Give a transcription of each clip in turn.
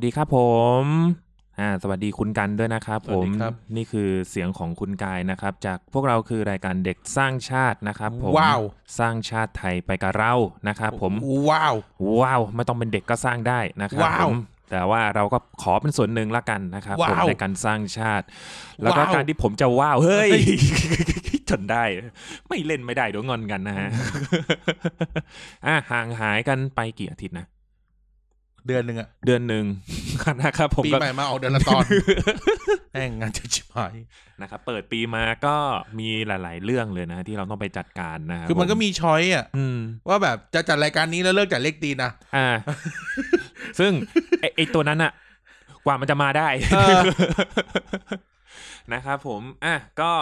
สวัสดีครับผมอ่าสวัสดีคุณกันด้วยนะครับสผวัสมดีครับนี่คือเสียงของคุณกายนะครับ จากพวกเราคือรายการเด็กสร้างชาตินะครับผมว้าวสร้างชาติไทยไปกับเรานะครับผมว้าวว้าวไม่ต้องเป็นเด็กก็สร้างได้นะครับว้าวผมแต่ว่าเราก็ขอเป็นส่วนหนึ่งละกันนะครับผมว้าวในการสร้างชาติ แล้วก็ว้าวการที่ผมจะว้าวเฮ้ยเฮ้ยจนได้ ไม่เล่นไม่ได้เดี๋ยวงอนกันนะฮะอะห่างหายกันไปกี่อาทิตย์นะ เดือนหนึ่งอะเดือนหนึ่งนะครับผมปีก็ใหม่มาออกเดือนละตอนแม่งงานจะชิบหายนะครับเปิดปีมาก็มีหลาย ๆ เรื่องเลยนะ ที่เราต้องไปจัดการนะครับคือมันก็ผมีช้อยอะอืมว่าแบบจะจัดรายการนี้แล้วเลิกจัดเลขตีนะอ่า ซึ่งไอไอตัวนั้นอะกว่ามันจะมาได้เออนะครับผมอะก็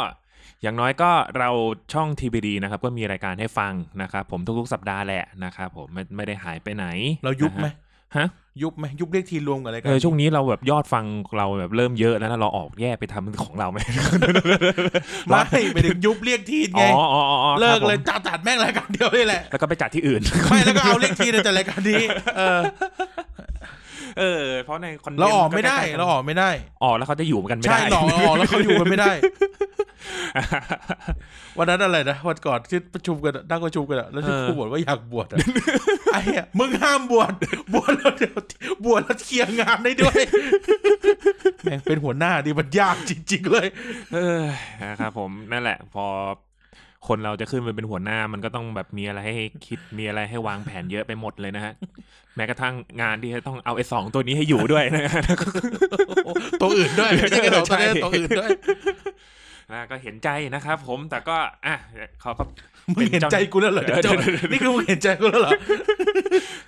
อย่างน้อยก็เราช่อง TBD นะครับ ก็มีรายการให้ฟังนะครับผมทุกๆ สัปดาห์แหละนะครับผมไม่ไม่ได้หายไปไหน เรายุบไหมนะ ฮะฮะยุบไหมยุบเลขทีรวมกับรายกาเอรอช่วงนี้เราแบบยอดฟังเราแบบเริ่มเยอะแล้วนะเราออกแยกไปทำของเราไหมไม่ไปถึงยุบเรียกทีอ๋ไงออ๋ออ๋ออ๋อเลิคกรับผมเลยจัดจัดแม่งรายการเดียวนี่แหละแล้วก็ไปจัดที่อื่นไม่แล้วก็เอาเลขทีในจัดรายการนี้เออเออเพราะในคอนเทนต์เราออกไม่ได้ใกล้ๆกันเราออกไม่ได้ออกแล้วเขาจะอยู่กันไม่ใช่ได้หลอกเราออกแล้วเขาอยู่กันไม่ได้ วันนั้นอะไรนะวันก่อนที่ประชุมกันอะนั่งประชุมกันอะแล้วที่เออพูดบอกว่าอยากบวชอะไอ้เหี้ยมึงห้ามบวชบวชแล้วเดี๋ยวบวชแล้วเคลียร์งานได้ด้วยแม่งเป็นหัวหน้าดีมันยากจริง ๆ เลยเออนะครับผมนั่นแหละ พอคนเราจะขึ้นไปเป็นหัวหน้ามันก็ต้องแบบมีอะไรให้คิดมีอะไรให้วางแผนเยอะไปหมดเลยนะฮะ แม้กระทั่งงานที่จะต้องเอาไอ้สองตัวนี้ให้อยู่ด้วยนะฮะตัวอื่นด้วยไม่ใช่แค่ตัวใช่นี้ตัวอื่นด้วย นะก็เห็นใจนะครับ ผมแต่ก็อะเขาก็มึงเห็นใจกูแล้วเหรอเดี๋ยวโจเดี๋ยวนี่คือมึงเห็นใจกูแล้วเหรอ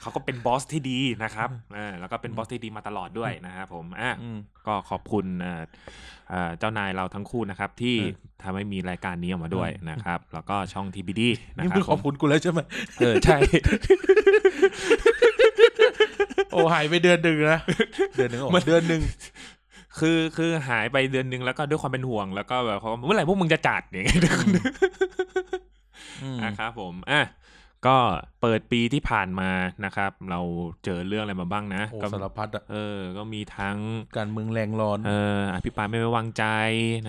เขาก็เป็นบอสที่ดีนะครับอ่าแล้วก็เป็นบอสที่ดีมาตลอดด้วยนะครับผมอะก็ขอบคุณเอ่อเอ่อเจ้านายเราทั้งคู่นะครับที่เออทำให้มีรายการนี้ออกมาด้วยอืมนะครับ แล้วก็ช่อง TBD นะนี่ครัมึบงขอบคุณกูแล้วใช่ไหมเออใช่โอ้หายไปเดือนหนึ่งนะเดือนหนึ่งเหรอเดือนหนึ่ง คือคือหายไปเดือนหนึงแล้วก็ด้วยความเป็นห่วงแล้วก็แบบเขาเมื่อไหร่พวกมึงจะจัดอย่างเงี้ยอืมนะครับผมอะก็เปิดปีที่ผ่านมานะครับ เราเจอเรื่องอะไรมาบ้างนะโอ้ก็สารพัดอะเออ ก็มีทั้งการเมืองแรงร้อน เอออภิปรายไม่ไว้วางใจ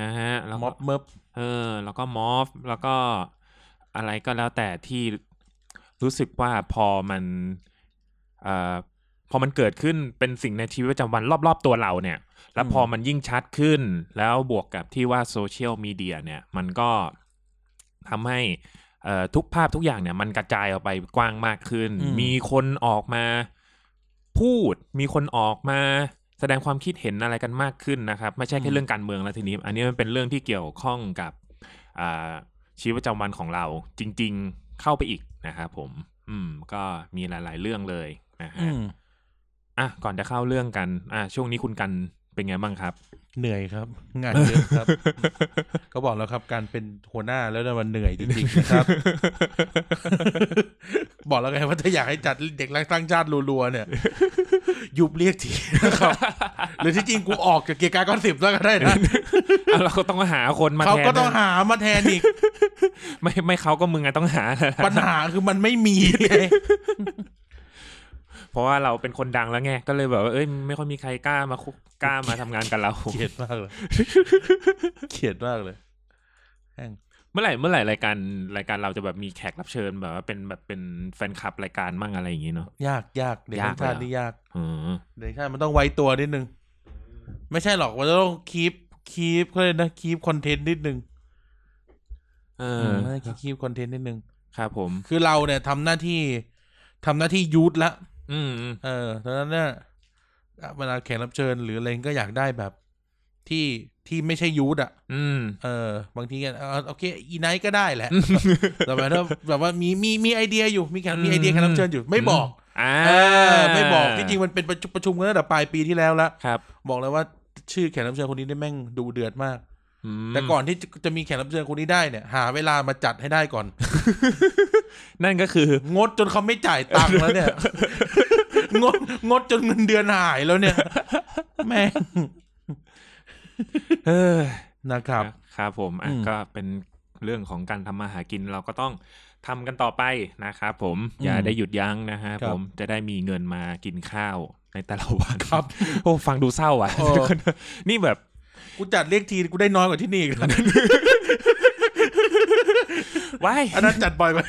นะฮะแล้วม็ก็อบเมิบเออ แล้วก็มอฟแล้วก็อะไรก็แล้วแต่ที่รู้สึกว่าพอมันเอ่อ พอมันเกิดขึ้นเป็นสิ่งในชีวิตประจำวันรอบๆตัวเราเนี่ย แล้วพอมันยิ่งชัดขึ้น แล้วบวกกับที่ว่าโซเชียลมีเดียเนี่ย มันก็ทำให้เอ่อทุกภาพทุกอย่างเนี่ย มันกระจายออกไปกว้างมากขึ้น มีคนออกมาพูด มีคนออกมาแสดงความคิดเห็นอะไรกันมากขึ้นนะครับ ไม่ใช่แค่เรื่องการเมืองแล้วทีนี้ อันนี้มันเป็นเรื่องที่เกี่ยวข้องกับอ่าชีวิตประจำวันของเรา จริง ๆ เข้าไปอีกนะครับผม อืม ก็มีหลาย ๆ เรื่องเลยนะอืฮะม อะก่อนจะเข้าเรื่องกัน อะช่วงนี้คุณกันเป็นไงบ้างครับ เหนื่อยครับ งานเยอะครับ ก็บอกแล้วครับการเป็นหัวหน้าแล้วเนี่ยมันเหนื่อยจริงๆนะครับ บอกแล้วไงว่าถ้าอยากให้จัดเด็กรักสร้างชาติรัวๆเนี่ย ยุบเรียกทีนะครับหรือที่จริงกูออกจากเกียร์กายก้อนสิบแล้วก็ได้นะอะเราก็ต้องหาคนมาเขาแทนก็ต้องนะหามาแทนอีก ไม่ไม่เขาก็มึงไงต้องหา ปัญหาคือมันไม่มีไง เพราะว่าเราเป็นคนดังแล้วไงก็เลยแบบว่าเอ้ยไม่ค่อยมีใครกล้ามาคุกกล้ามาทำงานกับเราเกลียดมากเลยเกลียดมากเลยแห้งเมื่อไหร่เมื่อไหร่รายการรายการเราจะแบบมีแขกรับเชิญแบบว่าเป็นแบบเป็นแฟนคลับรายการมั่งอะไรอย่างงี้เนาะ ยากยากเด็กยากชาติเลยเหรอ นี่ยาก อืมเด็กชาติมันต้องไว้ตัวนิดนึง ไม่ใช่หรอกมันจะต้องคีปคีปเขาเลยกนะคีปคอนเทนต์นิดนึงเอเอออคีปคอนเทนต์นิดนึง ครับผม คือเราเนี่ยทำหน้าที่ทำหน้าที่ยูทละ อืมอืมเออดังนั้นเนี่ยเวลาแขกรับเชิญหรืออะไรก็อยากได้แบบที่ที่ไม่ใช่ยูทอะ อืม เออ บางทีก็เออโอเค อีไนท์ก็ได้แหละ แต่แบบว่าแบบว่ามีมีมีไอเดียอยู่ มีแขกมีไอเดียแขกรับเชิญอยู่ ไม่บอกอ่าเออไม่บอก ที่จริงมันเป็นประชุมประชุมกันตั้งแต่ปลายปีที่แล้วละครับ บอกเลยว่าชื่อแขกรับเชิญคนนี้ได้แม่งดูเดือดมากอืมแต่ก่อนที่จะจะมีแขกรับเชิญคนนี้ได้เนี่ย หาเวลามาจัดให้ได้ก่อน นั่นก็คืองดจนเขาไม่จ่ายตังค์แล้วเนี่ย งดงดจนเงินเดือนหายแล้วเนี่ย แม่งเออนะครับครับผมอะอืมก็เป็นเรื่องของการทำมาหากินเราก็ต้องทำกันต่อไปนะครับผมอืมอย่าได้หยุดยั้งนะฮะครับผมจะได้มีเงินมากินข้าวในแต่ละวันครับ โอ้ฟังดูเศร้าอะเออนี่แบบ กูจัดเลขทีกูได้น้อยกว่าที่นี่อีกนะว้ายอันนั้นจัดบ่อยไป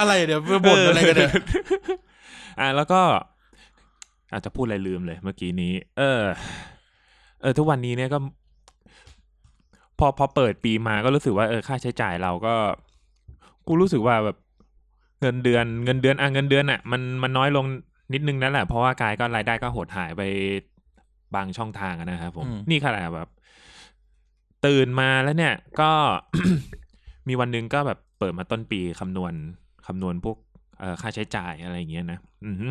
อะไรเดี๋ยวไปบ่นอะไรกันเนี่ยอะแล้วก็ อาจจะพูดอะไรลืมเลยเมื่อกี้นี้ เออ เออ ทุกวันนี้เนี่ยก็ พอพอเปิดปีมาก็รู้สึกว่าเออค่าใช้จ่ายเราก็ กูรู้สึกว่าแบบเงินเดือนเงินเดือนอะเงินเดือนอะมันมันน้อยลงนิดนึงนั่นแหละเพราะว่ากายก็รายได้ก็หดหายไปบางช่องทางอะนะครับผมอืมนี่ขนาดแบบ ตื่นมาแล้วเนี่ย ก็มีวันหนึงก็แบบเปิดมาต้นปีคำนวณคำนวณพวกเอ่อค่าใช้จ่ายอะไรอย่างเงี้ยนะอือฮึ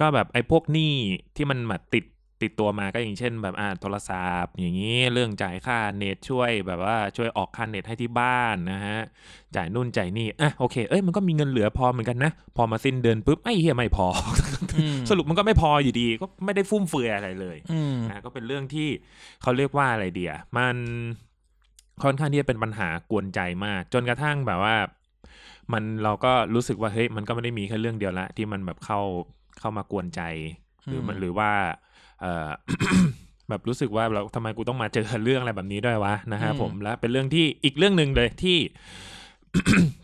ก็แบบไอ้พวกหนี้ที่มันแบบติดติดตัวมาก็อย่างเช่น แบบอ่าโทรศัพท์ อย่างนี้เรื่องจ่ายค่าเน็ตช่วยแบบว่าช่วยออกค่าเน็ตให้ที่บ้านนะฮะจ่ายนู่นจ่ายนี่อะโอเคเอ้ยมันก็มีเงินเหลือพอเหมือนกันนะพอมาสิ้นเดือนปุ๊บไอ้เฮียไม่พออืมสรุปมันก็ไม่พออยู่ดี ก็ไม่ได้ฟุ่มเฟือยอะไรเลยอืมนะก็เป็นเรื่องที่เขาเรียกว่าอะไรเดียมัน ค่อนข้างที่จะเป็นปัญหากวนใจมาก จนกระทั่งแบบว่า มันเราก็รู้สึกว่าเฮ้ยมันก็ไม่ได้มีแค่เรื่องเดียวละที่มันแบบเข้าเข้ามากวนใจ หรือมันอืมหรือว่า เออแบบรู้สึกว่าเราทำไมกูต้องมาเจอเรื่องอะไรแบบนี้ด้วยวะนะครับผมและเป็นเรื่องที่อีกเรื่องหนึ่งเลยที่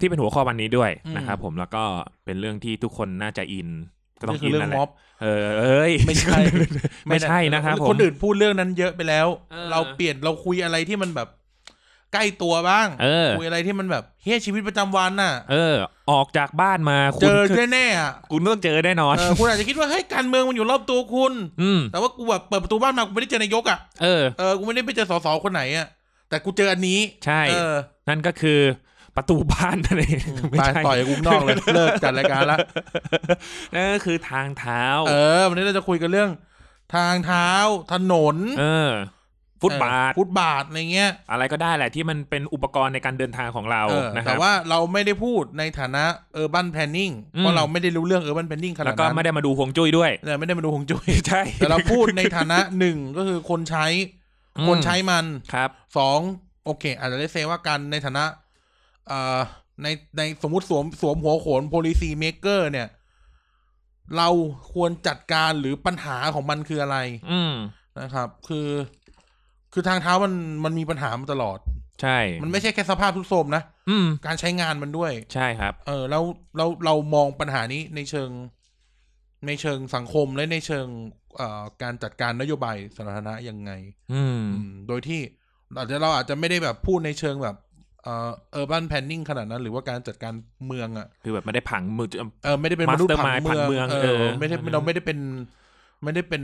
ที่เป็นหัวข้อวันนี้ด้วยนะครับผมแล้วก็เป็นเรื่องที่ทุกคนน่าจะอินก็ต้องนี่คือิอนเรื่อนั่งนแหละม็อบเออเอ้ยไม่ใช่ ไม่ใช่นะครับผมคนอื่นพูดเรื่องนั้นเยอะไปแล้วเออเราเปลี่ยนเราคุยอะไรที่มันแบบ ใกล้ตัวบ้างเออคุยอะไรที่มันแบบเฮียชีวิตประจำวันน่ะ เออ ออกจากบ้านมาคุเจณอคือแน่ๆอะคุณต้องเจอแน่นอนเออคุณอาจจะคิดว่าเฮ้ยการเมืองมันอยู่รอบตัวคุณ อืมแต่ว่ากูแบบเปิดประตูบ้านมากูไม่ได้เจอนายกอะเออเออกูไม่ได้ไปเจอสสคนไหนอะแต่กูเจออันนี้ ใช่เออนั่นก็คือประตูบ้านนั่นเองไม่ตายใช่ต่อยกูข้างนอกเลยเลิกจัดรายการละนั่นก็คือทางเท้า เออ วันนี้เราจะคุยกันเรื่อง ทางเท้าถนน เออ ฟุตบาทเออฟุตบาทอะไรเงี้ย อะไรก็ได้แหละที่มันเป็นอุปกรณ์ในการเดินทางของเราเออนะคแต่รับว่าเราไม่ได้พูดในฐานะ urban planning อืมเพราะเราไม่ได้รู้เรื่อง urban planning ขนาแล้ดวก็นั้นไม่ได้มาดูฮวงจุ้ยด้วยเออไม่ได้มาดูหงจุ้ยใช่แต่เราพูดในฐานะหนึ่งก็คือคนใช้อืมคนใช้มันครับสองโอเค อาจจะได้เซว่ากันในฐานะเอ่อในในสมมุติสวมสวมหัวโขน policy maker เนี่ย เราควรจัดการหรือปัญหาของมันคืออะไร อืมนะครับ คือ คือทางเท้ามันมันมีปัญหามาตลอด ใช่ มันไม่ใช่แค่สภาพทุดโทรมนะ อืม การใช้งานมันด้วย ใช่ครับ เออแล้วเราเรามองปัญหานี้ในเชิง ในเชิงสังคมและในเชิงเอ่อการจัดการนโยบายสาธารณะยังไง อืม อืมโดยที่อาจจะเราอาจจะไม่ได้แบบพูดในเชิงแบบเอ่อ urban planning ขนาดนั้น หรือว่าการจัดการเมืองอะ คือแบบไม่ได้ผังมือ เออไม่ได้เป็นมนุษย์ผัง Mastermind ผังเมืเมือองงเอเอออไม่ได้อืมเราไม่ได้เป็น ไม่ได้เป็น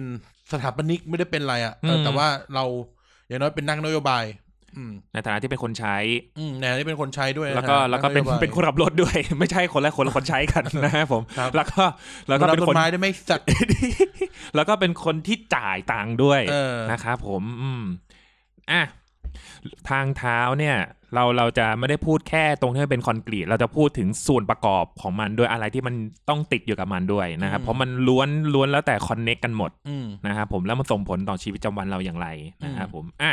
สถาปนิกไม่ได้เป็นอะไรอะเอออม แต่ว่าเรา อย่างน้อยเป็นนักนโยบายอืมในฐานะที่เป็นคนใช้อืมในฐานะที่เป็นคนใช้ด้วย แล้วก็ะแล้วก็เป็นกโยบายเป็นคนขับรถด้วย ไม่ใช่คนละคนละคนใช้กันนะครับผมครับแล้วก็แล้วก็มึงเป็นรับคต้นนไม้ได้ไหมสัตว์แล้วก็เป็นคนที่จ่ายตังค์ด้วยเออนะครับผม อืมอะ ทางเท้าเนี่ยเราเราจะไม่ได้พูดแค่ตรงที่มันเป็นคอนกรีตเราจะพูดถึงส่วนประกอบของมันด้วยอะไรที่มันต้องติดอยู่กับมันด้วยนะครับอืมเพราะมันล้วนล้วนแล้วแต่คอนเน็กกันหมดอืมนะครับผมแล้วมันส่งผลต่อชีวิตประจำวันเราอย่างไรนะครับอืมผมอะ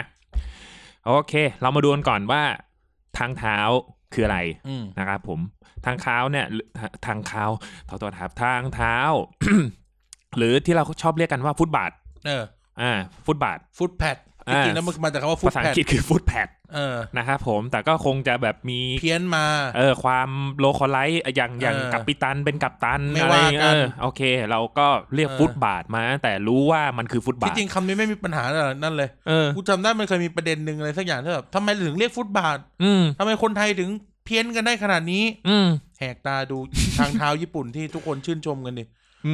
โอเค เรามาดูกันก่อนว่าทางเท้าคืออะไรอืมนะครับผมทางเท้าเนี่ยหรือทางเท้าขอโทษครับทางเท้า หรือที่เราชอบเรียกกันว่าฟุตบาท เอออ่า ฟุตบาท ฟุตแพด จอ่าจริงๆแล้วมันมาจากคำว่าฟุตภาษาอังกฤษคือฟุตแพดเออนะครับผมแต่ก็คงจะแบบมีเพี้ยนมา เออ ความ localize อย่างอย่างเออกัปตันเป็นกัปตันไม่อะไรว่ากันเออโอเค เราก็เรียกเออฟุตบาทมา แต่รู้ว่ามันคือฟุตบาทที่จริงคำนี้ไม่มีปัญหาอะไรนั่นเลยเออกูจำได้มันเคยมีประเด็นหนึ่งอะไรสักอย่างที่แบบทำไมถึงเรียกฟุตบาทอืมทำไมคนไทยถึงเพี้ยนกันได้ขนาดนี้ อืมแหกตาดูทางเท้าญี่ปุ่นที่ทุกคนชื่นชมกันดิอืม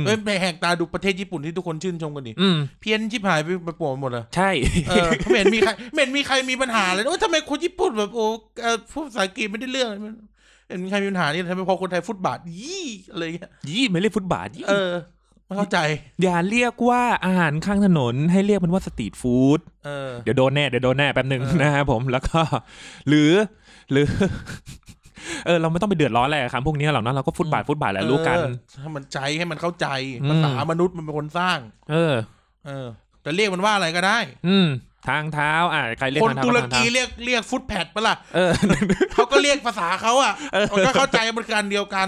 เอ้ยไปแหกตาดูประเทศญี่ปุ่นที่ทุกคนชื่นชมกันดิอืม เพี้ยนชิบหายไปไปปวดหมดเลยใช่ เออไม่เห็นมีใครไม่เห็นมีใครมีปัญหาเลยว่าทำไมคนญี่ปุ่นแบบโอ้เอ่อพูดภาษาอังกฤษไม่ได้เรื่องมันเห็นมีใครมีปัญหานี่ทำไมพอคนไทยฟุตบาทยี่อะไรเงี้ยยี่ไม่เรียกฟุตบาทยี่เออไม่เข้าใจ อย่าเรียกว่าอาหารข้างถนนให้เรียกมันว่าสตรีทฟู้ดเออ เดี๋ยวโดนแน่เดี๋ยวโดนแน่แป๊บหนึ่งเออ นะครับผมแล้วก็ หรือ หรือ เออเราไม่ต้องไปเดือดร้อนอะไรกับคำพวกนี้หรอกนะเราก็ฟุตบาทฟุตบาทแหละรู้กันเออให้มันใจให้มันเข้าใจอืมภาษามนุษย์มันเป็นคนสร้าง เออ เออ แต่เรียกมันว่าอะไรก็ได้ อืมทางเท้า อ่าใครเรียกคนทางเท้าตุรทางกีเท้าเรียกเรียกฟุตแพดปะล่ะเออเขาก็เรียกภาษาเขาอะมันก็เข้าใจมันคืออันเดียวกัน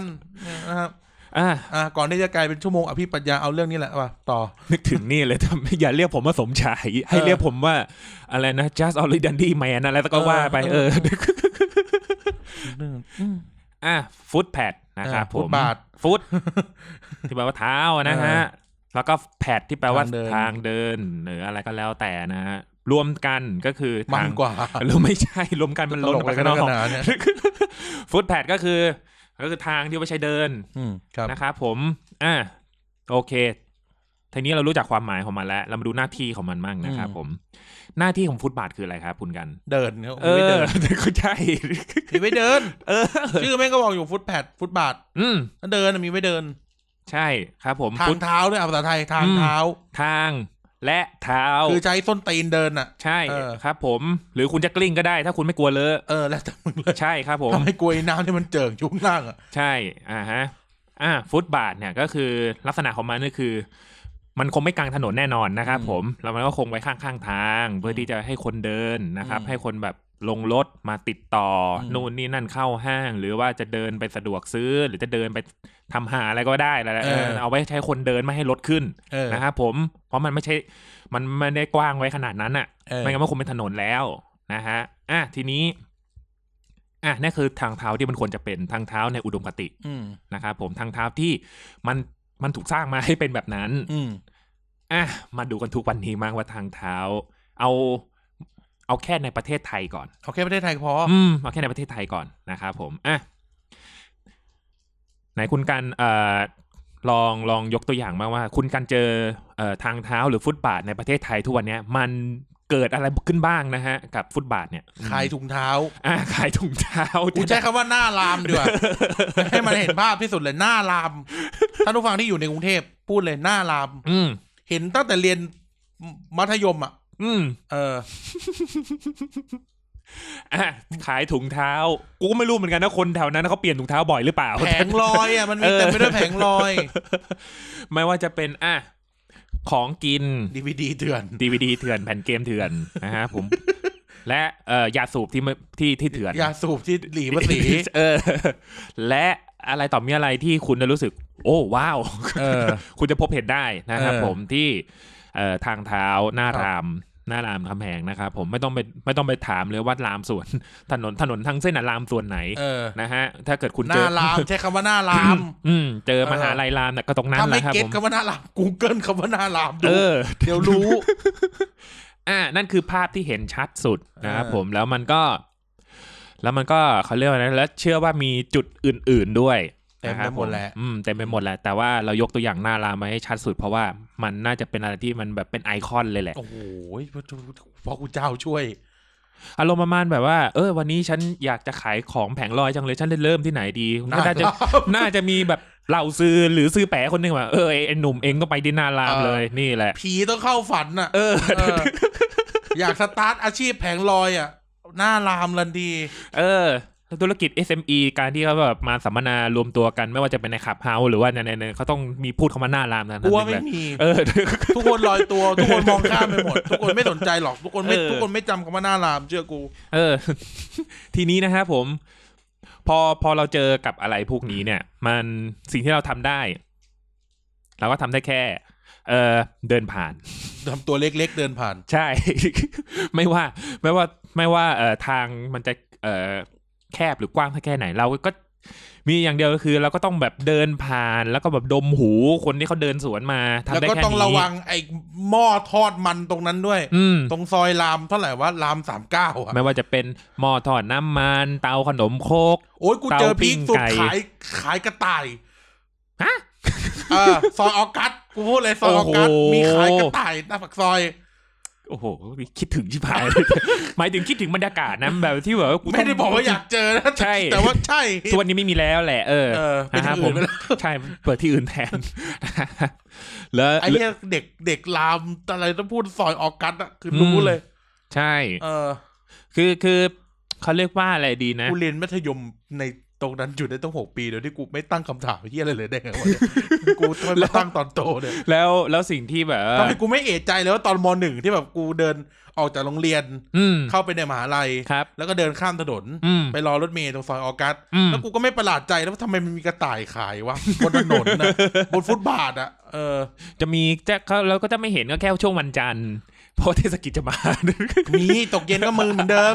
นะครับเอะอะก่อนที่จะกลายเป็นชั่วโมงอภิปรัญญาเอาเรื่องนี้แหละว่าต่อ นึกถึงนี่เลยทำอย่าเรียกผมว่าสมชาย ให้เรียกผมว่า อะไรนะ just only dandy man อะไรก็ว่าไปเอออะฟุตแพดนะครับอ่าผฟุมตบาทฟุตที่แปลว่าเท้าอะนะฮะ แล้วก็แพดที่แปลว่าทางเดินทางเดินหรืออะไรก็แล้วแต่นะฮะรวมกันก็คือมัทานงกว่าหรือไม่ใช่รวมกันมันล้นตออกลไปกข้างนอกขนาดเนี่ยฟุตแพดก็คือ ก็คือทางที่ไว้ใช้เดินอืมครับนะครับผมอะโอเคทีนี้เรารู้จักความหมายของมันแล้ว เรามาดูหน้าที่ของมันมั่งนะครับผม หน้าที่ของฟุตบาทคืออะไรครับคุณกัน เดินเขาเอไม่อเดินก็ใช่มีไว้เดิน เออ ชื่อแม่งก็บอกอยู่ฟุตแพดฟุตบาท อืมถ้าเดินน่ะมีไว้เดิน ใช่ครับ ผมทาฟุงตเท้าด้วยอะภาษาไทยทางอืมเท้า ทาง และเท้า คือใช้ส้นตีนเดินอะ ใช่เออครับผม หรือคุณจะกลิ้งก็ได้ ถ้าคุณไม่กลัวเลอะเออแล้วแต่มึงเลยใช่ครับผมทำให้กลัวไอ้น้ำที่มันเจิ่งชุ่มล่างอะใช่อ่าฮะอ่าฟุตบาทเนี่ยก็คือลักษณะของมันก็คือ มันคงไม่กลางถนนแน่นอนนะครับผมแล้วมันก็คงไว้ข้างๆทาง เพื่อที่จะให้คนเดินนะครับ ให้คนแบบลงรถมาติดต่ออนู่นนี่นั่นเข้าห้าง หรือว่าจะเดินไปสะดวกซื้อ หรือจะเดินไป ทำหาอะไรก็ได้แหละเออเอาไว้ใช้คนเดินไม่ให้รถขึ้นเออนะครับผมเพราะมันไม่ใช่มันไม่ได้กว้างไว้ขนาดนั้นอะเออไม่งั้นมันคงเป็นถนนแล้วนะฮะอะทีนี้อะนั่นคือทางเท้าที่มันควรจะเป็นทางเท้าในอุดมคติอืมนะครับผมทางเท้าที่มันมันถูกสร้างมาให้เป็นแบบนั้น อืมอะมาดูกันทุกวันนี้มั้งว่าทางเท้า เอาเอาแค่ในประเทศไทยก่อน เอาแค่ประเทศไทยก็พอ อืม เอาแค่ในประเทศไทยก่อนนะครับผม อะ ไหนคุณกันเอ่อลองลองยกตัวอย่างมาว่า คุณกันเจอเอ่อทางเท้าหรือฟุตบาทในประเทศไทยทุกวันเนี้ยมันเกิดอะไรขึ้นบ้างนะฮะ กับฟุตบาทเนี่ยขายถุงเท้าอะขายถุงเท้ากูใช้คำว่าหน้าลามดีกว่าให้มันเห็นภาพที่สุดเลยหน้าลามท่านผู้ฟังที่อยู่ในกรุงเทพพูดเลยหน้าลาม อืมเห็นตั้งแต่เรียนมัธยมอะ อืม เออ อะขายถุงเท้า กูก็ไม่รู้เหมือนกันนะคนแถวนั้นเขาเปลี่ยนถุงเท้าบ่อยหรือเปล่า แผงลอยอะมันมีเต็มไปด้วยแผงลอย ไม่ว่าจะเป็นอะของกินดีวีดีเถื่อนดีวดีเถื่อนแผ่นเกมเถื่อนนะฮะผมและเอ่อยาสูบที่ไม่ที่ที่เถื่อนยาสูบที่หลีภาษีเออ และอะไรต่อมีอะไรที่คุณจะรู้สึก โอ้ว้าวเออคุณจะพบเห็นได้นะครับเออผมที่เอ่อทางเท้าหน้าครับราม หน้ารามคำแหงนะครับผมไม่ต้องไปไม่ต้องไปถามเลยว่า รามส่วน ถนนถนนทั้งเส้นอะรามส่วนไหนเออนะฮะถ้าเกิดคุณหเจน้าอลามใช้คำว่าหน้าลาม อืมเจอเออมหาลัยรามเนี่ยก็ตรงนั้นถ้าแหไม่ละครับเก็ตผมคำว่าหน้าลาม Google คำว่าหน้าลามดูเออเดี๋ยวรู้อ่านั่นคือภาพที่เห็นชัดสุดนะครับเออผมแล้วมันก็ แล้วมันก็เขาเรียกว่าอะไรแล้วเชื่อว่ามีจุดอื่น ๆด้วย เต็มนะคไปรับหมดแหละอืมเต็มไปหมดแหละ แต่ว่าเรายกตัวอย่างหน้ารามมาให้ชัดสุด เพราะว่ามันน่าจะเป็นอะไรที่มันแบบเป็นไอคอนเลยแหละ โอ้โหพระคุณเจ้าช่วย อารมณ์ประมาณแบบว่า เออ วันนี้ฉันอยากจะขายของแผงลอยจังเลย ฉันจะเริ่มที่ไหนดีหน้าน่าจะรามน่าจะมีแบบเหล่าซื้อหรือซื้อแปะคนหนึงว่าเออไอ้ไอ้หนุ่มเองก็ไปที่หน้ารามเออเลย นี่แหละ ผีต้องเข้าฝันอะเออเออ อยากสตาร์ทอาชีพแผงลอยอะหน้าลามลันดี เออ ธุรกิจ SME การที่เขาแบบมาสัมมนารวมตัวกันไม่ว่าจะเป็นในขับเฮาหรือว่าในในในเขาต้องมีพูดคำว่าหน้ารามนะกูว่านั่นไม่เองแหละมีเออทุกคนลอยตัว ทุกคนมองข้ามไปหมด ทุกคนไม่สนใจหรอก ทุกคนไม่เออทุกคนไม่จำคำว่าหน้าลามเชื่อกู เออ ทีนี้นะครับผม พอพอเราเจอกับอะไรพวกนี้เนี่ย มันสิ่งที่เราทำได้เราก็ทำได้แค่ เออเดินผ่านทำตัวเล็กๆเดินผ่าน ใช่ ไม่ว่า ไม่ว่าไม่ว่าเอ่อทางมันจะ เอ่อ แคบหรือกว้างแค่ไหนเราก็มีอย่างเดียวก็คือเราก็ต้องแบบเดินผ่านแล้วก็แบบดมหูคนที่เขาเดินสวนมาทำแล้วได้ก็แค่ต้องนี้ระวังไอ้หม้อทอดมันตรงนั้นด้วย อืม ตรงซอยรามเท่าไหร่ว่ารามสามเก้าอะ ไม่ว่าจะเป็นหม้อทอดน้ำมัน เตาขนมโคกโอ้ยกูเจอเตาปิ้พีคงสุดไก่ ขายขายกระต่ายฮะ เออซอยออกัสกูพูดเลยซอยออกัสโอ้โห มีขายกระต่ายหน้าปากซอย โอ้โห คิดถึงชิบหายหมายถึงคิดถึงบรรยากาศนะแบบที่แบบว่ากูไม่ได้บอกว่าอยากเจอนะใช่แต่ว่าใช่ตัวนนี้ไม่มีแล้วแหละ เออเออเป็นนะคที่รับผอื่มนไปแล้วใช่เปิดที่อื่นแทน แล้วไอ้เนี่ยเด็กเด็กรามอะไรต้องพูดซอยออกัสอะคือรู้เลย ใช่ เออ คือคือเขาเรียกว่าอะไรดีนะกูเรียนมัธยมใน ตรงนั้นอยู่ได้ต้องหกปีโดยที่กูไม่ตั้งคำถามที่อะไรเลยได้ไงวะเนี่ยกูทำไมมาตั้งตอนโตเนี่ยแล้วแล้วสิ่งที่แบบว่าทำไมกูไม่เอะใจเลยว่าตอนมหนึ่งที่แบบกูเดินออกจากโรงเรียนอืมเข้าไปในมหาลัยครับแล้วก็เดินข้ามถนนอืมไปรอรถเมล์ตรงซอยออกัสอืมแล้วกูก็ไม่ประหลาดใจแล้วว่าทำไมมันมีกระต่ายขายวะบนถนนนะบนฟุตบาทอะเออ จะมีจะเขาเราก็จะไม่เห็นก็แค่ช่วงวันจันทร์ เพราะเทศกิจจะมา มีตกเย็นก็มือเหมือนเดิม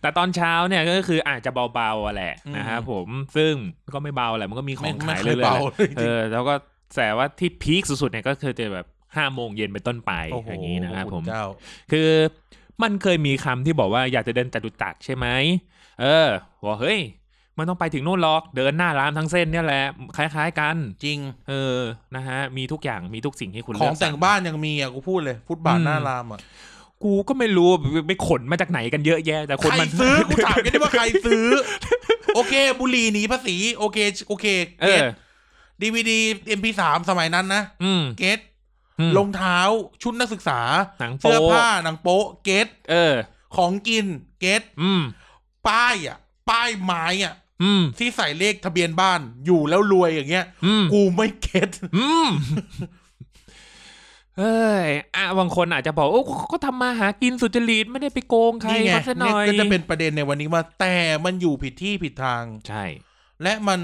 แต่ตอนเช้าเนี่ยก็คืออาจจะเบาๆอะแหละอืมนะครับผมซึ่งก็ไม่เบาแหละมันก็มีขไม่องไม่ขายเคเรื่ยอยๆเบาแหละเลยจเอริงอแล้วก็แต่ว่าที่พีคสุดๆเนี่ยก็คือจะแบบห้าโมงเย็นเป็นต้นไปโอ้โหอย่างนี้นะครับพะผมเจ้าคือมันเคยมีคำที่บอกว่าอยากจะเดินจตุจักรใช่ไหมเออบอกเฮ้ย มันต้องไปถึงนู่นหรอก เดินหน้าร้านทั้งเส้นเนี่ยแหละ คล้ายๆกัน จริง เออ นะฮะ มีทุกอย่าง มีทุกสิ่งให้คุณเลือกสรร ของแต่งบ้านยังมีอะ กูพูดเลย ฟุตบาทอืมหน้ารามอะ กูก็ไม่รู้ไปไปขนมาจากไหนกันเยอะแยะ แต่คนใครมันซื้อ กูถามกันได้ว่าใครซื้อ โอเค บุหรี่หนีภาษี โอเค โอเคเออ get DVD MP3 สมัยนั้นนะอืม get อืมรองเท้า ชุดนักศึกษาหนังโป๊เสื้อผ้า หนังโป๊ get เออ ของกิน เกตอืมป้ายอะ ป้ายไม้อะอืม ที่ใส่เลขทะเบียนบ้านอยู่แล้วรวยอย่างเงี้ยอืมกูไม่เก็ตอืมเอ้ยอะบางคนอาจจะบอกโอ้ก็ทำมาหากินสุจริตไม่ได้ไปโกงใครนี่ไงเขาซะหเนี่ยน่อยก็จะเป็นประเด็นในวันนี้ว่า แต่มันอยู่ผิดที่ผิดทาง ใช่ และมัน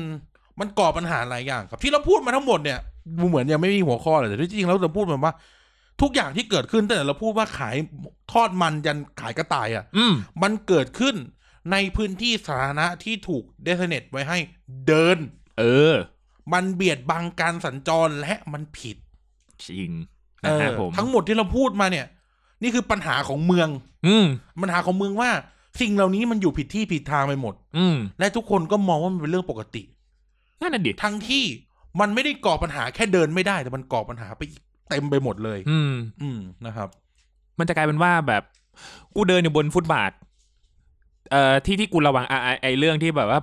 มันก่อปัญหาหลายอย่าง ครับ ที่เราพูดมาทั้งหมดเนี่ยดูเหมือนยังไม่มีหัวข้อเลยแต่ที่จริงแล้วเราพูดมาว่า ทุกอย่างที่เกิดขึ้นตั้งแต่เราพูดว่าขายทอดมันยันขายกระต่ายอะอืมมันเกิดขึ้น ในพื้นที่สาธารณะที่ถูกเดสเนตไว้ให้เดิน เออ มันเบียดบังการสัญจรและมันผิดจริงเอนะอฮะผมทั้งหมดที่เราพูดมาเนี่ย นี่คือปัญหาของเมือง อืมปัญหาของเมืองว่า สิ่งเหล่านี้มันอยู่ผิดที่ผิดทางไปหมด อืมและทุกคนก็มองว่ามันเป็นเรื่องปกตินั่นน่ะดิทั้งที่มันไม่ได้ก่อปัญหาแค่เดินไม่ได้ แต่มันก่อปัญหาไปอีกเต็มไปหมดเลย อืม อืมนะครับ มันจะกลายเป็นว่าแบบ กูเดินอยู่บนฟุตบาท เอ่อที่ที่กูระวังอะไอ้ไอเรื่องที่แบบว่า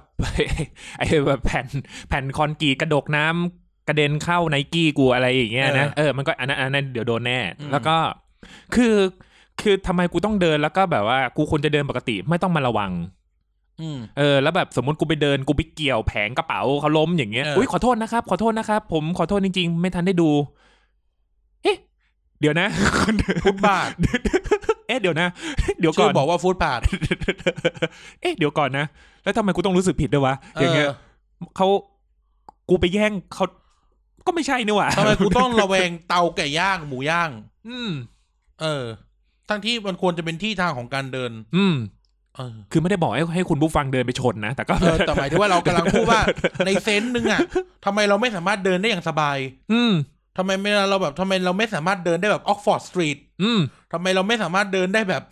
ไอแบบแผ่นแผ่นคอนกรีตกระดกน้ำกระเด็นเข้าไนกี้กูอะไรอย่างเงี้ยนะเออเออมันก็อันนั้นอันนั้นเดี๋ยวโดนแน่อืมแล้วก็คือคือทำไมกูต้องเดินแล้วก็แบบว่ากูควรจะเดินปกติไม่ต้องมาระวังอืมเออแล้วแบบสมมติกูไปเดินกูไปเกี่ยวแผงกระเป๋าเขาล้มอย่างเงี้ยเอออุ๊อุ้ยขอโทษนะครับ ขอโทษนะครับ ผมขอโทษจริง ๆ ไม่ทันได้ดู เอ๊ะ เดี๋ยวนะฟุตบาท เอ๊ะเดี๋ยวนะ เดี๋ยวก่ชื่ออนบอกว่าฟุตบาทเอ๊ะเดี๋ยวก่อนนะ แล้วทำไมกูต้องรู้สึกผิดด้วยวะอย่างเงี้ยเออเขากูไปแย่งเขาก็ไม่ใช่นี่หว่าทำไมกูต้องระแวงเตาไก่ย่างหมูย่าง อืม เออ ทั้งที่มันควรจะเป็นที่ทางของการเดิน อืมเออคือไม่ได้บอกให้ให้คุณผู้ฟังเดินไปชนนะ แต่ก็เออแต่หมายถึงว่าเรากำลังพูดว่าใน sense หนึ่งอะทำไมเราไม่สามารถเดินได้อย่างสบาย อืม ทำไมไม่เราแบบทำไมเราไม่สามารถเดินได้แบบ Oxford Street อืมทำไมเราไม่สามารถเดินได้แบบ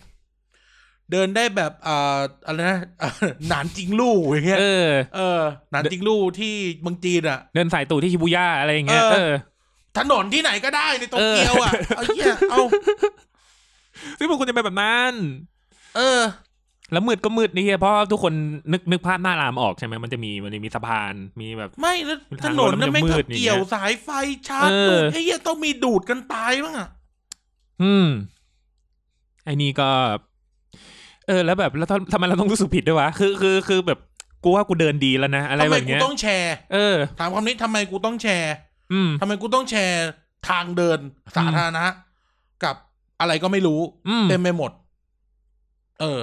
เดินได้แบบอ่าอะไรนะหนานจิงลู่อย่างเงี้ยเออเออหนานจิงลู่ที่เมืองจีนอะ เดินสายตู่ที่ชิบูย่าอะไรอย่างเงี้ยเออเออถนนที่ไหนก็ได้ในโตเกียวอะเอาเหี้ยเอาซึ่งมันควรจะเป็นแบบนั้น เออ แล้วมืดก็มืดนี่เฮียเพราะทุกคนนึกนึกภาพหน้ารามออกใช่ไหมมันจะมีมันจะมีสะพานมีแบบ ไม่แล้วทางถนนรถมันนั่นจะไม่มืก็ดอย่างเงี้ยเกี่ยวสายไฟชาร์จเออดูดไอ้เหี้ยต้องมีดูดกันตายบ้างอะอืมไอ้นี่ก็ เออ แล้วแบบแล้วทำทำไมเราต้องรู้สึกผิดด้วยวะคือคือคือแบบกูว่ากูเดินดีแล้วนะอะไรทำไมแบบกูเนี้ยต้องแชร์ เออ ถามคำนี้ทำไมกูต้องแชร์ อืมทำไมกูต้องแชร์ทางเดินสาธารณะกับอะไรก็ไม่รู้อืมเต็มไปหมด เออ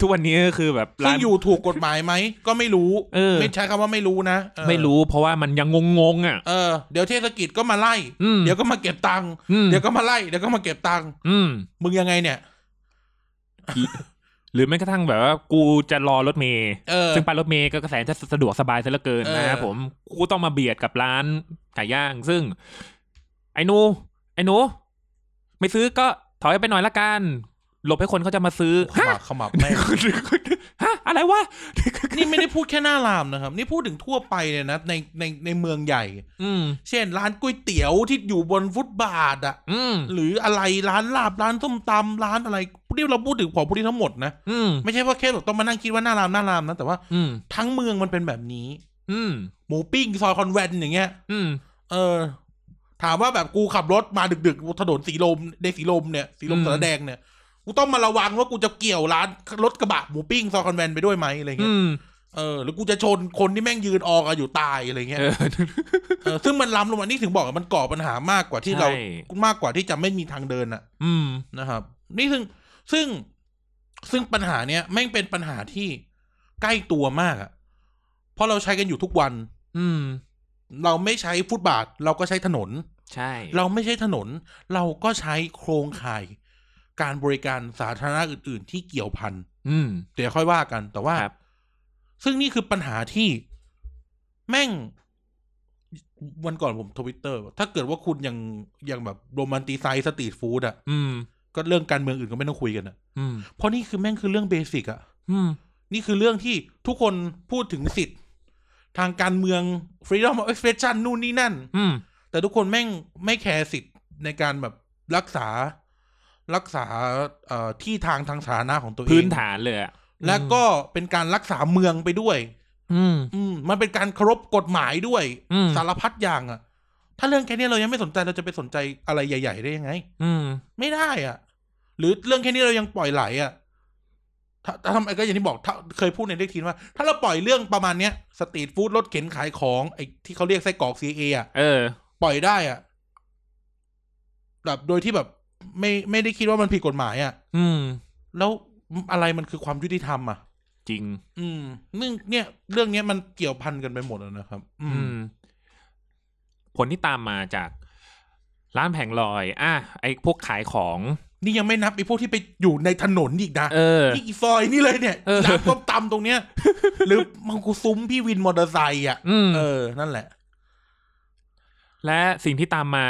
ทุกวันนี้ก็คือแบบซึ่ร้างน อยู่ถูกกฎหมายไหม ก็ไม่รู้ เออ ไม่ใช้คำว่าไม่รู้นะเออไม่รู้เพราะว่ามันยังงงงๆอะ เออ เดี๋ยวเทศกิจก็มาไล่ อืมเดี๋ยวก็มาเก็บตังค์ อืมเดี๋ยวก็มาไล่ เดี๋ยวก็มาเก็บตังค์ อืม มึงยังไงเนี่ย หรือแม้กระทั่งแบบว่ากูจะรอรถเมย์เออ ซึ่งไปรถเมย์ก็กระแสจะสะดวกสบายซะเหลือเกินเออ นะครับผมกูต้องมาเบียดกับร้านไก่ย่าง ซึ่ง ไอ้หนู ไอ้หนู ไม่ซื้อก็ ถอยไปหน่อยละกัน หลบให้คนเขาจะมาซื้อขมับขมับแม่งฮะอะไรวะ นี่ไม่ได้พูดแค่หน้ารามนะครับ นี่พูดถึงทั่วไปเลยนะในในในเมืองใหญ่ อืมเช่น ร้านก๋วยเตี๋ยวที่อยู่บนฟุตบาทอะอืมหรืออะไรร้านลาบร้านส้มตำร้านอะไรนี่เราพูดถึงของพวกนี้ทั้งหมดนะอืมไม่ใช่ว่าแค่แบบต้องมานั่งคิดว่าหน้ารามหน้ารามนะแต่ว่า อืมทั้งเมืองมันเป็นแบบนี้ อืมหมูปิ้งซอยคอนแวนต์อย่างเงี้ย อืมเออ ถามว่าแบบกูขับรถมาดึกๆถนนสีลมในสีลมเนี่ยสีลมอืมศาลาแดงเนี่ยกูต้องมาระวังว่ากูจะเกี่ยวร้านรถกระบะหมูปิ้งซอยคอนแวนต์ไปด้วยไหมอะไรเงี้ย อืมเออหรือกูจะชนคนที่แม่งยืนออกันอยู่ตายอะไรเงี้ยเออเออซึ่งมันล้ำลงมานี่ถึงบอกว่ามันก่อปัญหามากกว่าที่เราใช่มากกว่าที่จะไม่มีทางเดินอะอืมนะครับ นี่ซึ่งซึ่งซึ่งปัญหาเนี้ยแม่งเป็นปัญหาที่ใกล้ตัวมากอะเพราะเราใช้กันอยู่ทุกวัน อืม เราไม่ใช้ฟุตบาท เราก็ใช้ถนน ใช่ เราไม่ใช่ถนน เราก็ใช้โครงข่าย การบริการสาธารณะอื่น ๆ ที่เกี่ยวพันอืม เดี๋ยวค่อยว่ากัน แต่ว่า ครับ ซึ่งนี่คือปัญหาที่แม่ง วันก่อนผมทวิตเตอร์ถ้าเกิดว่าคุณยังยังแบบ romanticize street food อะ อืม ก็เรื่องการเมืองอื่นก็ไม่ต้องคุยกันอะ อืม เพราะนี่คือแม่งคือเรื่อง basic อะ อืม นี่คือเรื่องที่ทุกคนพูดถึงสิทธิ์ ทางการเมือง freedom of expression นู่นนี่นั่น อืม แต่ทุกคนแม่งไม่แคร์สิทธิ์ในการแบบรักษารักษาเอ่อที่ทางทางสาธารณะของตัวเอง พื้นฐานเลยอะและก็เป็นการรักษาเมืองไปด้วย อืม อืม มันเป็นการเคารพกฎหมายด้วย อืม สารพัดอย่างอะถ้าเรื่องแค่นี้เรายังไม่สนใจเราจะไปสนใจอะไรใหญ่ ๆ ได้ยังไง อืม ไม่ได้อะหรือเรื่องแค่นี้เรายังปล่อยไหลอะ ถ้าถ้าทำไมก็อย่างที่บอกถ้าเคยพูดในเด็กทีนว่า ถ้าเราปล่อยเรื่องประมาณเนี้ยสตรีทฟู้ดรถเข็นขายของไอ้ที่เขาเรียกไส้กรอกซีเออะเออ ปล่อยได้อะแบบโดยที่แบบไม่ไม่ได้คิดว่ามันผิดกฎหมายอะ อืม แล้วอะไรมันคือความยุติธรรมอะ จริง อืมนึ่งเนี่ย เรื่องเนี้ยมันเกี่ยวพันกันไปหมดอะนะครับ อือืมมผลที่ตามมาจากร้านแผงลอย อะไอ้พวกขายของ นี่ยังไม่นับไอ้พวกที่ไปอยู่ในถนนอีกนะเออนี่อีซอยนี่เลยเนี่ยเออ ร้านต้มตำตรงเนี้ย หรือมังคุซุ้มพี่วินมอเตอร์ไซค์อะ อืม เออ นั่นแหละ และสิ่งที่ตามมา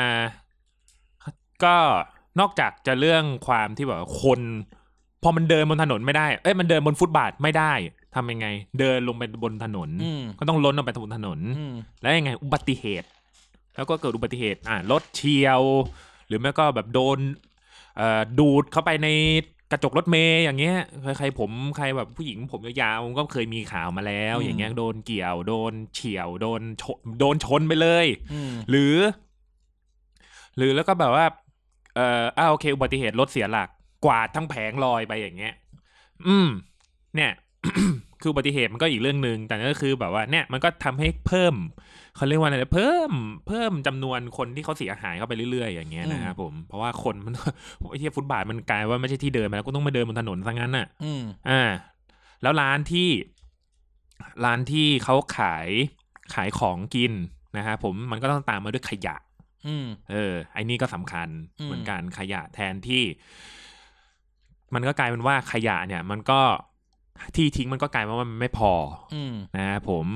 ก็นอกจากจะเรื่องความที่แบบว่าคน พอมันเดินบนถนนไม่ได้ เอ้ยมันเดินบนฟุตบาทไม่ได้ทำยังไง เดินลงไปบนถนน อืม ก็ต้องล้นลงไปบนถนน อืม แล้วยังไง อุบัติเหตุ แล้วก็เกิดอุบัติเหตุ อ่ารถเฉียว หรือไม่ก็แบบโดนเอ่อ ดูดเข้าไปในกระจกรถเมย์อย่างเงี้ยใครใครผมใครแบบผู้หญิงผมยาวๆก็เคยมีข่าวมาแล้ว อย่างเงี้ยโดนเกี่ยวโดนเฉียวโดนชนโดนชนไปเลยอืมหรือ หรือแล้วก็แบบว่า เอ่ออ้าโอเค อุบัติเหตุรถเสียหลัก กวาดทั้งแผงลอยไปอย่างเงี้ย อืม เนี่ย คืออุบัติเหตุมันก็อีกเรื่องหนึ่งแต่ก็คือแบบว่า เนี่ยมันก็ทำให้เพิ่ม เขาเรียกว่าอะไรนะเพิ่มเพิ่มจำนวนคนที่เขาเสียหายเข้าไปเรื่อยๆ อย่างเงี้ยนะครับผมเพราะว่าคนมันไอ้เหี้ยฟุตบาทมันกลายว่าไม่ใช่ที่เดินไปแล้วก็ต้องมาเดินบนถนนซะงั้นน่ะอืมอ่า แล้วร้านที่ร้านที่เขาขายขายของกินนะครับผมมันก็ต้องตามมาด้วยขยะอืมเออไอ้นี่ก็สำคัญอืมเหมือนกันขยะแทนที่ มันก็กลายเป็นว่าขยะเนี่ย มันก็ที่ทิ้งมันก็กลายเป็นว่ามันไม่พออืมนะครับผม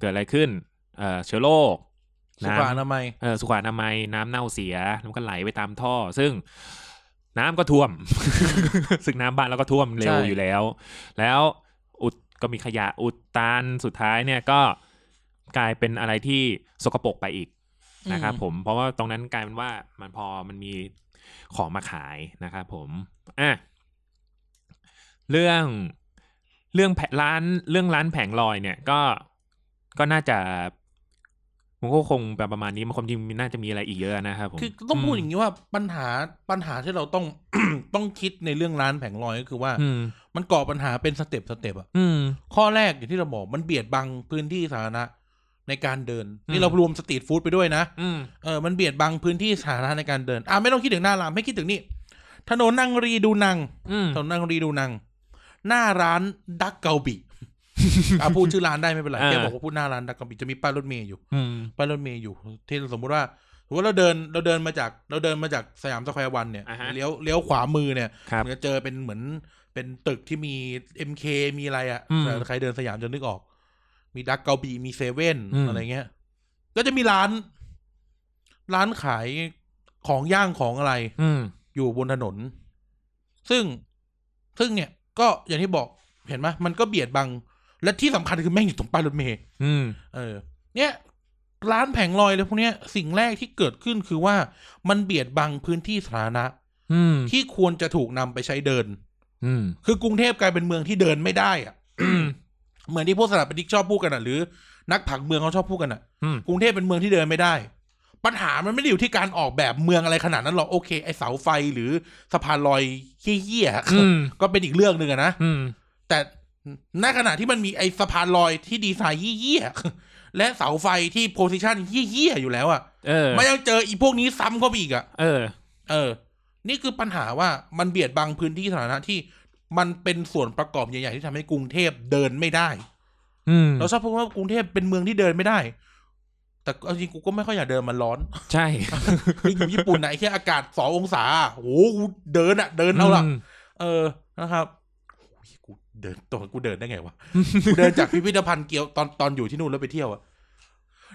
เกิดอะไรขึ้น เอ่อเชื้อโรคสุขอนามัยเออสุขอนามัยน้ำเน่าเสียแล้วมันก็ไหลไปตามท่อ ซึ่งน้ำก็ท่วม ซึ่งน้ำบ้านเราก็ท่วมเร็วใช่อยู่แล้ว แล้วอุดก็มีขยะอุดตันสุดท้ายเนี่ยก็กลายเป็นอะไรที่สกปรกไปอีกนะครับผมเพราะว่าตรงนั้นกลายเป็นว่ามันพอมันมีของมาขายนะครับผมอะเรื่องเรื่องแผร้านเรื่องร้านแผงลอยเนี่ยก็ก็น่าจะ มันก็คงแบบประมาณนี้มันความจริงน่าจะมีอะไรอีกเยอะนะครับผมคือต้องพูดอย่อย่างนี้ว่าปัญหาปัญหาที่เราต้อง ต้องคิดในเรื่องร้านแผงลอยก็คือว่าอืมมันก่อปัญหาเป็น step step อะอืมข้อแรกอย่างที่เราบอกมันเบียดบังพื้นที่สาธารณะในการเดินอืม นี่เรารวม street food ไปด้วยนะอืมเออมันเบียดบังพื้นที่สาธารณะในการเดิน อ่าไม่ต้องคิดถึงหน้ารามให้คิดถึงนี่ถนนอังรีดูนังต์อืมถนนอังรีดูนังต์ หน้าร้านดักกาลบี้ อะพูดชื่อร้านได้ไม่เป็นไรอ่าแค่บอกว่าพูดหน้าร้านดักกาลบี้จะมีป้ายรถเมล์อยู่อืมป้ายรถเมล์อยู่ ที่สมมุติว่าสมมติว่าเราเดินเราเดินมาจากเราเดินมาจากสยามสแควร์วันเนี่ยอ่าฮะเลี้ยวเลี้ยวขวามือเนี่ยครับมันจะเจอเป็นเหมือนเป็นตึกที่มี MK มีอะไรอะอืม่ะใครเดินสยามจะนึกออก มีดักกาลบี้มีเซเว่นอืมอะไรเงี้ย ก็จะมีร้าน ร้านขายของย่างของอะไร อืมอยู่บนถนน ซึ่งซึ่งเนี่ย ก็อย่างที่บอกเห็นไหมมันก็เบียดบัง และที่สำคัญคือแม่งอยู่ตรงป้ายรถเมล์อืมเออ เนี่ยร้านแผงลอยเลยพวกเนี้ย สิ่งแรกที่เกิดขึ้นคือว่ามันเบียดบังพื้นที่สาธารณะอืมที่ควรจะถูกนำไปใช้เดิน อืมคือกรุงเทพกลายเป็นเมืองที่เดินไม่ได้อะเหมือนที่พวกสถาปนิกชอบพูดกันอะหรือ นักผังเมืองเขาชอบพูดกันอะอืมกรุงเทพเป็นเมืองที่เดินไม่ได้ ปัญหามันไม่ได้อยู่ที่การออกแบบเมืองอะไรขนาดนั้นหรอกโอเคไอเสาไฟหรือสะพานลอยเหี้ยอืมๆก็เป็นอีกเรื่องหนึ่งอะนะอืมแต่ ณขณะที่มันมีไอสะพานลอยที่ดีไซน์เหี้ยๆและเสาไฟที่โพซิชันเหี้ยๆอยู่แล้วอะเออมันยังเจออีพวกนี้ซ้ำเข้าไปอีกอะเออ เออ นี่คือปัญหาว่ามันเบียดบังพื้นที่สาธารณะที่มันเป็นส่วนประกอบใหญ่ๆที่ทำให้กรุงเทพเดินไม่ได้ อืมเราชอบพูดว่ากรุงเทพเป็นเมืองที่เดินไม่ได้ แต่เอาจริงกูก็ไม่ค่อยอยากเดินมันร้อน ใช่นี่อยู่ญี่ปุ่นไหนะไอ้แค่อากาศสององศาอะโอ้โหกูเดินอะเดินเอาละมเออนะครับโอ้ยกู เดินตัวกูเดินได้ไงวะกูเดินจากพิพิธภัณฑ์เกียวตอนตอนอยู่ที่นู่นแล้วไปเที่ยวอะ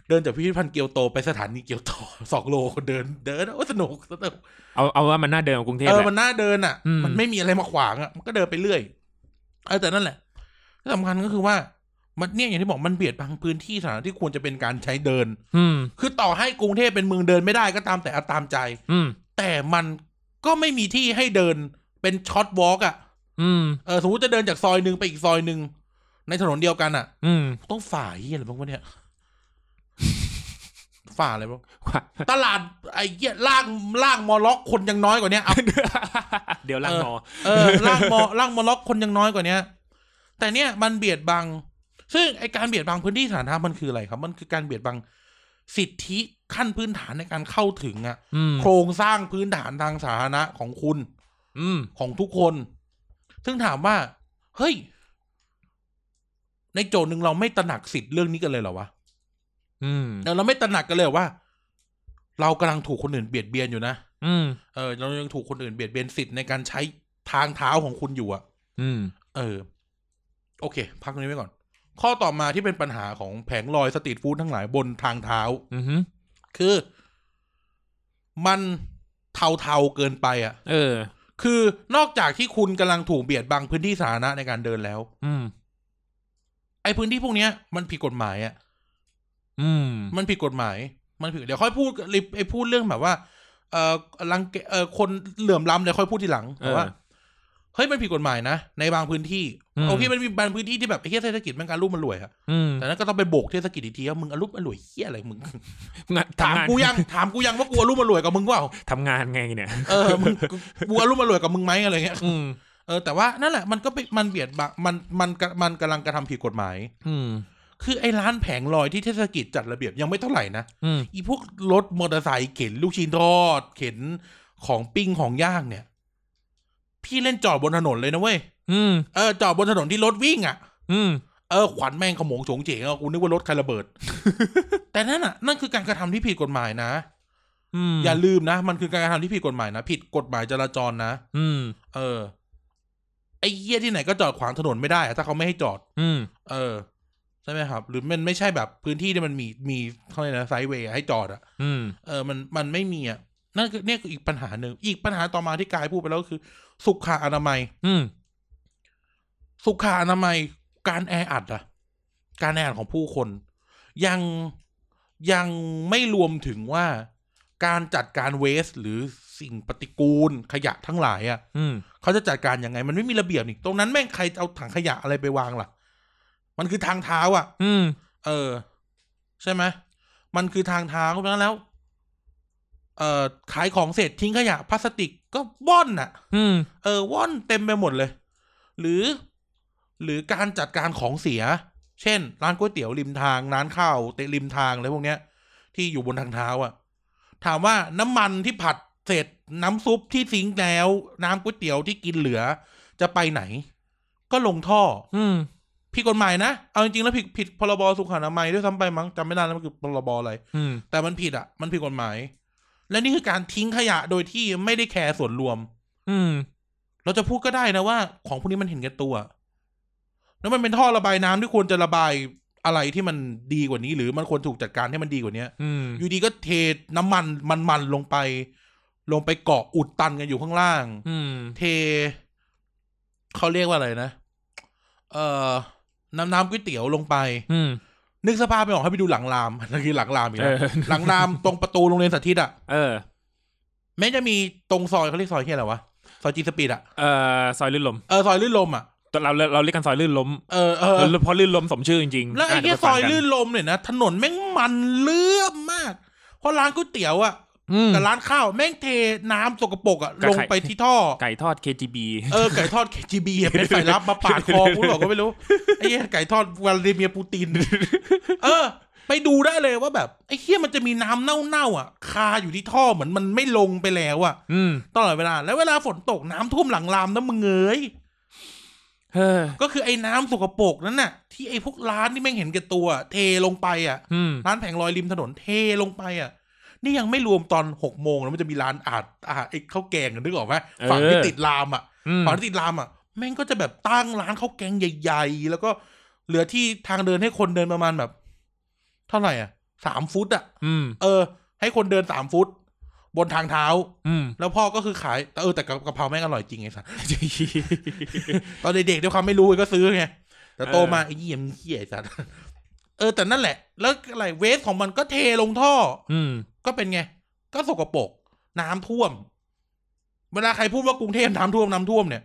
เดินจากพิพิธภัณฑ์เกียวโตไปสถานีเกียวโตสองโลเดิน เดินโอ้สนุกสนุกเอาเอาว่ามันน่าเดินกว่ากรุงเทพเออแหละมันน่าเดินอะอืมมันไม่มีอะไรมาขวางอะมันก็เดินไปเรื่อยเออแต่นั่นแหละที่สำคัญก็คือว่า มันเนี่ยอย่างที่บอกมันเบียดบังพื้นที่สาธารณะที่ควรจะเป็นการใช้เดิน อืมคือต่อให้กรุงเทพเป็นเมืองเดินไม่ได้ก็ตามแต่เอาตามใจ อืมแต่มันก็ไม่มีที่ให้เดินเป็นช็อตวอล์กอะ อืมเออสมมติจะเดินจากซอยหนึ่งไปอีกซอยหนึ่งในถนนเดียวกันอะ อืม ต้องฝ่าเหียอะไรบ้างวะเนี่ย ฝ่าอะไรบ้างตลาดไอ้เหี้ยล่างล่างมอล็อกคนยังน้อยกว่าเนี้ยเอาเดี๋ยวลังมอเออร่างมอร่างมอล็อกคนยังน้อยกว่าเนี้ย แต่เนี้ยมันเบียดบัง ซึ่งไอการเบียดบังพื้นที่สาธารณะมันคืออะไรครับ มันคือการเบียดบังสิทธิขั้นพื้นฐานในการเข้าถึงอะอืมโครงสร้างพื้นฐานทางสาธารณะของคุณ อืมของทุกคน ซึ่งถามว่า เฮ้ย ในโจทย์หนึ่งเราไม่ตระหนักสิทธิ์เรื่องนี้กันเลยเหรอวะอืมเราไม่ตระหนักกันเลยเหรอว่า เรากำลังถูกคนอื่นเบียดเบียนอยู่นะอืมเออ เรายังถูกคนอื่นเบียดเบียนสิทธิ์ในการใช้ทางเท้าของคุณอยู่อะอืม เออ โอเค พักตรงนี้ไว้ก่อน ข้อต่อมาที่เป็นปัญหาของแผงลอยสตรีทฟู้ดทั้งหลายบนทางเท้า อืมคือ มันเทาๆเกินไปอะ่ะ เออ คือนอกจากที่คุณกำลังถูกเบียดบังพื้นที่สาธารณะในการเดินแล้ว อืม ไอ้พื้นที่พวกเนี้ย มันผิดกฎหมายอะ่ะ อืม มันผิดกฎหมาย มันผิดเดี๋ยวค่อยพูดไอ้พูดเรื่องแบบว่า เออรังแกเออคนเหลื่อมล้ำเดี๋ยวค่อยพูดทีหลังแต่ว่า เออเฮ้ยมันผิดกฎหมายนะ ในบางพื้นที่อืมโอเคมันมีบางพื้นที่ที่แบบไอ้เหี้ยเศรษฐกิจมันการรุ่มมันรวยอะอืมแต่นั้นก็ต้องไปโบกเทศกิจอีกทีว่ามึงอรุมอร่วยเฮียอะไรมึงงานถามทำงานกูยังถามกูยังว่ากูอรุมอร่วยกับมึงเปล่าทำงานไงเนี่ยเออมึงกูอรุมอร่วยกับมึงไหมอะไรเงี้ยอืมเออแต่ว่านั่นแหละมันก็ไปมันเบียดบังมันมันมันกำลังกระทำผิดกฎหมาย อืมคือไอ้ร้านแผงลอยที่เทศกิจจัดระเบียบยังไม่เท่าไหร่นะอืมอีพวกรถมอเตอร์ไซค์เข็นลูกชิ้นทอดเข็นของปิ้งของย่างเนี่ย พี่เล่นจอดบนถนนเลยนะเว้ยอืมเออจอดบนถนนที่รถวิ่งอะ อืมเออขวัญแม่งขโมงโฉงเจ๋งอะกูนึกว่ารถใครระเบิด แต่นั่นอะนั่นคือการกระทำที่ผิดกฎหมายนะอืมอย่าลืมนะ มันคือการกระทำที่ผิดกฎหมายนะ ผิดกฎหมายจราจรนะ อืม เออ ไอ้เหี้ยที่ไหนก็จอดขวางถนนไม่ได้อะถ้าเขาไม่ให้จอด อืม เออ ใช่ไหมครับ หรือมันไม่ใช่แบบพื้นที่ที่มันมีมีเขาเรียกนะไซด์เวย์ให้จอดอะอืม เออ มันมันไม่มีอะ นั่นคือเนี่ยคืออีกปัญหาหนึ่ง อีกปัญหาต่อมาที่กายพูดไปแล้วก็คือ สุขอนามัย อืม สุขอนามัย การแออัดอะการแออัดของผู้คน ยังยังไม่รวมถึงว่าการจัดการเวสหรือสิ่งปฏิกูลขยะทั้งหลายอะอืมเขาจะจัดการยังไง มันไม่มีระเบียบนี่ตรงนั้นแม่งใครเอาถังขยะอะไรไปวางล่ะ มันคือทางเท้าอะอืม เออ ใช่ไหมมันคือทางเท้าเพราะฉะนั้นแล้ว เอ่อขายของเสร็จทิ้งขยะพลาสติกก็ว่อนน่ะ อืม เออว่อนเต็มไปหมดเลย หรือ หรือการจัดการของเสีย เช่น ร้านก๋วยเตี๋ยวริมทางร้านข้าวเตะริมทางอะไรพวกเนี้ย ที่อยู่บนทางเท้าอะถามว่าน้ำมันที่ผัดเสร็จน้ำซุปที่ซิงค์แล้ว น้ำก๋วยเตี๋ยวที่กินเหลือ จะไปไหน ก็ลงท่อ อืมผิดกฎหมายนะ เอาจริงๆแล้วผิดผิดพรบสุขอนามัยด้วยซ้ำไปมั้งจำไม่ได้แล้วมันคือพรบอะไร อืม แต่มันผิดอะ มันผิดกฎหมาย และนี่คือการทิ้งขยะโดยที่ไม่ได้แคร์ส่วนรวม อืม เราจะพูดก็ได้นะว่า ของพวกนี้มันเห็นแก่ตัว แล้วมันเป็นท่อระบายน้ำที่ควรจะระบายอะไรที่มันดีกว่านี้ หรือมันควรถูกจัดการให้มันดีกว่านี้อืมอยู่ดีก็เทน้ำมันมันๆลงไป ลงไปเกาะอุดตันกันอยู่ข้างล่าง อืม เทเขาเรียกว่าอะไรนะ เอ่อน้ำน้ำก๋วยเตี๋ยวลงไป อืม นึกสภาพไม่ออกให้ไปดูหลังรามนั่นคือหลังรามอีกเอแล้วอหลังรามตรงประตูโรงเรียนสาธิตอะเออแม้จะมีตรงซอยเขาเรียกซอยที่อะไรวะซอยจีสปีดอะเออซอยลื่นลมเออซอยลื่นลมอะแต่เราเราเรียกกันซอยลื่นล้มเออเออเออเพราะลื่นล้มสมชื่อจริงๆแล้วไอ้ะเนี้ยดี๋วซปอยฟังกัลื่นลมเนี่ยนะถนนแม่งมันเลื่อมมากเพราะร้านก๋วยเตี๋ยวอะ อืมกับร้านข้าวแม่งเทน้ำสกปรกอะกับลงไข่ไปที่ท่อ ไก่ทอด KGB เออไก่ทอด KGB อะเป็นสายลับมาปาดคอกูหรอกก็ไม่รู้ไอ้เหี้ยไก่ทอดวลาดิเมียร์ปูติน เออ ไปดูได้เลยว่าแบบไอ้เหี้ยมันจะมีน้ำเน่าๆอะ คาอยู่ที่ท่อเหมือนมันไม่ลงไปแล้วอะอืมตลอดเวลา แล้วเวลาฝนตกน้ำท่วมหลังรามนะมึงเอ้ยเฮ้อก็คือไอ้น้ำสกปรกนั่นน่ะ ที่ไอ้พวกร้านที่แม่งเห็นแก่ตัว เทลงไปอะอืมร้านแผงลอยริมถนนเทลงไปอะ นี่ยังไม่รวมตอนหกโมงแล้วมันจะมีร้านอาดอาไอ้ข้าวแกงอะนึกออกไหมฝั่งที่ติดรามอะอืมฝั่งที่ติดรามอะแม่งก็จะแบบตั้งร้านข้าวแกงใหญ่ ๆ แล้วก็เหลือที่ทางเดินให้คนเดินประมาณแบบ เท่าไหร่อะสามฟุตอะอืมเออ ให้คนเดินสามฟุต บนทางเท้า อืมแล้วพ่อก็คือขายแต่เออแต่กะกะเพราแม่งอร่อยจริงไงสัสตอนเด็กๆด้วยความไม่รู้ก็ซื้อไงแต่โตมาไอ้เหี้ยมงเหี้ยไอ้สัสเออแต่นั่นแหละ แล้วอะไรเวสของมันก็เทลงท่อ อืม ก็เป็นไง ก็สกปรกน้ำท่วม เวลาใครพูดว่ากรุงเทพน้ำท่วมน้ำท่วมเนี่ย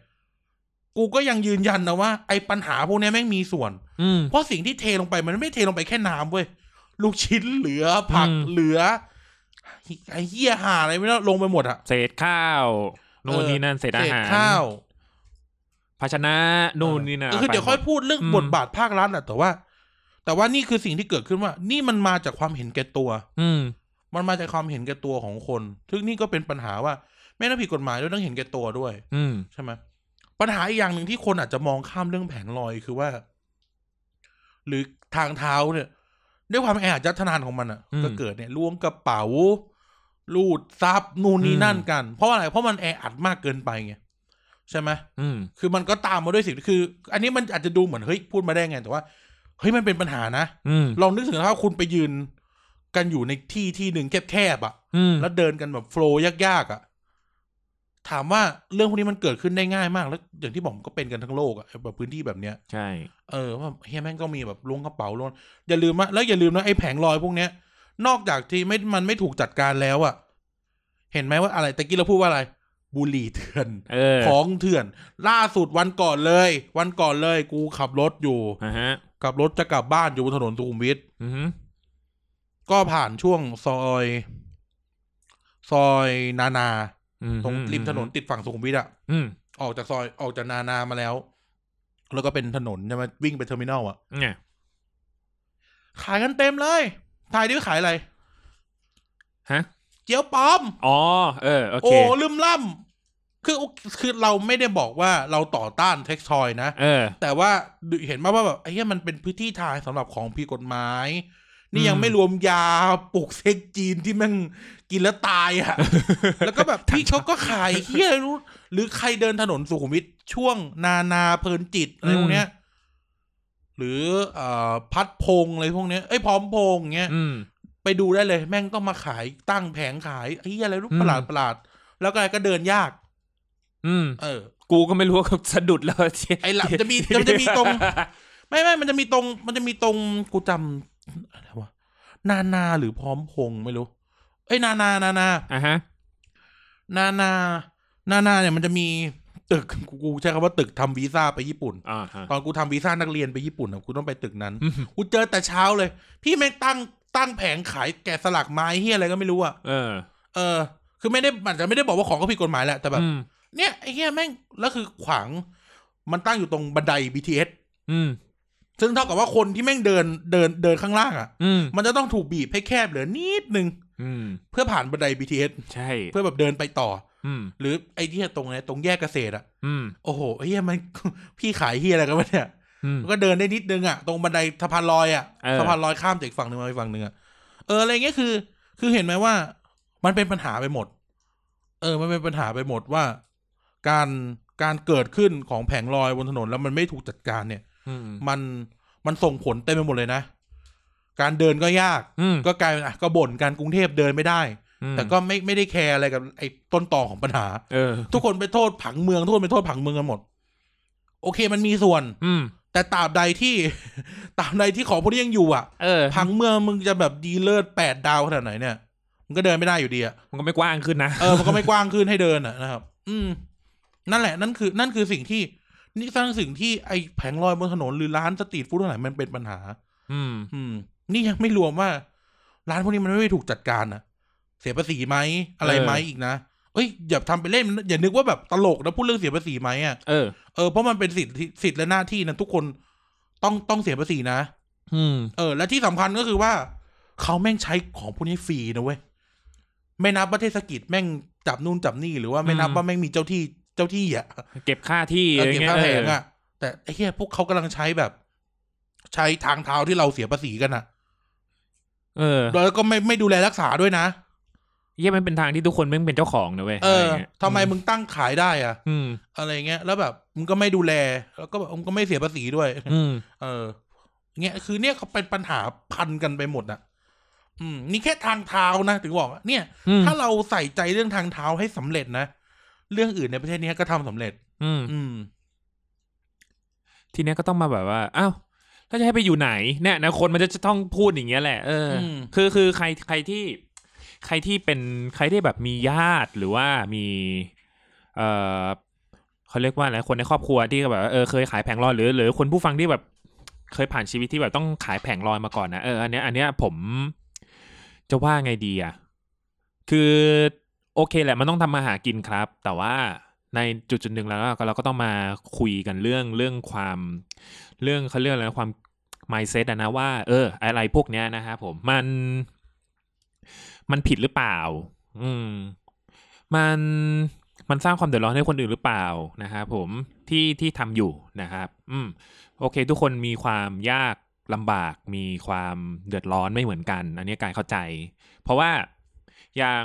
กูก็ยังยืนยันนะว่าไอ้ปัญหาพวกเนี้ยแม่งมีส่วนอืมเพราะสิ่งที่เทลงไปมันไม่เทลงไปแค่น้ำเว้ย ลูกชิ้นเหลือผักอืมเหลือไอ้เหี้ยหาอะไรไม่รู้ลงไปหมดอะเศษข้าวนู่นเออนี่นั่นเศษอาเศษหารข้าว ภาชนะนู่นนี่นะเออคือเดี๋ยวค่อยพูดเรื่องอืมบทบาทภาครัฐแหละแต่ว่า แต่ว่านี่คือสิ่งที่เกิดขึ้นว่า นี่มันมาจากความเห็นแก่ตัว อื มมันมาจากความเห็นแก่ตัวของคน ซึ่งนี่ก็เป็นปัญหาว่าไม่ต้องผิดกฎหมายด้วยต้องเห็นแก่ตัวด้วย อืมใช่ไหมปัญหาอีกอย่างหนึ่งที่คนอาจจะมองข้ามเรื่องแผงลอยคือว่า หรือทางเท้าเนี่ย ด้วยความแออัดยัดทนานของมันอะอืมก็เกิดเนี่ยล้วงกระเป๋าลูดซับนู่นนี่อืมนั่นกัน เพราะอะไรเพราะมันแออัดมากเกินไปไงใช่ไหมอืมคือมันก็ตามมาด้วยสิ่งคือ อันนี้มันอาจจะดูเหมือนเฮ้ยพูดมาได้ไงแต่ว่าเฮ้ยมันเป็นปัญหานะอืมลองนึกถึงถ้าคุณไปยืน กันอยู่ในที่ที่หนึ่งแคบๆอะอืมแล้วเดินกันแบบโฟล์ยากๆอะ ถามว่าเรื่องพวกนี้มันเกิดขึ้นได้ง่ายมาก แล้วอย่างที่บอกมันก็เป็นกันทั้งโลกอะแบบพื้นที่แบบเนี้ยใช่ เออว่าเฮียแม่งก็มีแบบล้วงกระเป๋าล้วงอย่าลืมว่าแล้วอย่าลืมนะไอ้แผงลอยพวกเนี้ย นอกจากที่ไม่มันไม่ถูกจัดการแล้วอะ เห็นไหมว่าอะไรตะกี้เราพูดว่าอะไรบุหรี่เถื่อนเออของเถื่อน ล่าสุดวันก่อนเลย วันก่อนเลย กูขับรถอยู่อ่าฮะขับรถจะกลับบ้านอยู่บนถนนสุขุมวิทอืม ก็ผ่านช่วงซอย ซอยนานาอืมตรงริมถนนติดฝั่งสุขุมวิทอะอืมออกจากซอยออกจากนานามาแล้ว แล้วก็เป็นถนนใช่ไหมวิ่งไปเทอร์มินอลอะเนี่ยขายกันเต็มเลยทายดิว่าขายอะไร ฮะ เจียวปลอม อ๋อ เออ โอโอ้เคลืมล่ำคือคือเราไม่ได้บอกว่าเราต่อต้านเท็กซ์ทอยนะ เออ แต่ว่าเห็นมาว่าแบบไอ้เหี้ยมันเป็นพื้นที่ทายสำหรับของผิดกฎหมาย นี่ยังอืมไม่รวมยาปลูกเซ็กจีนที่แมันกินแล้วตายอะ แล้วก็แบบพี่เขาก็ขายเฮียรู้ หรือใครเดินถนนสุขุมวิทช่วงนานาเพลินจิตอะไรพวกเนี้ย หรือเอ่อพัดพงอะไรพวกเนี้ยเอ้ยพร้อมพงเงี้ยอืมไปดูได้เลย แม่งต้องมาขายตั้งแผงขายไอ้เหี้ยอะไรลูกอืมประหลาดประหลาด แล้วก็อะไรก็เดินยาก อืม เออ กูก็ไม่รู้ว่าเขาสะดุดแล้วไอ้หลังจะมีมันจะมีตรง ไม่ไม่มันจะมีตรง มันจะมีตรงกูจำ อะไรวะนานาหรือพร้อมพงษ์ไม่รู้ เอ้ยนานานานาอะฮะ นานานานาเนี่ยมันจะมีตึกกูกูใช้คำว่าตึกทำวีซ่าไปญี่ปุ่นอ่าฮะตอนกูทำวีซ่านักเรียนไปญี่ปุ่นอะกูต้องไปตึกนั้นอืมกูเจอแต่เช้าเลย พี่แม่งตั้งตั้งแผงขายแกะสลักไม้เฮียอะไรก็ไม่รู้อะเออ เออ คือไม่ได้มันจะไม่ได้บอกว่าของก็ผิดกฎหมายแหละแต่แบบอืมเนี่ยไอ้เฮียแม่งแล้วคือขวาง มันตั้งอยู่ตรงบันได BTS อืม ซึ่งเท่ากับว่าคนที่แม่งเดินเดินเดินข้างล่างอะ่ะอืมมันจะต้องถูกบีบให้แคบเหลือนิดนึงอืมเพื่อผ่านบันได BTS ใช่ เพื่อแบบเดินไปต่ออืมหรือไอ้ที่ตรงเนี้ยตรงแยกเกษตรอะ่ะอืมโอ้โหไอ้เหี้ยมันพี่ขายเฮียอะไรกันวะเนี่ยอืมมันก็เดินได้นิดนึงอะ่ะตรงบันไดสะพานลอยอะ่ะเออสะพานลอยข้ามจากอีกฝั่งหนึ่งมาอีกฝั่งหนึ่งอะ่ะเอออะไรเงี้ยคือ คือเห็นไหมว่า มันเป็นปัญหาไปหมด เออ มันเป็นปัญหาไปหมดว่า การการเกิดขึ้นของแผงลอยบนถนนแล้วมันไม่ถูกจัดการเนี่ยอื มมันมันส่งผลเต็มไปหมดเลยนะ การเดินก็ยากอืมก็กลายเป็นอะก็บ่นการกรุงเทพเดินไม่ได้อืมแต่ก็ไม่ไม่ได้แคร์อะไรกับไอ้ต้นตอของปัญหาเออ ทุกคนไปโทษผังเมือง ทุกคนไปโทษผังเมืองกันหมด โอเคมันมีส่วน อืมแต่ตราบใดที่ตราบใดที่ของพวกนี้ยังอยู่อะเออผังเมืองมึงจะแบบดีเลิศแปดดาวขนาดไหนเนี่ยมันก็เดินไม่ได้อยู่ดีอะ มันก็ไม่กว้างขึ้นนะ เออ มันก็ไม่กว้างขึ้นให้เดินอะนะครับ อืม นั่นแหละ นั่นคือ นั่นคือสิ่งที่ นี่สร้างสิ่งที่ไอ้แผงลอยบนถนนหรือร้านสตรีทฟู้ดอะไรมันเป็นปัญหา อืม อืม นี่ยังไม่รวมว่า ร้านพวกนี้มันไม่ได้ถูกจัดการนะเสียภาษีไหมอะไรไหมอีกนะเอ้ยอย่าทำไปเล่นอย่านึกว่าแบบตลกนะพูดเรื่องเสียภาษีไหมอะเออเออเพราะมันเป็นสิทธิสิทธิและหน้าที่นะทุกคนต้องต้องเสียภาษีนะ อืม เออ และที่สำคัญก็คือว่า เขาแม่งใช้ของพวกนี้ฟรีนะเว้ยไม่นับว่าเทศกิจแม่งจับนู่นจับนี่หรือว่าไม่นับอืมว่าแม่งมีเจ้าที่ เจ้าที่อะเก็บค่าที่เออะอไรเก็บเงี้ยค่าแผงเอออะ แต่ไอ้เหี้ยพวกเขากำลังใช้แบบ ใช้ทางเท้าที่เราเสียภาษีกันอะ เออ แล้วก็ไม่ไม่ดูแลรักษาด้วยนะเยี่ยมันเป็นทางที่ทุกคนแม่งเป็นเจ้าของนะเว้ยเอออะไรงี้ยทำไมมึงตั้งขายได้อะ อืม อะไรเงี้ย แล้วแบบมึงก็ไม่ดูแล แล้วก็แบบมึงก็ไม่เสียภาษีด้วย อืม เออ เงี้ย คือเนี่ยเขาเป็นปัญหาพันกันไปหมดอะ อืม นี่แค่ทางเท้านะ ถึงบอกว่าเนี่ยอืมถ้าเราใส่ใจเรื่องทางเท้าให้สำเร็จนะ เรื่องอื่นในประเทศนี้ก็ทำสำเร็จ อืมอืม ทีเนี้ยก็ต้องมาแบบว่าอ้าวแล้วจะให้ไปอยู่ไหน เนี่ยนะคนมันจะจะต้องพูดอย่างเงี้ยแหละเอออมคือคือใครใครที่ ใครที่เป็นใครที่แบบมีญาติหรือว่ามี เออเขาเรียกว่าอะไรคนในครอบครัวที่แบบว่าเออเคยขายแผงลอยหรือหรือคนผู้ฟังที่แบบ เคยผ่านชีวิตที่แบบต้องขายแผงลอยมาก่อนนะเอออันเนี้ยอันเนี้ยผมจะว่าไงดีอะคือ โอเคแหละมันต้องทำมาหากินครับ แต่ว่าในจุดจุดหนึ่งแล้วก็เราก็ต้องมาคุยกันเรื่องเรื่องความ เรื่องเขาเรียกอะไรนะความ mindset นะว่า เออ อะไรพวกเนี้ยนะฮะผมมัน มันผิดหรือเปล่า อืม มันมันสร้างความเดือดร้อนให้คนอื่นหรือเปล่านะครับผมที่ที่ทำอยู่นะครับ อืม โอเค ทุกคนมีความยากลำบาก มีความเดือดร้อนไม่เหมือนกัน อันนี้การเข้าใจ เพราะว่าอย่าง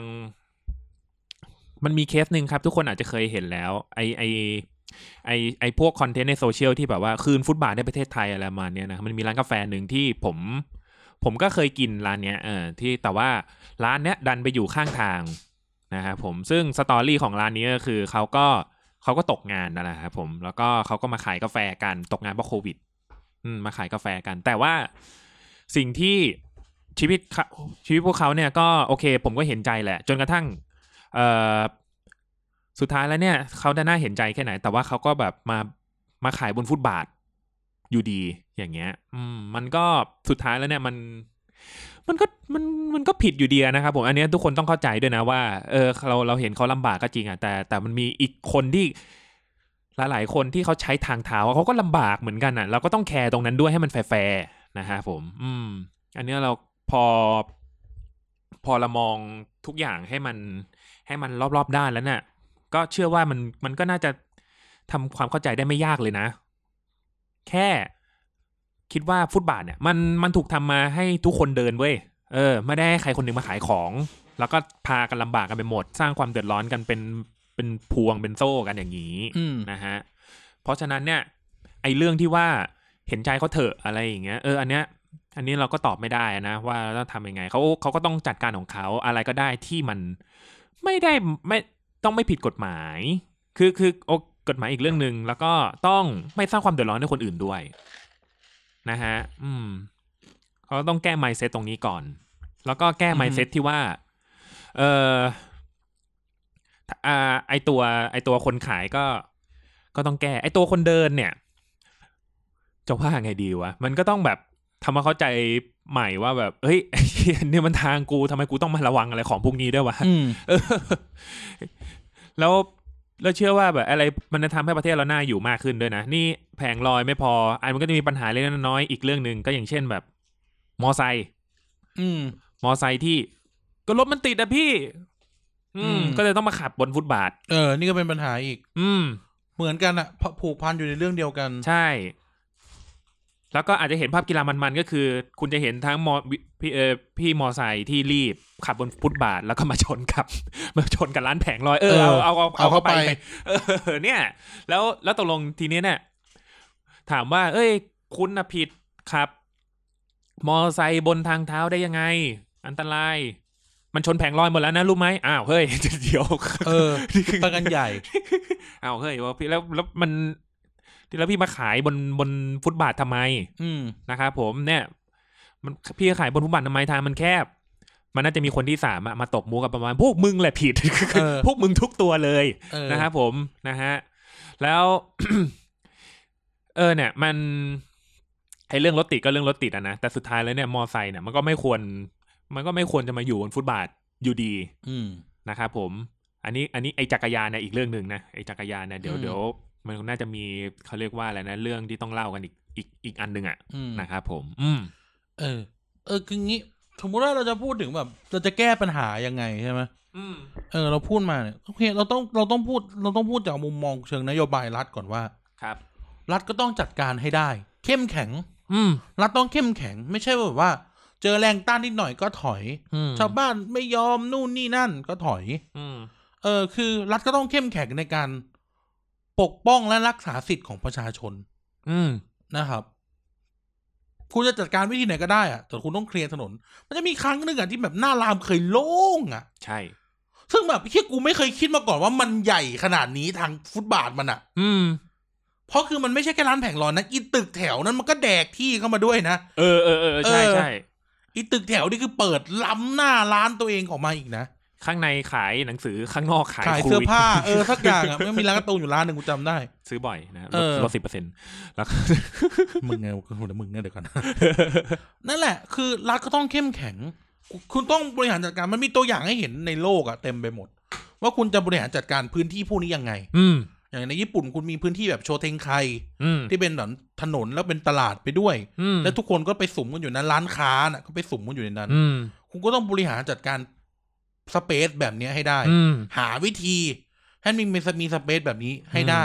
มันมีเคสหนึ่งครับ ทุกคนอาจจะเคยเห็นแล้ว ไอไอไอไอพวกคอนเทนต์ในโซเชียลที่แบบว่าคืนฟุตบาทในประเทศไทยอะไรมาเนี้ยนะมันมีร้านกาแฟหนึ่งที่ผม ผมก็เคยกินร้านเนี้ยเออที่แต่ว่าร้านเนี้ยดันไปอยู่ข้างทางนะครับผมซึ่งสตอรี่ของร้านนี้ก็คือเขาก็เขาก็ตกงานนั่นแหละครับผมแล้วก็เขาก็มาขายกาแฟกันตกงานเพราะโควิด อืมมาขายกาแฟกัน แต่ว่าสิ่งที่ชีวิตชีวิตพวกเขาเนี่ยก็โอเค ผมก็เห็นใจแหละ จนกระทั่ง สุดท้ายแล้วเนี่ยเขาได้น่าเห็นใจแค่ไหน แต่ว่าเขาก็แบบมามาขายบนฟุตบาทอยู่ดีอย่างเงี้ย อืม มันก็สุดท้ายแล้วเนี่ยมัน มันก็มันมันก็ผิดอยู่ดีนะครับผมอันเนี้ยทุกคนต้องเข้าใจด้วยนะว่าเออเราเราเห็นเขาลำบากก็จริงอะแต่แต่มันมีอีกคนที่หลายๆคนที่เขาใช้ทางเท้าเขาก็ลำบากเหมือนกันอะ เราก็ต้องแคร์ตรงนั้นด้วยให้มันแฟร์นะฮะผม อืม อันเนี้ยเราพอ พอเรามองทุกอย่างให้มัน ให้มันรอบๆด้านแล้วเนี่ยก็เชื่อว่ามันมันก็น่าจะทำความเข้าใจได้ไม่ยากเลยนะ แค่คิดว่าฟุตบาทเนี่ย มันมันถูกทำมาให้ทุกคนเดินเว้ยเออไม่ได้ให้ใครคนหนึ่งมาขายของ แล้วก็พากันลำบากกันไปหมด สร้างความเดือดร้อนกันเป็นเป็นพวงเป็นโซ่กันอย่างนี้อืมนะฮะเพราะฉะนั้นเนี่ย ไอ้เรื่องที่ว่าเห็นใจเขาเถอะอะไรอย่างเงี้ยเอออันเนี้ยอันนี้เราก็ตอบไม่ได้นะ ว่าต้องทำยังไงเขาเขาก็ต้องจัดการของเขาอะไรก็ได้ที่มัน ไม่ได้ไม่ต้องไม่ผิดกฎหมาย คือคือโอกฎหมายอีกเรื่องหนึ่งแล้วก็ต้องไม่สร้างความเดือดร้อนให้คนอื่นด้วย นะฮะ อืมเขาต้องแก้ mindset ตรงนี้ก่อน แล้วก็แก้อือฮึ mindset ที่ว่า เอออ่า ไอตัว ไอตัวคนขายก็ ก็ต้องแก้ ไอตัวคนเดินเนี่ย จะว่าไงดีวะ มันก็ต้องแบบทำมาเข้าใจใหม่ว่าแบบ เฮ้ย ไอ้ เหี้ยเนี่ยมันทางกูทำไมกูต้องมาระวังอะไรของพวกนี้ด้วยวะอืมเออแล้วแล้วเชื่อว่าแบบอะไรมันจะทำให้ประเทศเราน่าอยู่มากขึ้นด้วยนะ นี่แผงลอยไม่พอ อันมันก็จะมีปัญหาเล็กๆน้อยๆอีกเรื่องหนึ่งก็อย่างเช่นแบบ มอไซค์อืม มอไซค์ที่ ก็รถมันติดอะพี่ อืมอืมก็เลยต้องมาขับบนฟุตบาท เออ นี่ก็เป็นปัญหาอีก อืม เหมือนกันอะพผูกพันอยู่ในเรื่องเดียวกัน ใช่ แล้วก็อาจจะเห็นภาพกีฬามันๆก็คือ คุณจะเห็นทั้งมอพี่เออพี่มอไซค์ที่รีบขับบนฟุตบาทแล้วก็มาชนกับมาชนกับร้านแผงลอยเออเอาเอาเอาเอาเข้าไปเออเนี่ย แล้วแล้วตกลงทีนี้เนี่ยถามว่า เอ้ย คุณนะผิดครับ มอไซค์บนทางเท้าได้ยังไง อันตรายมันชนแผงลอยหมดแล้วนะรู้ไหมอ้าวเฮ้ยเดี๋ยวเออไปกันใหญ่อ้าวเฮ้ยว่าพี่แล้วแล้วมัน แล้วพี่มาขายบนบนฟุตบาททำไม อืมนะครับผมเนี่ยมันพี่ขายบนฟุตบาททำไมทางมันแคบ มันน่าจะมีคนที่สามอะมาตบมูกับประมาณ พวกมึงแหละผิดเออพวกมึงทุกตัวเลยเออนะครับผมนะฮะแล้วเออเนี่ย มันไอเรื่องรถติดก็เรื่องรถติดอะนะแต่สุดท้ายแล้วเนี่ยมอไซค์เนี่ยมันก็ไม่ควร มันก็ไม่ควรจะมาอยู่บนฟุตบาทอยู่ดี อืมนะครับผม อันนี้ อันนี้ไอจักรยานเนี่ยอีกเรื่องหนึ่งนะไอจักรยานเนี่ยเดี๋ยวอืมเดี๋ยว มันน่าจะมีเขาเรียกว่าอะไรนะ เรื่องที่ต้องเล่ากันอีกอีกอีกอันหนึ่งอะอืมนะครับผม อืม เออ เออคืองี้สมมติว่าเราจะพูดถึงแบบ เราจะแก้ปัญหายังไงใช่ไหมอืมเออ เราพูดมาเนี่ยโอเคเราต้องเราต้องพูด เราต้องพูดจากมุมมองเชิงนโยบายรัฐก่อนว่า ครับ รัฐก็ต้องจัดการให้ได้ เข้มแข็ง อืม รัฐต้องเข้มแข็ง ไม่ใช่แบบว่า เจอแรงต้านนิดหน่อยก็ถอยอืมชาวบ้านไม่ยอมนู่นนี่นั่นก็ถอย อืม เออ คือ รัฐก็ต้องเข้มแข็งในการ ปกป้องและรักษาสิทธิ์ของประชาชน อืมนะครับ คุณจะจัดการวิธีไหนก็ได้อะแต่คุณต้องเคลียร์ถนน มันจะมีครั้งหนึ่งอะที่แบบหน้ารามเคยโล่งอะใช่ ซึ่งแบบเฮียกูไม่เคยคิดมาก่อนว่ามันใหญ่ขนาดนี้ทางฟุตบาทมันอะอืมเพราะคือมันไม่ใช่แค่ร้านแผงลอยนะอีตึกแถวนั้นมันก็แดกที่เข้ามาด้วยนะเออเออเออใช่เออใช่อีตึกแถวนี่คือเปิดล้ำหน้าร้านตัวเองออกมาอีกนะ ข้างในขายหนังสือข้างนอกขายขายคุเสื้อผ้าเออสักอย่างอะมันมีร้านการ์ตูนอยู่ร้านหนึ่งกูจำได้ ซื้อบ่อยนะลเอดอลดสิบเปอร์เซ็นต์แล้วก็มึงไงกูเดี๋ยวมึงเนี่ยเดี๋ยวก่อนนั่นแหละ คือรัฐก็ต้องเข้มแข็ง คุณต้องบริหารจัดการมันมีตัวอย่างให้เห็นในโลกอะเต็มไปหมด ว่าคุณจะบริหารจัดการพื้นที่พวกนี้ยังไง อืมอย่างในญี่ปุ่นคุณมีพื้นที่แบบโชเทงไคอืมที่เป็นแบบถนนแล้วเป็นตลาดไปด้วยอืมแล้วทุกคนก็ไปสุ่มกันอยู่นั้นร้านค้าน่ะก็ไปสุ่มกันอยู่ในนั้นอืมคุณก็ต้องบริหารจัดการ สเปซแบบเนี้ยให้ได้อืมหาวิธี ให้มีมีมีสเปซแบบนี้ให้ได้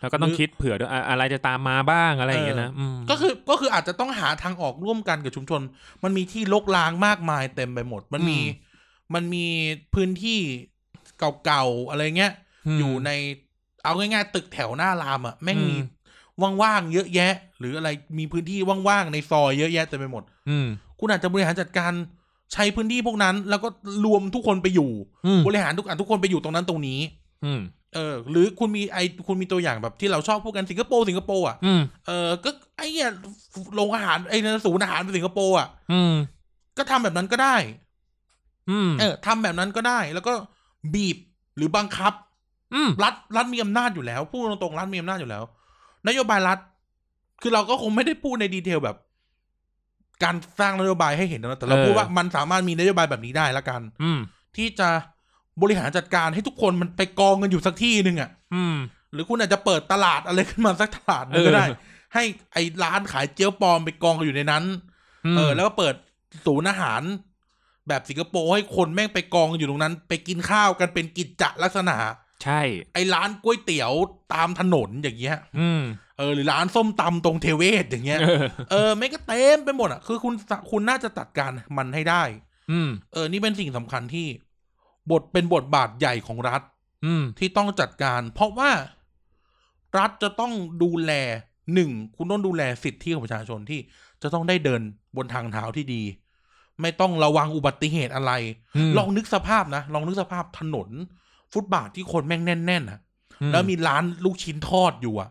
แล้วก็ต้องคิดเผื่อด้วยอะอะไรจะตามมาบ้างอะไรอย่างเงี้ยนะมก็คือก็คืออาจจะต้องหาทางออกร่วมกันกับชุมชน มันมีที่ลกล้างมากมายเต็มไปหมด มันมีอืมมันมีพื้นที่เก่าๆอะไรเงี้ยมอยู่ในเอาง่ายๆตึกแถวหน้ารามอะแม่งอืมมีว่างๆเยอะแยะ หรืออะไรมีพื้นที่ว่างๆในซอยเยอะแยะเต็มไปหมด อืมคุณอาจจะบริหารจัดการ ใช้พื้นที่พวกนั้น แล้วก็รวมทุกคนไปอยู่อืมบริหารทุกอันทุกคนไปอยู่ตรงนั้นตรงนี้ อืมเออ หรือคุณมีไอคุณมีตัวอย่างแบบที่เราชอบพูดกันสิงคโปร์สิงคโปร์อะอืมเออก็ไอ้เนี่ยโรงอาหารไอ้นั่นศูนย์อาหารในสิงคโปร์อะอืมก็ทำแบบนั้นก็ได้อืมเออทำแบบนั้นก็ได้ แล้วก็บีบหรือบังคับอืมรัฐรัฐมีอำนาจอยู่แล้วพูดตรงๆรัฐมีอำนาจอยู่แล้ว นโยบายรัฐ คือเราก็คงไม่ได้พูดในดีเทลแบบ การสร้างนโยบายให้เห็นนะแต่เราพูดว่ามันสามารถมีนโยบายแบบนี้ได้ละกัน อืมที่จะบริหารจัดการให้ทุกคนมันไปกองกันอยู่สักที่หนึ่งอะอืมหรือคุณอาจจะเปิดตลาดอะไรขึ้นมาสักตลาดหนึงก็ได้เออให้ไอ้ร้านขายเจียวปลอมไปกองกันอยู่ในนั้น เออ แล้วก็เปิดศูนย์อาหาร แบบสิงคโปร์ให้คนแม่งไปกองกันอยู่ตรงนั้น ไปกินข้าวกันเป็นกิจจลักษณะ ใช่ ไอ้ร้านก๋วยเตี๋ยวตามถนนอย่างเงี้ย อืม เออหรือร้านส้มตำตรงเทเวศอย่างเงี้ยเออเออไม่งก็เต็มไปหมดอะคือคุณคุณน่าจะจัดการมันให้ได้ อืมเออ นี่เป็นสิ่งสำคัญที่ บทเป็นบทบาทใหญ่ของรัฐ อืม ที่ต้องจัดการ เพราะว่ารัฐจะต้องดูแลหนึ่งคุณต้องดูแลสิทธิของประชาชนที่จะต้องได้เดินบนทางเท้าที่ดี ไม่ต้องระวังอุบัติเหตุอะไรมลองนึกสภาพนะลองนึกสภาพถนน ฟุตบาทที่คนแม่งแน่นๆนะอืแล้วมีร้านลูกชิ้นทอดอยู่อะ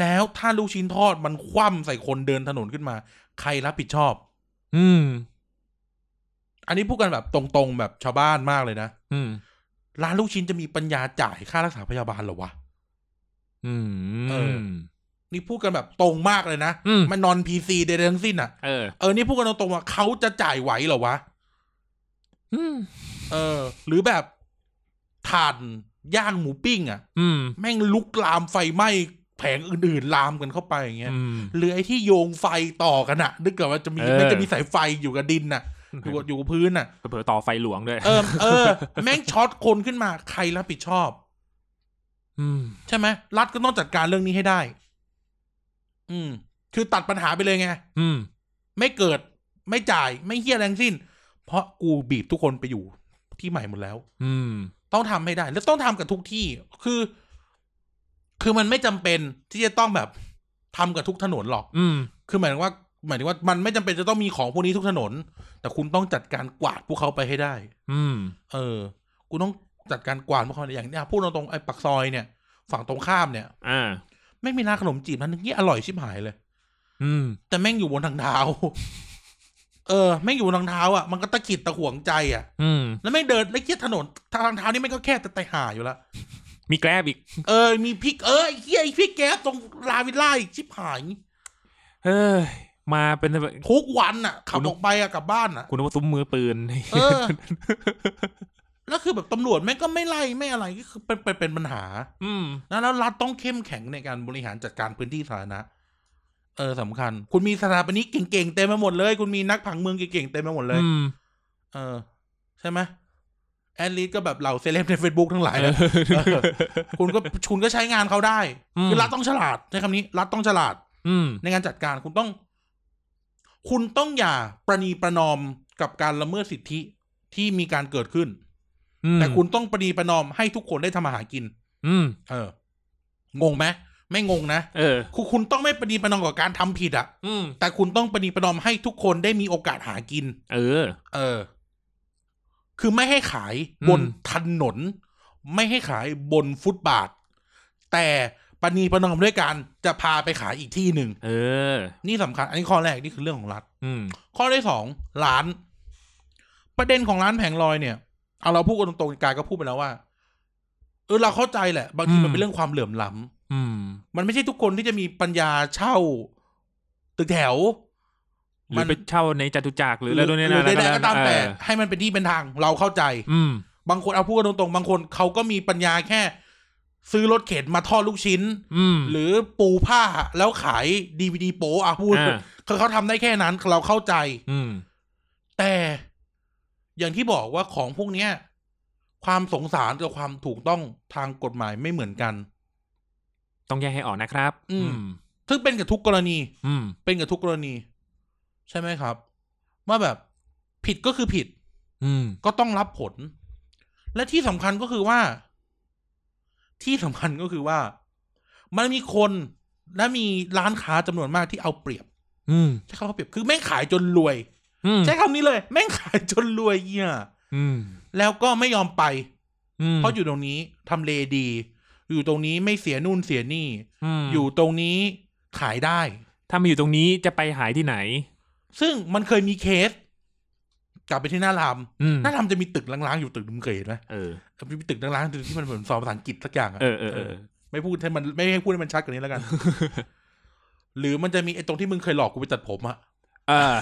แล้วถ้าลูกชิ้นทอดมันคว่ำใส่คนเดินถนนขึ้นมา ใครรับผิดชอบ อืม อันนี้พูดกันแบบตรงๆแบบชาวบ้านมากเลยนะอืม ร้านลูกชิ้นจะมีปัญญาจ่ายค่ารักษาพยาบาลเหรอวะ อืม เออ นี่พูดกันแบบตรงมากเลยนะอืม มันนอนพีซีใดๆทั้งสิ้นอะเออ เออ นี่พูดกันตรงๆว่าเขาจะจ่ายไหวเหรอวะ อืม เออ หรือแบบถ่านย่างหมูปิ้งอะอืม แม่งลุกลามไฟไหม้แผงอื่นๆ ลามกันเข้าไปอย่างเงี้ยอืมหรือไอ้ที่โยงไฟต่อกันอะนึกกับว่าจะมีเออไม่จะมีสายไฟอยู่กับดินน่ะอยู่กับอยู่กับพื้นน่ะเผื่อๆต่อไฟหลวงด้วย เออเออ แม่งช็อตคนขึ้นมาใครรับผิดชอบอืมใช่ไหมรัฐก็ต้องจัดการเรื่องนี้ให้ได้ อืม คือตัดปัญหาไปเลยไงอืม ไม่เกิด ไม่จ่าย ไม่เฮี้ยแรงสิ้น เพราะกูบีบทุกคนไปอยู่ที่ใหม่หมดแล้ว อืม ต้องทำให้ได้ แล้วต้องทำกับทุกที่ คือ คือมันไม่จำเป็นที่จะต้องแบบทำกับทุกถนนหรอก อืม คือหมายถึงว่า หมายถึงว่ามันไม่จำเป็นจะต้องมีของพวกนี้ทุกถนน แต่คุณต้องจัดการกวาดพวกเขาไปให้ได้ อืม เออกูต้องจัดการกวาดพวกเขาอย่างเนี้ยพูดตรงๆไอ้ปักซอยเนี่ย ฝั่งตรงข้ามเนี่ย อ่า ไม่มีร้านขนมจีบร้านนึงนี่อร่อยชิบหายเลย อืม แต่แม่งอยู่บนทางเท้า เออ แม่งอยู่บนทางเท้าอะ มันก็ตะขิดตะขวงใจอะ อืม แล้วแม่งเดินแล้วเคียถนนทางเท้านี่แม่งก็แค่แต่ไตห่าอยู่ละ มีแกร็บอีก เออ มีพริกเออไอ้เฮียไอ้พริกแก๊สตรงลาวิลล่าอีกชิบหายเฮ้ยมาเป็นทุกวันอะขับคุณออกไปอะกลับบ้านอะคุณนึกว่าซุ้มมือปืนเออแล้วคือแบบตำรวจแม่งก็ไม่ไล่ไม่อะไรก็คือเป็นเป็นเป็นปัญหา อืมนะแล้วรัฐต้องเข้มแข็งในการบริหารจัดการพื้นที่สาธารณะเออสำคัญ คุณมีสถาปนิกเก่งๆเต็มไปหมดเลย คุณมีนักผังเมืองเก่งๆเต็มไปหมดเลยอืมเออ ใช่ไหม แอนลีดก็แบบเหล่าเซเลบใน Facebook ทั้งหลายเอนะอคุณก็คุณก็ใช้งานเขาได้อืมคือรัฐต้องฉลาดใช้คำนี้ รัฐต้องฉลาด อืมในการจัดการคุณต้อง คุณต้องอย่าประนีประนอมกับการละเมิดสิทธิที่มีการเกิดขึ้นอืมแต่คุณต้องประนีประนอมให้ทุกคนได้ทำอาหารกิน อืม เออ งงไหมไม่งงนะเออคุณคุณต้องไม่ประนีประนอมกับการทำผิดอะอืมแต่คุณต้องประนีประนอมให้ทุกคนได้มีโอกาสหากิน เออ เออ คือไม่ให้ขายอืมบนถนน ไม่ให้ขายบนฟุตบาท แต่ปณีประนอมด้วยการจะพาไปขายอีกที่หนึ่งเออ นี่สำคัญ อันนี้ข้อแรกนี่คือเรื่องของรัฐ อืมข้อที่สองร้าน ประเด็นของร้านแผงลอยเนี่ย เอาเราพูดกันตรงๆกายก็พูดไปแล้วว่า เออเราเข้าใจแหละ บางทีอืมมันเป็นเรื่องความเหลื่อมล้ำอืม มันไม่ใช่ทุกคนที่จะมีปัญญาเช่า ตึกแถว หรือไปเช่าในจตุจักรหรืออะไรตัวนี้หรืนะอใดๆก็ตามแต่เออให้มันเป็นที่เป็นทางเราเข้าใจ อืม บางคนเอาพูดกันตรงๆ บางคนเขาก็มีปัญญาแค่ ซื้อรถเข็นมาทอดลูกชิ้น อืมหรือปูผ้าแล้วขายดีวดีโปอะพูดอ่าคือเขาทำได้แค่นั้นเราเข้าใจ อืม แต่อย่างที่บอกว่าของพวกเนี้ย ความสงสารกับความถูกต้องทางกฎหมายไม่เหมือนกัน ต้องแยกให้ออกนะครับ อืมซึ่งเป็นกับทุกกรณี อืม เป็นกับทุกกรณี ใช่ไหมครับว่าแบบผิดก็คือผิด อืม ก็ต้องรับผล และที่สำคัญก็คือว่า ที่สำคัญก็คือว่า มันมีคนและมีร้านค้าจำนวนมากที่เอาเปรียบ อืมใช้คำว่าเปรียบคือแม่งขายจนรวยอืมใช้คำนี้เลย แม่งขายจนรวยเหี้ยอืม แล้วก็ไม่ยอมไปอืมเพราะอยู่ตรงนี้ทำเลดี อยู่ตรงนี้ไม่เสียนู่นเสียนี่มอยู่ตรงนี้ขายได้ ถ้ามาอยู่ตรงนี้จะไปหายที่ไหน ซึ่งมันเคยมีเคส กลับไปที่หน้ารามอืม หน้ารามจะมีตึกล้างๆอยู่ตึกนึงเคยเห็นไหมเออมีตึกล้างๆที่มันเหมือนสอนภาษาอังกฤษสักอย่างอะ เออเออเออ ไม่พูดให้มันไม่ให้พูดให้มันชัดกว่านี้แล้วกัน หรือมันจะมีไอ้ตรงที่มึงเคยหลอกกูไปตัดผมอะเออ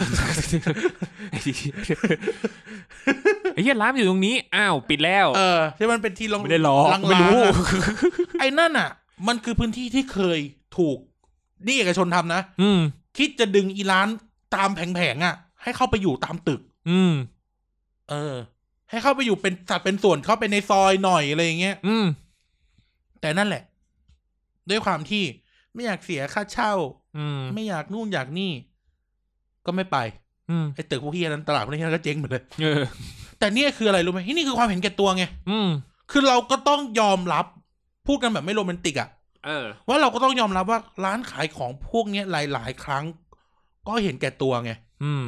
ไอ้เหี้ยร้านอยู่ตรงนี้ อ้าว ปิดแล้ว เออที่มันเป็นที่ลองไม่ได้หลอกลางๆไม่รู้ อะไอ้นั่นอะมันคือพื้นที่ที่เคยถูก นี่เอกชนทำนะ อืม คิดจะดึงอีร้าน ตามแผงๆอะให้เข้าไปอยู่ตามตึก อืม เออ ให้เข้าไปอยู่เป็นสัดเป็นส่วนเข้าไปในซอยหน่อยอะไรอย่างเงี้ยอืม แต่นั่นแหละ ด้วยความที่ไม่อยากเสียค่าเช่า อืม ไม่อยากนู่นอยากนี่ ก็ไม่ไปอืมไอ้ตึกพวกเฮียนั้นตลาดพวกนี้ก็เจ๊งหมดเลย เออแต่เนี่ยคืออะไรรู้ไหมนี่คือความเห็นแก่ตัวไง อืม คือเราก็ต้องยอมรับ พูดกันแบบไม่โรแมนติกอะเออ ว่าเราก็ต้องยอมรับว่าร้านขายของพวกเนี้ยหลาย ๆ ครั้ง ก็เห็นแก่ตัวไง อืม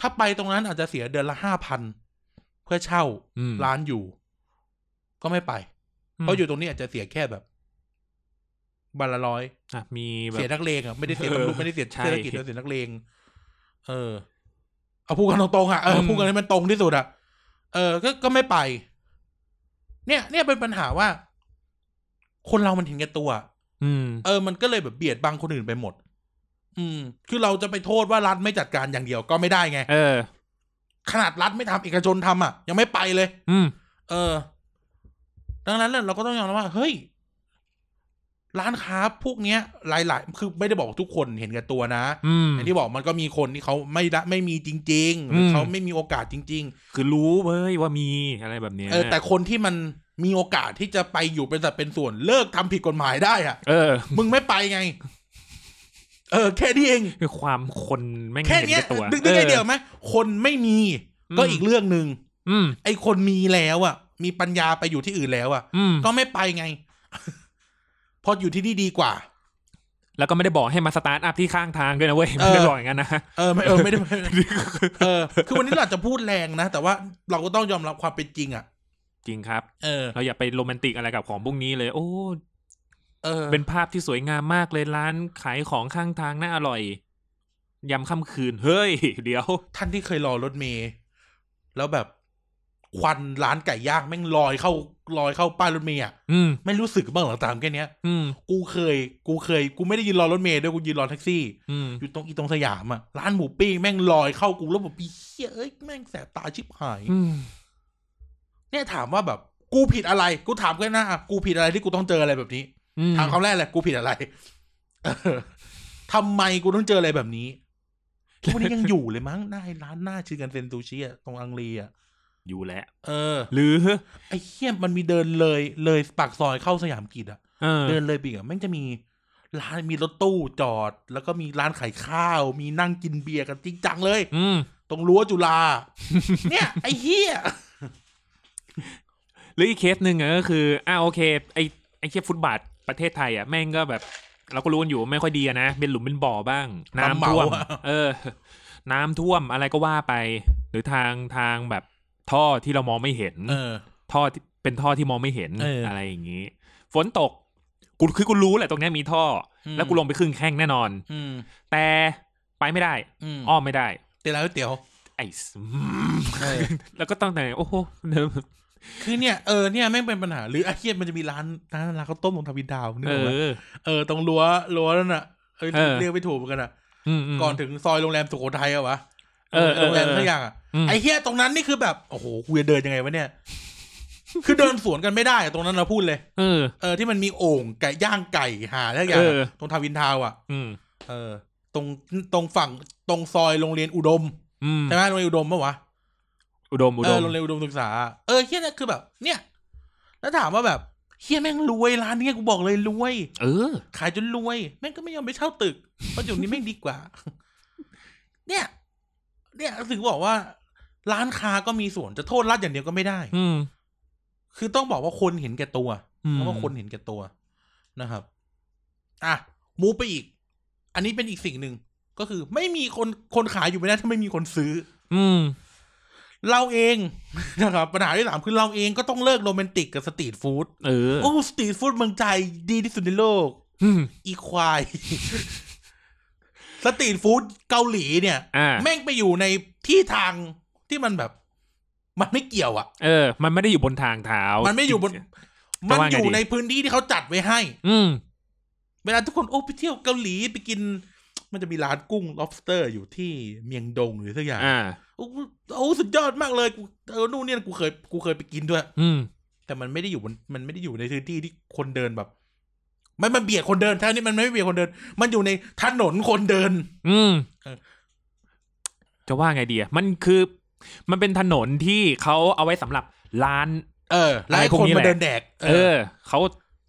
ถ้าไปตรงนั้นอาจจะเสียเดือนละห้าพันเพื่อเช่าอืมร้านอยู่ ก็ไม่ไป เพราะอยู่ตรงนี้อาจจะเสียแค่แบบบันละร้อยอะมีแบเสียบนักเลงอะไม่ได้เสียตำรวจไม่ได้เสียใช่เศรษฐกิจแต่เสียนักเลง เออ เอาพูดกันตรงๆอะเอออืมพูดกันให้มันตรงที่สุดอะเออ ก็ก็ไม่ไป เนี่ย เนี่ยเป็นปัญหาว่า คนเรามันเห็นแก่ตัว อืม เออ มันก็เลยแบบเบียดบังคนอื่นไปหมด อืม คือเราจะไปโทษว่ารัฐไม่จัดการอย่างเดียวก็ไม่ได้ไง เออ ขนาดรัฐไม่ทำเอกชนทำอะ ยังไม่ไปเลย อืม เออ ดังนั้นเราก็ต้องยอมรับว่า เฮ้ย ร้านค้าพวกเนี้ย หลาย ๆ คือไม่ได้บอกว่าทุกคนเห็นแก่ตัวนะอืมอย่างที่บอกมันก็มีคนที่เขาไม่ได้ไม่มีจริงๆหรือมเขาไม่มีโอกาสจริงคือรู้เว้ยว่ามีอะไรแบบเนี้ยๆเออแต่คนที่มันมีโอกาสที่จะไปอยู่เป็นสัดเป็นส่วนเลิกทำผิดกฎหมายได้อะเออ มึงไม่ไปไง เออแค่นี้เองคือความคนแม่งแค่เห็นเนี้ยแก่ตัวดึกๆไอเดียวไหมคนไม่มี ก็อืมอีกเรื่องหนึ่งอืมไอคนมีแล้วอะ มีปัญญาไปอยู่ที่อื่นแล้วอะอืมก็ไม่ไปไงเพราะอยู่ที่นี่ดีกว่า แล้วก็ไม่ได้บอกให้มาสตาร์ทอัพที่ข้างทางด้วยนะเว้ยเออไม่ได้บอกอย่างนั้นนะเออไม่เออไม่ได้ไม่ได้เออ คือวันนี้เราอาจจะพูดแรงนะ แต่ว่าเราก็ต้องยอมรับความเป็นจริงอะจริงครับ เออ เราอย่าไปโรแมนติกอะไรกับของพวกนี้เลย โอ้ เออเป็นภาพที่สวยงามมากเลยร้านขายของข้างทางน่าอร่อยยำค่ำคืน เฮ้ย เดี๋ยว ท่านที่เคยรอรถเมย์แล้วแบบควันร้านไก่ย่างแม่งลอยเข้าลอยเข้าป้ายรถเมย์อะอืมไม่รู้สึกบ้างเหรอตามแค่เนี้ยอืมกูเคย กูเคย กูไม่ได้ยืนรอรถเมย์ด้วยกูยืนรอแท็กซี่อืมอยู่ตรงอีตรงสยามอะร้านหมูปิ้งแม่งลอยเข้ากูแล้วแบบเฮียเอ้ยแม่งแสบตาชิบหายอืมเนี่ยถามว่าแบบ กูผิดอะไร กูถามแค่หน้าอะกูผิดอะไรที่กูต้องเจออะไรแบบนี้อืม ถามคำแรกเลยกูผิดอะไรเออทำไมกูต้องเจออะไรแบบนี้ทุกวันนี้ยังอยู่เลยมั้งหน้าไอ้ร้านหน้าชื่อกันเซนซูชิอะตรงอังรีอะอยู่แล้วเออ หรือ ไอ้เฮี้ยมันมีเดินเลยเลยปากซอยเข้าสยามกิจอะเออเดินเลยไปอีกอะแม่งจะมีร้านมีรถตู้จอด แล้วก็มีร้านขายข้าว มีนั่งกินเบียร์กันจริงจังเลย อืมตรงรั้วจุฬาเนี่ย ไอ้เฮี้ยหรืออีกเคสหนึ่งอะก็คืออ่าโอเค ไอไอเคียฟุตบาทประเทศไทยอะแม่งก็แบบ เราก็รู้กันอยู่ไม่ค่อยดีอะนะเป็นหลุมเป็นบ่อบ้าง น้ำท่วมเออ น้ำท่วมอะไรก็ว่าไป หรือทางทางแบบท่อที่เรามองไม่เห็นเออ ท่อที่เป็นท่อที่มองไม่เห็นเออออะไรอย่างนี้ ฝนตกกูคือกูรู้แหละตรงเนี้ยมีท่ออมแล้วกูลงไปครึ่งแข้งแน่นอน อืมแต่ไปไม่ได้อืมอ้อมไม่ได้เตี๋ยวแล้วเตี๋ยวไอ้สเออแล้วก็ต้องแต่โอ้โหเดิน คือเนี่ยเออเนี่ยแม่งเป็นปัญหาหรือไอ้เฮี้ยมันจะมีร้านร้านร้านข้าวต้มตรงทวินดาวนึกเอออกไหมอเออตรงรั้วรั้วนั่นน่ะเออเออเรียกไม่ถูกเหมือนกันอะอืมมก่อนถึงซอยโรงแรมสุโขทัยอะวะเออเออโรงแรมเออทุกอย่างอะอืมไอ้เฮียตรงนั้นนี่คือแบบโอ้โหกูจะเดินยังไงวะเนี่ย คือเดินสวนกันไม่ได้อะตรงนั้นเราพูดเลยเออเออที่มันมีโอ่งไก่ย่างไก่หาทุกอย่างเอออะตรงทาวินทาวน์อะอืมเออ ตรงตรงฝั่งตรงซอยโรงเรียนอุดมอืมใช่ไหมโรงเรียนอุดมปะวะ อุดมอุเอดอมโรงเรียนอุดมศึกษา เออเฮียเนี่ยคือแบบ เนี่ย แล้วถามว่าแบบเฮียแม่งรวยร้านเนี้ยกูบอกเลยรวย เออ ขายจนรวย แม่งก็ไม่ยอมไปเช่าตึก เพราะอยู่นี้แม่งดีกว่า เนี่ย เนี่ยถึงบอกว่า ร้านค้าก็มีส่วนจะโทษรัฐอย่างเดียวก็ไม่ได้ อืมคือต้องบอกว่าคนเห็นแก่ตัวอืม เพราะว่าคนเห็นแก่ตัวนะครับ อะมูฟไปอีก อันนี้เป็นอีกสิ่งหนึ่งก็คือ ไม่มีคนคนขายอยู่ไม่ได้ถ้าไม่มีคนซื้อ อืม เราเองนะครับปัญหาที่สามคือเราเองก็ต้องเลิกโรแมนติกกับสตรีทฟู้ดเออโอ้สตรีทฟู้ดเมืองไทยดีที่สุดในโลกอืมอีควายสตรีทฟู้ดเกาหลีเนี่ยอ่าแม่งไปอยู่ในที่ทางที่มันแบบ มันไม่เกี่ยวอะ่ะ เออ มันไม่ได้อยู่บนทางเท้า มันไม่อยู่บนจะมันว่าไงอยู่ดีในพื้นที่ที่เขาจัดไว้ให้ อืมเวลาทุกคนโอ้ไปเที่ยวเกาหลีไปกิน มันจะมีร้านกุ้ง lobster อยู่ที่เมียงดงหรือสักอย่างอ่า โอ้โอ้สุดยอดมากเลยกูเออนู่นเนี่ยกูเคยกูเคยไปกินด้วย อืม แต่มันไม่ได้อยู่บนมันไม่ได้อยู่ในพื้นที่ที่คนเดินแบบมันมันเบียดคนเดินแท้นี่มันไม่เบียดคนเดิน มันอยู่ในถนนคนเดิน อืมเออจะว่าไงดีอะมันคือ มันเป็นถนนที่เขาเอาไว้สำหรับร้าน เออแล้วให้อะไรพวกคนนี้มาแหละเดินแดก เออเขา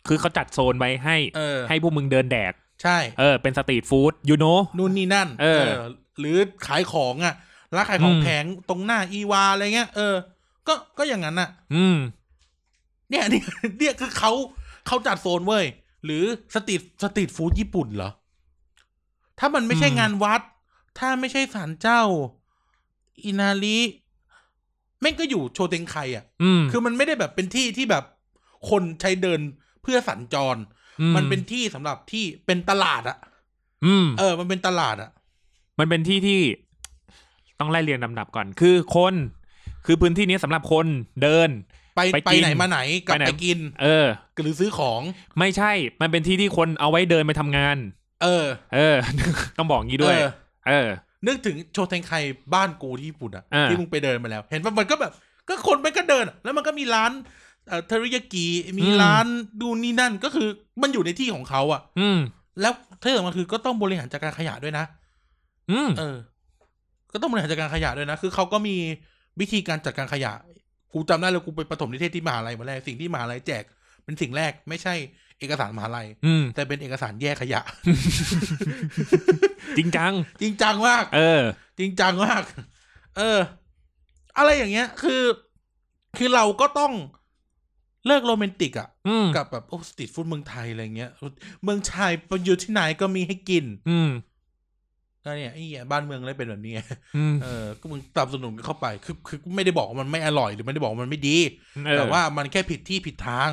คือเขาจัดโซนไว้ให้เออให้พวกมึงเดินแดก ใช่ เออ เป็นสตรีทฟู้ดยูโนนู่นนี่นั่น เออ หรือขายของอะ ร้านขายของอืมแผงตรงหน้าอีวาอะไรเงี้ย เออ ก็ก็อย่างนั้นอะ อืม เนี่ยเนี่ยเนี่ยคือเขาเขาจัดโซนเว้ย หรือ street street food ญี่ปุ่นเหรอ ถ้ามันไม่ใช่อืมงานวัด ถ้าไม่ใช่ศาลเจ้า อินาริแม่งก็อยู่商店街อะอืมคือมันไม่ได้แบบเป็นที่ที่แบบคนใช้เดินเพื่อสัญจร มันเป็นที่สำหรับที่เป็นตลาดอะอืมเออ มันเป็นตลาดอะมันเป็นที่ที่ ต้องไล่เรียงลำดับก่อน คือคน คือพื้นที่นี้สำหรับคนเดิน ไปไปไปกินไหนมาไหนกลับไปไหนไปกิน เออหรือซื้อของ ไม่ใช่ มันเป็นที่ที่คนเอาไว้เดินไปทำงาน เออ เออ ต้องบอกงี้ด้วย เออเออนึกถึงโชเทงไคบ้านกูที่ญี่ปุ่นอะอ่าที่มึงไปเดินมาแล้ว เห็นปะมันก็แบบ ก็คนไปก็เดินอะแล้วมันก็มีร้านเอ่อเทริยากิมีร้านดูนี่นั่นก็คือมันอยู่ในที่ของเขาอะอืม แล้วที่สำคัญคือก็ต้องบริหารจัดการขยะด้วยนะ อืมเออ ก็ต้องบริหารจัดการขยะด้วยนะ คือเขาก็มีวิธีการจัดการขยะ กูจำได้เลยกูไปประถมนิเทศที่มหาลัยมาแรกสิ่งที่มหาลัยแจก เป็นสิ่งแรกไม่ใช่เอกสารมหาลัยอืมแต่เป็นเอกสารแยกขยะ จริงจัง จริงจังมาก เออ จริงจังมาก เออ อะไรอย่างเงี้ย คือ คือเราก็ต้องเลิกโรแมนติกอะอืมกับแบบโอ้สตรีทฟู้ดเมืองไทยอะไรเงี้ย เมืองไทยไปอยู่ที่ไหนก็มีให้กิน อืม ก็เนี่ยไอ้เหี้ยบ้านเมืองเลยเป็นแบบนี้ไงอืมเออก็มึงสนับสนุนเข้าไปคือคือไม่ได้บอกว่ามันไม่อร่อยหรือไม่ได้บอกว่ามันไม่ดีเออแต่ว่ามันแค่ผิดที่ผิดทางอื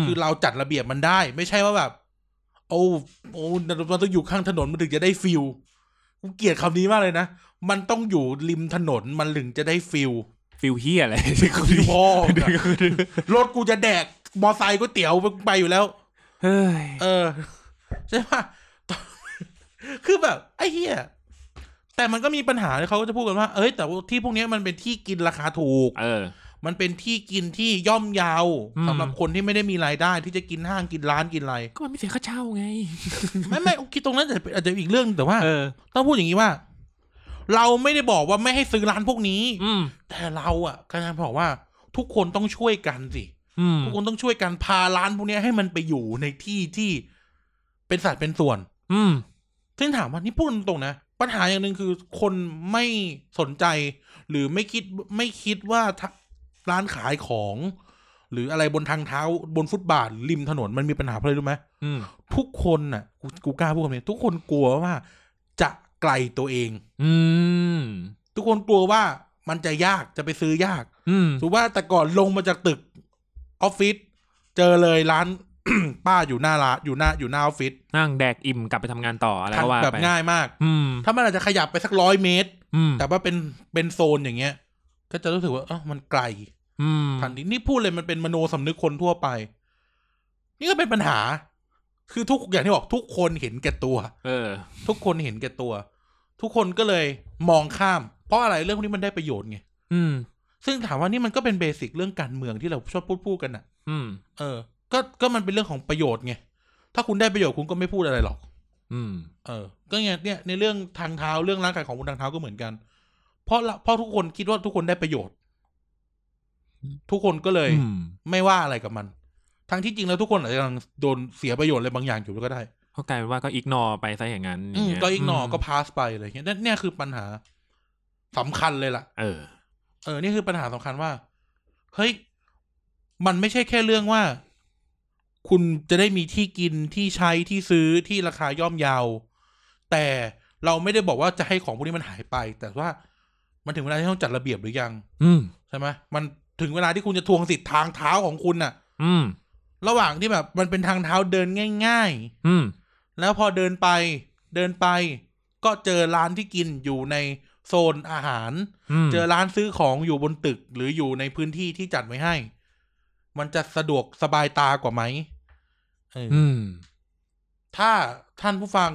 มคือเราจัดระเบียบมันได้ ไม่ใช่ว่าแบบโอ้โอ้มันต้องอยู่ข้างถนนมันถึงจะได้ feel กูเกลียดคำนี้มากเลยนะ มันต้องอยู่ริมถนนมันถึงจะได้ feel feel เหี้ยอะไรคือพ่อรถกูจะแดกมอไซค์ก๋วยเตี๋ยวไปอยู่แล้วเฮ้ยเออใช่ปะ คือแบบไอ้เหี้ยแต่มันก็มีปัญหาเขาก็จะพูดกันว่า เอ้ยแต่ว่าที่พวกเนี้ยมันเป็นที่กินราคาถูก เออ มันเป็นที่กินที่ย่อมเยาวอืมสำหรับคนที่ไม่ได้มีรายได้ที่จะกินห้างกินร้านกินอะไร ก็มันไม่เสียค่าเช่าไง ไม่ไม่คิดตรงนั้นอาจจะเป็นอาจจะอีกเรื่องแต่ว่าเออต้องพูดอย่างนี้ว่า เราไม่ได้บอกว่าไม่ให้ซื้อร้านพวกนี้ อืมแต่เราอะกำลังบอกว่า ทุกคนต้องช่วยกันสิอืมทุกคนต้องช่วยกันพาร้านพวกเนี้ยให้มันไปอยู่ในที่ที่เป็นสัดเป็นส่วน อืม ซึ่งถามว่านี่พูดตรงๆนะ ปัญหาอย่างหนึ่งคือคนไม่สนใจ หรือไม่คิดไม่คิดว่าถ้าร้านขายของ หรืออะไรบนทางเท้าบนฟุตบาทริมถนนมันมีปัญหาเพราะอะไรรู้ไหมอืมทุกคนน่ะกูกูกล้าพูดคำนี้ทุกคนกลัวว่าจะไกลตัวเอง อืม ทุกคนกลัวว่ามันจะยากจะไปซื้อยาก อืมถือว่าแต่ก่อนลงมาจากตึกออฟฟิศเจอเลยร้าน ป้าอยู่หน้าร้านอยู่หน้าอยู่หน้าออฟฟิศนั่งแดกอิ่มกลับไปทำงานต่ออะไรก็ว่าแบบไปง่ายมาก อืมถ้ามันอาจจะขยับไปสักร้อยเมตรอืมแต่ว่าเป็นเป็นโซนอย่างเงี้ย ก็จะรู้สึกว่าเออมันไกลอืมทันทีนี่พูดเลยมันเป็นมโนสำนึกคนทั่วไป นี่ก็เป็นปัญหา คือทุกอย่างที่บอกทุกคนเห็นแก่ตัว เออ ทุกคนเห็นแก่ตัว ทุกคนก็เลยมองข้าม เพราะอะไรเรื่องพวกนี้มันได้ประโยชน์ไงอืม ซึ่งถามว่านี่มันก็เป็นเบสิกเรื่องการเมืองที่เราชอบพูดพูดกันอะ อืม เออ ก็ก็มันเป็นเรื่องของประโยชน์ไงถ้าคุณได้ประโยชน์คุณก็ไม่พูดอะไรหรอก อืม เออ ก็เนี่ยเนี่ยในเรื่องทางเท้าเรื่องร่างกายของบนทางเท้าก็เหมือนกัน เพราะละเพราะทุกคนคิดว่าทุกคนได้ประโยชน์ ทุกคนก็เลยอืมไม่ว่าอะไรกับมัน ทั้งที่จริงแล้วทุกคนอาจจะกำลังโดนเสียประโยชน์อะไรบางอย่างอยู่ก็ได้เขากลายเป็นว่าก็อิกนอไปซะอย่างนั้นอืมย่างเงี้ยก็อีกนอมก็พาสไปอะไรอย่างเงี้ยนั่นเนี่ยคือปัญหาสำคัญเลยล่ะ เออ เออ นี่คือปัญหาสำคัญว่า เฮ้ย มันไม่ใช่แค่เรื่องว่า คุณจะได้มีที่กินที่ใช้ที่ซื้อที่ราคาย่อมเยาว แต่เราไม่ได้บอกว่าจะให้ของพวกนี้มันหายไป แต่ว่ามันถึงเวลาที่ต้องจัดระเบียบหรือยัง อืมใช่ไหมมันถึงเวลาที่คุณจะทวงสิทธิ์ทางเท้าของคุณน่ะ อืม ระหว่างที่แบบมันเป็นทางเท้าเดินง่ายอืมๆแล้วพอเดินไปเดินไป ก็เจอร้านที่กินอยู่ในโซนอาหาร อืมเจอร้านซื้อของอยู่บนตึกหรืออยู่ในพื้นที่ที่จัดไว้ให้ มันจะสะดวกสบายตากว่าไหมเออออืม ถ้าท่านผู้ฟัง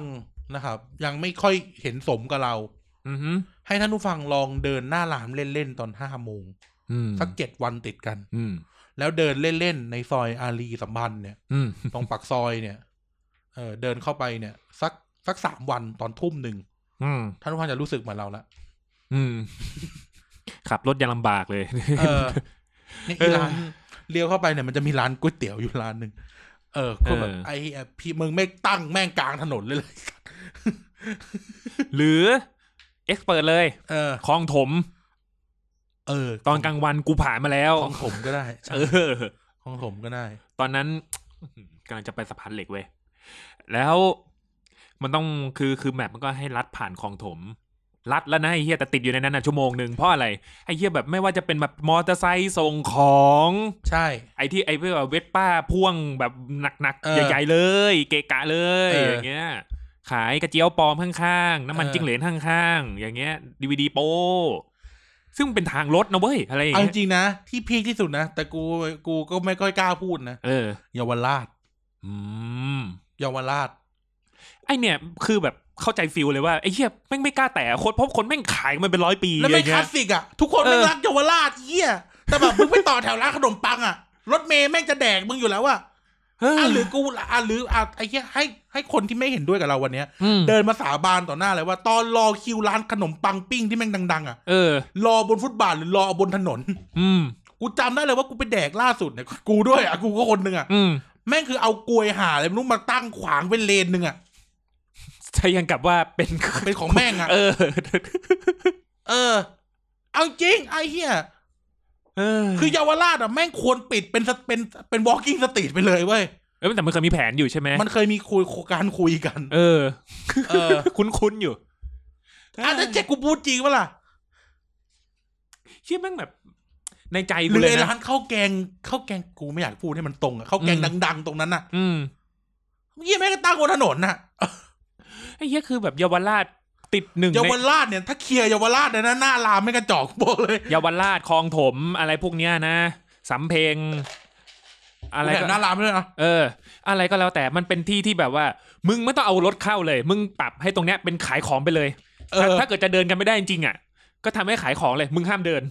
นะครับ ยังไม่ค่อยเห็นสมกับเรา อืมให้ท่านผู้ฟังลองเดินหน้าร้านเล่น ๆ ตอนห้าโมงอืมสักเจ็ดวันติดกัน อืม แล้วเดินเล่น ๆ ในซอยอารีสัมพันธ์เนี่ยอืม ตรงปักซอยเนี่ย เออเดินเข้าไปเนี่ย สักสักสามวันตอนทุ่มหนึ่งอืม ท่านผู้ฟังจะรู้สึกเหมือนเราละ อืม ขับรถยังลำบากเลย เออเนี่ยอีร้านเลี้ยวเข้าไปเนี่ยมันจะมีร้านก๋วยเตี๋ยวอยู่ร้านหนึ่ง เออก็แบบเออไอ้เหี้ยพี่มึงไม่ตั้งแม่งกลางถนนเลยเลย หรือเอ็กซ์เปิดเลย เออคลองถม เออ ตอนกลางวันกูผ่านมาแล้วของผมก็ได้ใช่เออของผมก็ได้ ตอนนั้นกำลังจะไปสะพานเหล็กเว้ยแล้วมันต้องคือคือแมปมันก็ให้ลัดผ่านคลองถม ลัดแล้วนะไอ้เฮียแต่ติดอยู่ในนั้นนะชั่วโมงหนึ่งเพราะอะไรไอ้เฮียแบบไม่ว่าจะเป็นแบบมอเตอร์ไซค์ส่งของ ใช่ ไอ้ที่ไอ้เพื่อเวสป้าพ่วงแบบหนักเออๆใหญ่ๆเลย เกะกะเลยเออออย่างเงี้ย ขายกระเจียวปลอมข้างๆน้ำมันเออ จิ้งเหลนข้างๆอย่างเงี้ยดีวดีโป ซึ่งเป็นทางรถนะเว้ยอะไรอย่างเอาจเงี้ยริงๆนะ ที่พีคที่สุดนะ แต่กูกูก็ไม่ค่อยกล้าพูดนะเออ เยาวราชอืม เยาวราช ไอเนี่ยคือแบบ เข้าใจฟิลเลยว่าไอ้เหี้ยแม่งไม่กล้าแตะคนเพราะคนแม่งขายมันเป็นร้อยปีแล้วอไม่ย่างคเงี้ลายสสิกอะทุกคนเออไม่รักเยาวราชเยี่ยแต่แบบมึงไม่ต่อแถวร้านขนมปังอะรถเมย์แม่งจะแดกมึงอยู่แล้วอะเฮ้ยอะหรือกูอะหรืออะไอ้เหี้ยให้ให้คนที่ไม่เห็นด้วยกับเราวันเนี้ยอืมเดินมาสาบานต่อหน้าเลยว่า ตอนรอคิวร้านขนมปังปิ้งที่แม่งดัง ๆ อะเออรอบนฟุตบาทหรือรอบนถนน อืมกูจำได้เลยว่ากูไปแดกล่าสุดเนี่ยกูด้วยอะกูก็คนหนึ่งอะอืมแม่งคือเอากลวยหาอะไรไม่รู้มาตั้งขวางเป็นเลนหนึ่งอะ ใช่ยังกับว่าเป็นเป็นของแม่งอะ เออ เออ เอาจริง ไอ้เหี้ยเออคือเยาวราชอะแม่งควรปิดเป็นสเป็นเป็น walking street ไปเลยเว้ยเออแต่มันเคยมีแผนอยู่ใช่ไหมมันเคยมีคุยการคุยกัน เออ เออ คุ้นๆอยู่อันนั้นเจ๊กูพูดจริงปะล่ะเชี่ยแม่งแบบ ในใจหกูรือเลยไอ้นะร้านข้าวแกงข้าวแกงกูไม่อยากพูดให้มันตรงอะข้าวแกงอืมดัง ๆ ตรงนั้นน่ะ อืมเยี่ยแม่งก็ตั้งบนถนนน่ะไอ้เหี้ยคือแบบเยาวราชติดหนึ่งเยาในวราชเนี่ยถ้าเคลียร์เยาวราชเนี่ยนะหน้ารามไม่กระจอกบอกเลยเยาวราชคลองถมอะไรพวกเนี้ยนะสำเพ็งอะไรแถก็มหน้ารามด้วยนะเออ อะไรก็แล้วแต่มันเป็นที่ที่แบบว่า มึงไม่ต้องเอารถเข้าเลย มึงปรับให้ตรงเนี้ยเป็นขายของไปเลยเออถ้าเกิดจะเดินกันไม่ได้จริงๆอะ ก็ทำให้ขายของเลย มึงห้ามเดิน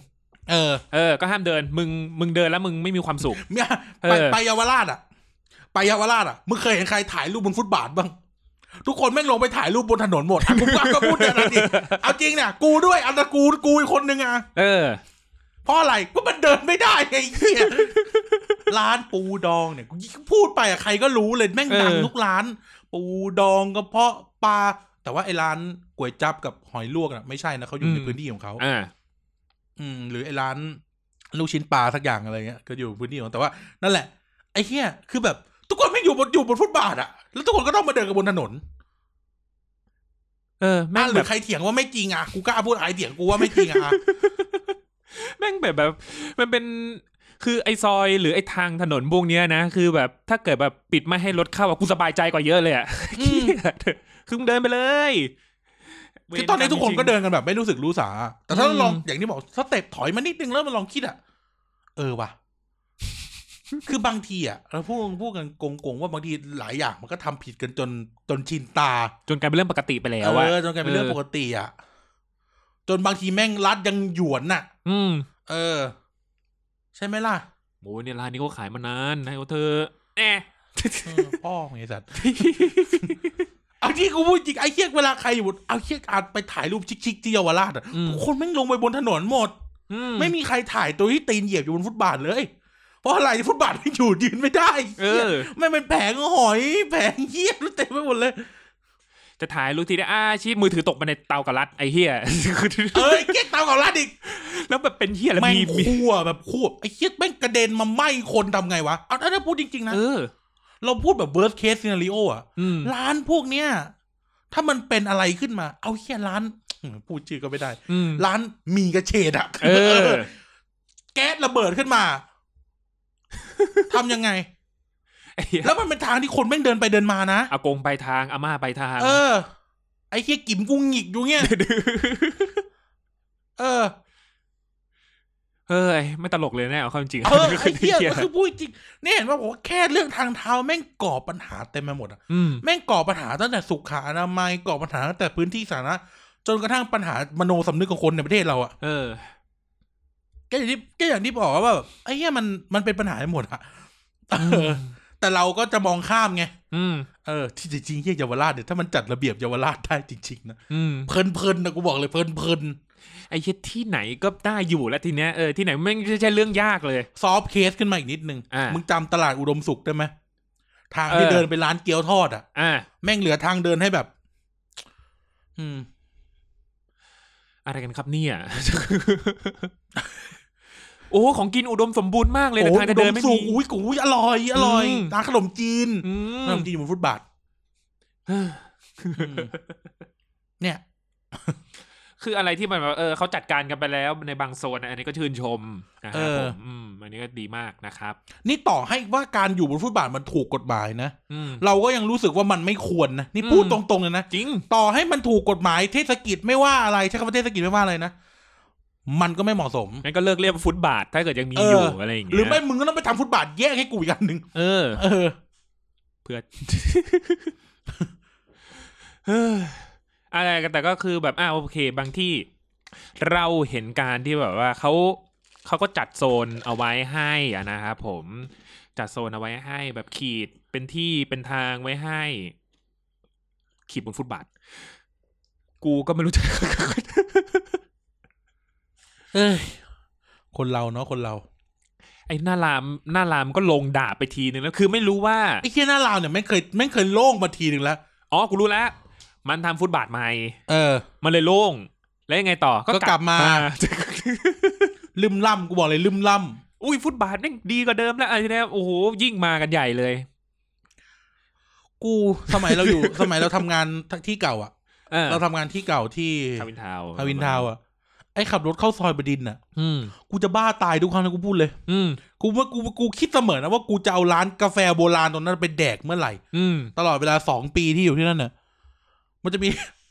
เออ เออ ก็ห้ามเดิน มึง มึงเดินแล้วมึงไม่มีความสุขเนี่ยเอไปอไปเยาวราชอะ ไปเยาวราชอะ มึงเคยเห็นใครถ่ายรูปบนฟุตบาทบ้าง ทุกคนแม่งลงไปถ่ายรูปบนถนนหมดอะมึงว่าก็พูดเนี่ยนะจริงเอาจริงเนี่ยกูด้วยอันนั้นกูกูอีกคนนึงอะเออเพราะอะไรก็มันเดินไม่ได้ไอ้เหี้ยร้านปูดองเนี่ยกูพูดไปอะใครก็รู้เลยแม่งดังเออทุกร้าน ปูดองกระเพาะปลาแต่ว่าไอ้ร้านก๋วยจับกับหอยลวกน่ะไม่ใช่นะเขาอยู่ในพื้นที่ของเขาอ่าอืม หรือไอ้ร้านลูกชิ้นปลาสักอย่างอะไรเงี้ยก็อยู่พื้นที่ของแต่ว่า นั่นแหละไอ้เหี้ยคือแบบ ทุกคนไม่งอยู่บนอยู่บนฟุตบาทอะแล้วทุกคนก็ต้องมาเดินกันบนถนน เออแม่อะงหแบรือบ ใครเถียงว่าไม่จริงอะกูกล้าพูดใครเถียงกูว่าไม่จริงอะแม่งแบบแบบ มันเป็นคือไอซอยหรือไอทางถนนพวกเนี้ยนะ คือแบบถ้าเกิดแบบปิดไม่ให้รถเข้าอะกูสบายใจกว่าเยอะเลยอะอืมคือมึงเดินไปเลยคือตอนนี้ทุกคนก็เดินกันแบบไม่รู้สึกรู้สา แต่ถ้าอืมลองอย่างที่บอกสเต็ปถอยมานิดนึงแล้วมาลองคิดอะเออว่ะ คือบางทีอะเราพูดพูดกันโกงๆว่าบางทีหลายอย่างมันก็ทำผิดกันจนจนชินตา จนกลายเป็นเรื่องปกติไปแล้วเอว่าอจนกลายเป็นเรื่องปกติอะจนบางทีแม่งรัดยังหยวนน่ะ อืม เออ ใช่ไหมล่ะโอ้ยเนี่ยร้านนี้เขาขายมานานให้เขาเธอะแน่เออพ่อไงสัตว์เอาที่กูพูดจริงไอ้เคียเวลาใครอยู่บนเอาเคียอาจไปถ่ายรูปชิคๆที่เยาวราชอะอืมทุกคนแม่งลงไปบนถนนหมดอืไม่มีใครถ่ายตัวที่ตีนเหยียบอยู่บนฟุตบาทเลย เพราะอะไรฟุตบาทไม่อยู่ยืนไม่ได้เออไม่เป็นแผงหอย แผงเหี้ยเต็มไปหมดเลย จะถ่ายรูปทีได้อาชีพมือถือตกมาในเตากระลัดไอ้เหี้ยเอ้ยเก๊กเตากับลาดอีกแล้วแบบเป็นเหี้ยแล้วแม่งมีมีคั่วแบบคั่วไอ้เหี้ยแม่งกระเด็นมาไหม้คนทำไงวะเอาถ้าพูดจริงๆนะเออเราพูดแบบ worst case scenario อะอืมร้านพวกเนี้ยถ้ามันเป็นอะไรขึ้นมา เอาเหี้ยร้าน พูดชื่อก็ไม่ได้อืมร้านหมีกระเฉดอะเออแก๊สระเบิดขึ้นมา ทำยังไงไอ้เหี้ยแล้วมันเป็นทางที่คนแม่งเดินไปเดินมานะอากงไปทางอาม่าไปทาง เออ ไอ้เหี้ยกิ๋มกูหงิกอยู่เงี้ยเออเฮ้ยไม่ตลกเลยแน่เอาเข้าจริงๆเออไอ้เหี้ยหี้ก็คือพูดจริงเนี่ยเห็นว่าผมว่าแค่เรื่องทางเท้าแม่งก่อปัญหาเต็มไปหมดอะอืมแม่งก่อปัญหาตั้งแต่สุขอนามัยก่อปัญหาตั้งแต่พื้นที่สาธารณะจนกระทั่งปัญหามโนสำนึกของคนในประเทศเราอะเออ ก็อย่างที่ก็อย่างที่บอกว่าแบบไอ้เหี้ยมันมันเป็นปัญหาไปหมดอะเออือมแต่เราก็จะมองข้ามไงอืมเออ ที่จริงๆเหี้ยเยาวราชเนี่ยถ้ามันจัดระเบียบเยาวราชได้จริงๆนะอืมเพลินๆนะกูบอกเลยเพลินๆไอ้เหี้ยที่ไหนก็ได้อยู่แล้วทีเนี้ยเออที่ไหนไม่ใช่เรื่องยากเลย ซอฟต์เคสขึ้นมาอีกนิดนึงอ่ามึมึงจำตลาดอุดมสุขได้ไหมทางที่เออเดินไปร้านเกี๊ยวทอดอะอ่าแม่งเหลือทางเดินให้แบบ อืม อะไรกันครับเนี่ย โอ้ของกินอุดมสมบูรณ์มากเลยแต่ทางจะเดินไม่อุมีสุขอุ้ยอุ้ยอร่อยอร่อยอืมร้านขนมจีนอืขนมมจีนอยู่บนฟุตบาทมเนี่ย คืออะไรที่มันแบบเออเขาจัดการกันไปแล้วในบางโซนอันนี้ก็ชื่นชมนะครับเออผมอืมอันนี้ก็ดีมากนะครับ นี่ต่อให้ว่าการอยู่บนฟุตบาทมันถูกกฎหมายนะอืมเราก็ยังรู้สึกว่ามันไม่ควรนะนี่พูดอืมตรงๆเลยนะจริง ต่อให้มันถูกกฎหมายเทศกิจไม่ว่าอะไรใช้คำว่าเทศกิจไม่ว่าอะไรนะ มันก็ไม่เหมาะสมงั้นก็เลิกเรียกว่าฟุตบาท ถ้าเกิดยังมีเออออยู่อะไรอย่างเงี้ยหรือไม่มึงก็ต้องไปทำฟุตบาทแยกให้กูอีกอันหนึ่งเออ เออ เพื่อเฮ้ยอะไรกันแต่ก็คือแบบอ่าโอเค บางที่เราเห็นการที่แบบว่าเขาเขาก็จัดโซนเอาไว้ให้อะนะครับผมจัดโซนเอาไว้ให้แบบขีดเป็นที่เป็นทางไว้ให้ ขีดบนฟุตบาท กูก็ไม่รู้จะ เอ้ยคนเราเนาะคนเรา ไอ้หน้ารามหน้ารามก็ลงด่าไปทีนึงแล้วคือไม่รู้ว่าไอ้เคียหน้าลาวเนี่ยไม่เคยไม่เคยโล่งมาทีหนึ่งแล้ว อ๋อกูรู้แล้ว มันทำฟุตบาทใหม่ เออ มันเลยโล่ง แล้วยังไงต่อก็กลับมา ลืมล่ำกูบอกเลยลืมล่อุ้ยฟุตบาทนี่ดีกว่าเดิมแล้วอะไรเนี่ยโอ้โหยิ่งมากันใหญ่เลยำกูสมัยเราอยู่ สมัยเราทำงานที่เก่าอะเออเราทำงานที่เก่าที่ทาวินทาวน์ ทาวินทาวน์อะ ไอ้ขับรถเข้าซอยบดินทร์อะ อืม กูจะบ้าตายทุกครั้งที่กูพูดเลย อืม กูว่ากูกูคิดเสมอนะว่ากูจะเอาร้านกาแฟโบราณตรงนั้นไปแดกเมื่อไหร่ อืม ตลอดเวลาสองปีที่อยู่ที่นั่นน่ะ มันจะมี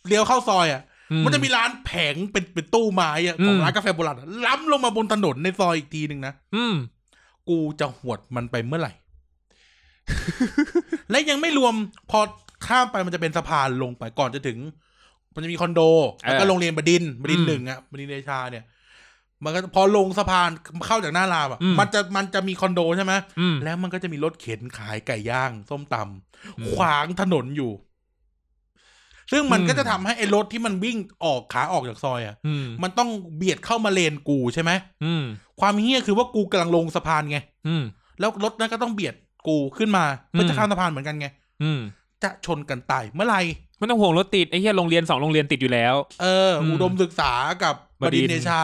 เลี้ยวเข้าซอยอะ อืม มันจะมีร้านแผงเป็นเป็นตู้ไม้อะของอืม ร้านกาแฟโบราณอะล้ำลงมาบนถนนในซอยอีกทีหนึ่งนะ อืม กูจะหวดมันไปเมื่อไหร่ และยังไม่รวมพอข้ามไปมันจะเป็นสะพานลงไปก่อนจะถึง มันจะมีคอนโดแล้วก็เออโรงเรียนบดินทร์บดินทอืร์มหนึ่งอะบดินทร์เดชาเนี่ยมันก็พอลงสะพานเข้าจากหน้ารามอะอืมมันจะมันจะมีคอนโดใช่ไหมอืมแล้วมันก็จะมีรถเข็นขายไก่ย่าง ส้มตำอืมขวางถนนอยู่ ซึ่งมันอืมก็จะทำให้ไอ้รถที่มันวิ่งออกขาออกจากซอยอะอืมมันต้องเบียดเข้ามาเลนกูใช่ไหมอืมความเฮี้ยคือว่ากูกำลังลงสะพานไงอืมแล้วรถนั้นก็ต้องเบียดกูขึ้นมาเพื่อมจะข้ามสะพานเหมือนกันไงอืมจะชนกันตายเมื่อไหร่ ไม่ต้องห่วงรถติดไอ้เหี้ยโรงเรียนสองโรงเรียนติดอยู่แล้ว เอออืมอุดมศึกษากับบดิดินนทร์ทร์เดชา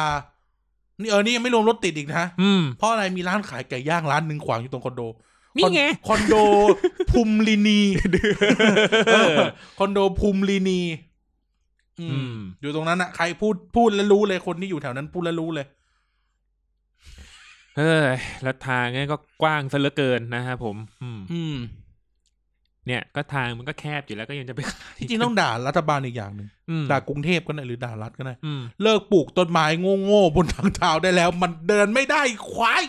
นี่เออนี่ยังไม่รวมรถติดอีกนะอืม เพราะอะไรมีร้านขายไก่ย่างร้านหนึ่งขวางอยู่ตรงคอนโดนี่ไง คอนโดภูมิลินีเออคอนโดภูมิลินี อือืม ม อยู่ตรงนั้นอะใครพูดพูดแล้วรู้เลยคนที่อยู่แถวนั้นพูดแล้วรู้เลย เฮ้ยแล้วทางเนี่ยก็กว้างซะเหลือเกินนะครับผม อืม อืม เนี่ยก็ทางมันก็แคบอยู่แล้วก็ยังจะไปขาย จริงๆต้องด่ารัฐบาลอีกอย่างหนึ่งอืม ด่ากรุงเทพก็ได้หรือด่ารัฐก็ได้ อืมเลิกปลูกต้นไม้โง่ๆบนทางเท้าได้แล้ว มันเดินไม่ได้ควาย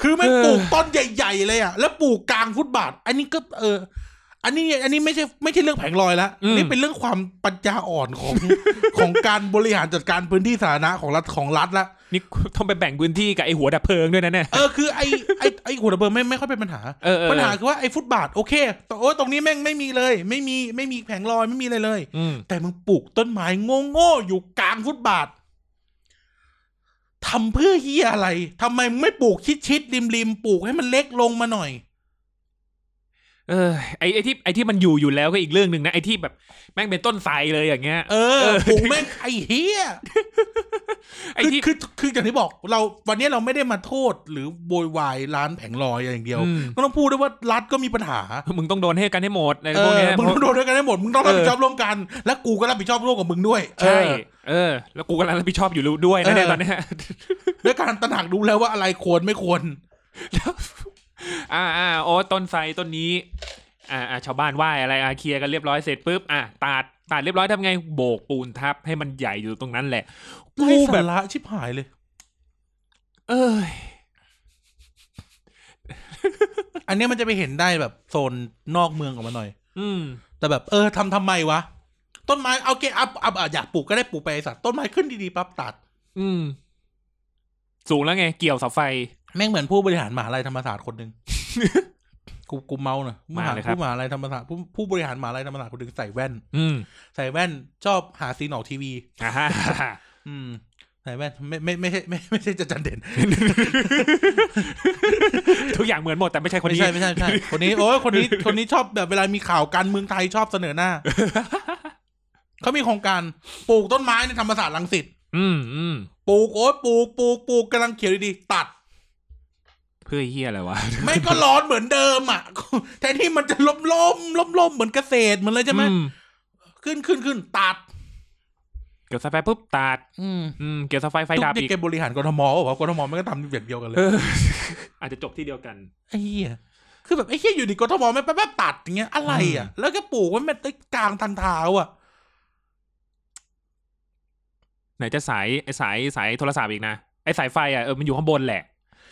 คือไม่งเออปลูกต้นใหญ่ ๆ เลยอะ แล้วปลูกกลางฟุตบาท อันนี้ก็เออ อันนี้อันนี้ไม่ใช่ไม่ใช่เรื่องแผงลอยแล้วอันนี้เป็นเรื่องความปัญญาอ่อนของ ของการบริหารจัดการพื้นที่สาธารณะของรัฐของรัฐละนี่ต้องไปแบ่งพื้นที่กับไอ้หัวดับเพลิงด้วยนะเนี่ย เออคือไอไอไอหัวระเบิดไม่ไม่ค่อยเป็นปัญหา เออเออ ปัญหาคือว่าไอฟุตบาทโอเคแต่โอ้ยตรงนี้แม่งไม่มีเลย ไม่มีไม่มีแผงลอยไม่มีอะไรเลย อืมแต่มึงปลูกต้นไม้โง่ๆอยู่กลางฟุตบาททำเพื่อเฮียอะไรทำไมมึงไม่ปลูกชิดๆริมๆปลูกให้มันเล็กลงมาหน่อย เออไอ้ไอ้ที่ไอ้ที่มันอยู่อยู่แล้วก็อีกเรื่องหนึ่งนะไอ้ที่แบบแม่งเป็นต้นไทรเลยอย่างเงี้ยเออเออปลูกแม่งไอ้เฮียไอ้คือที่คือคืออย่างที่บอก เราวันนี้เราไม่ได้มาโทษหรือโวยวายร้านแผงลอยอย่างเดียวอืมก็ต้องพูดด้วยว่ารัฐก็มีปัญหา มึงต้องโดนให้กันให้หมดในเอพวกอเนี้ยมึงต้องโดนด้วยกันให้หมดมึงต้องรับผิดชอบเออร่วมกัน และกูก็รับผิดชอบร่วมกับมึงด้วยใช่เออเออแล้วกูกำลังรับผิดชอบอยู่ด้วยนะเนี่ยเออตอนเนี้ยด้วยการตระหนักรู้แล้วว่าอะไรควรไม่ควร อ่าอ่าโอ้ต้นไทรต้นนี้ อ่าอ่าชาวบ้านไหว้อะไรอะเคลียร์กันเรียบร้อยเสร็จปุ๊บอะตัดตัดเรียบร้อยทำไงโบกปูนทับให้มันใหญ่อยู่ตรงนั้นแหละไร้กูสาแบบระชิบหายเลย เอ้ย อันเนี้ยมันจะไปเห็นได้แบบโซนนอกเมืองออกมาหน่อย อืม แต่แบบเออทำทำไมวะ ต้นไม้เอาเกอัพอัพอะอยากปลูกก็ได้ปลูกไปไอ้สัตว์ต้นไม้ขึ้นดีๆปั๊บตัด อืม สูงแล้วไง เกี่ยวเสาไฟ แม่งเหมือนผู้บริหารมหาลัยธรรมศาสตร์คนหนึ่งกูกูเมาเนอะมาเลยครับผู้มหาลัยธรรมศาสตร์ผู้ผู้บริหารมหาลัยธรรมศาสตร์คนหนึ่งใส่แว่น อืมใส่แว่นชอบหาซีนออกทีวีอ่าฮะอืมใส่แว่นไม่ไม่ไม่ใช่ไม่ไม่ใช่จะจันเด่น ทุกอย่างเหมือนหมดแต่ไม่ใช่คนไม่นี้ใช่ไม่ใช่ไม่ใช่คนนี้โอ้ยคนนี้คนนี้ชอบแบบเวลามีข่าวการเมืองไทยชอบเสนอหน้าเขามีโครงการปลูกต้นไม้ในธรรมศาสตร์รังสิตอืมอืมปลูกโอ้ยปลูกปลูกปลูกกำลังเขียวดีๆตัด เพื่อเฮียอะไรวะ ไม่ก็ร้อนเหมือนเดิมอะแทนที่มันจะล้มล้มล้มล้มเหมือนเกษตรเหมือนเลยใช่ไหมอืขึ้นขึ้นขึ้นตัด เกี่ยวเสาไฟปุ๊บตัด อืมอืมเกี่ยวเสาไฟไฟทุกดับเด็กอีกแกบริหารกทมวะกทมไม่ก็ทำแบบเดียวกันเลยเอออาจจะจบที่เดียวกันไอ้เหี้ยคือแบบไอ้เหี้ยอยู่ดีกทมไม่แป๊บๆตัดอย่างเงี้ยอะไรอะ แล้วก็ปลูกไว้แม่งกลางทันเท้าอะไหนจะสายไอ้สายสายโทรศัพท์อีกนะไอ้สายไฟอะเออมันอยู่ข้างบนแหละ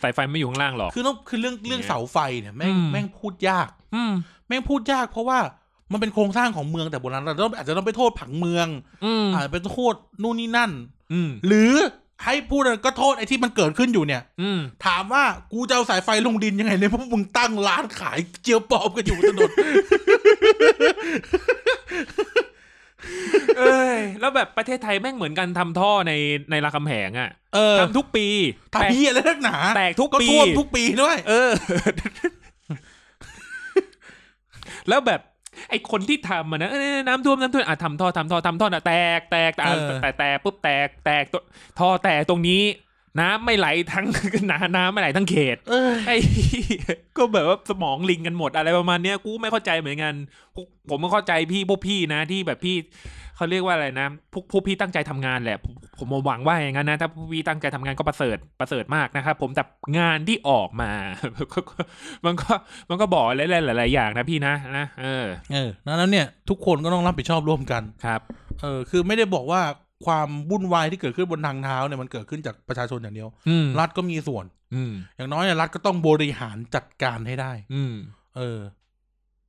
สายไฟไม่อยู่ข้างล่างหรอก คือต้องคือเรื่องเรื่องเนี่ยเสาไฟเนี่ยแม่งอืม แม่งพูดยาก อืม แม่งพูดยากเพราะว่ามันเป็นโครงสร้างของเมืองแต่โบราณเราต้องอาจจะต้องไปโทษผังเมืองอืมอาจจะไปโทษนู่นนี่นั่น อืมหรือให้พูดก็โทษไอ้ที่มันเกิดขึ้นอยู่เนี่ย อืม ถามว่ากูจะเอาสายไฟลงดินยังไงเนี่ยเพราะมึงตั้งร้านขายเจียวปอบกันอยู่บนถนน เอ้ยแล้วแบบประเทศไทยแม่งเหมือนกันทำท่อในในรามคำแหงอะเออทำทุกปีทำเหี้ยอะไรนักหนา แตกทุกก็ปีท่วมทุกปีด้วย เออ แล้วแบบไอ้คนที่ทำมันนะเอ้ยน้ำท่วมน้ำท่วมอะทำท่อทำท่อทำท่อนะแตกแตกแต่เออแต่แต่ปุ๊บแตกแตกตัวท่อแตกตรงนี้ น้ำไม่ไหลทั้งน้ำน้ำไม่ไหลทั้งเขตเออไอ้ก็แบบว่าสมองลิงกันหมดอะไรประมาณเนี้ยกูไม่เข้าใจเหมือนกันพวกผมก็เข้าใจพี่พวกพี่นะที่แบบพี่เขาเรียกว่าอะไรนะพวกพวกพี่ตั้งใจทำงานแหละผมผมหวังว่าอย่างนั้นนะถ้าพวกพี่ตั้งใจทำงานก็ประเสริฐประเสริฐมากนะครับผมแต่งานที่ออกมาก็ก็มันก็มันก็บอกหลายๆหลายๆอย่างนะพี่นะนะเออเออนั้นเนี่ย ทุกคนก็ต้องรับผิดชอบร่วมกันครับ เออคือไม่ได้บอกว่า ความวุ่นวายที่เกิดขึ้นบนทางเท้าเนี่ยมันเกิดขึ้นจากประชาชนอย่างเดียวอืมรัฐก็มีส่วน อืมอย่างน้อยเนี่ยรัฐก็ต้องบริหารจัดการให้ได้ อืมเออ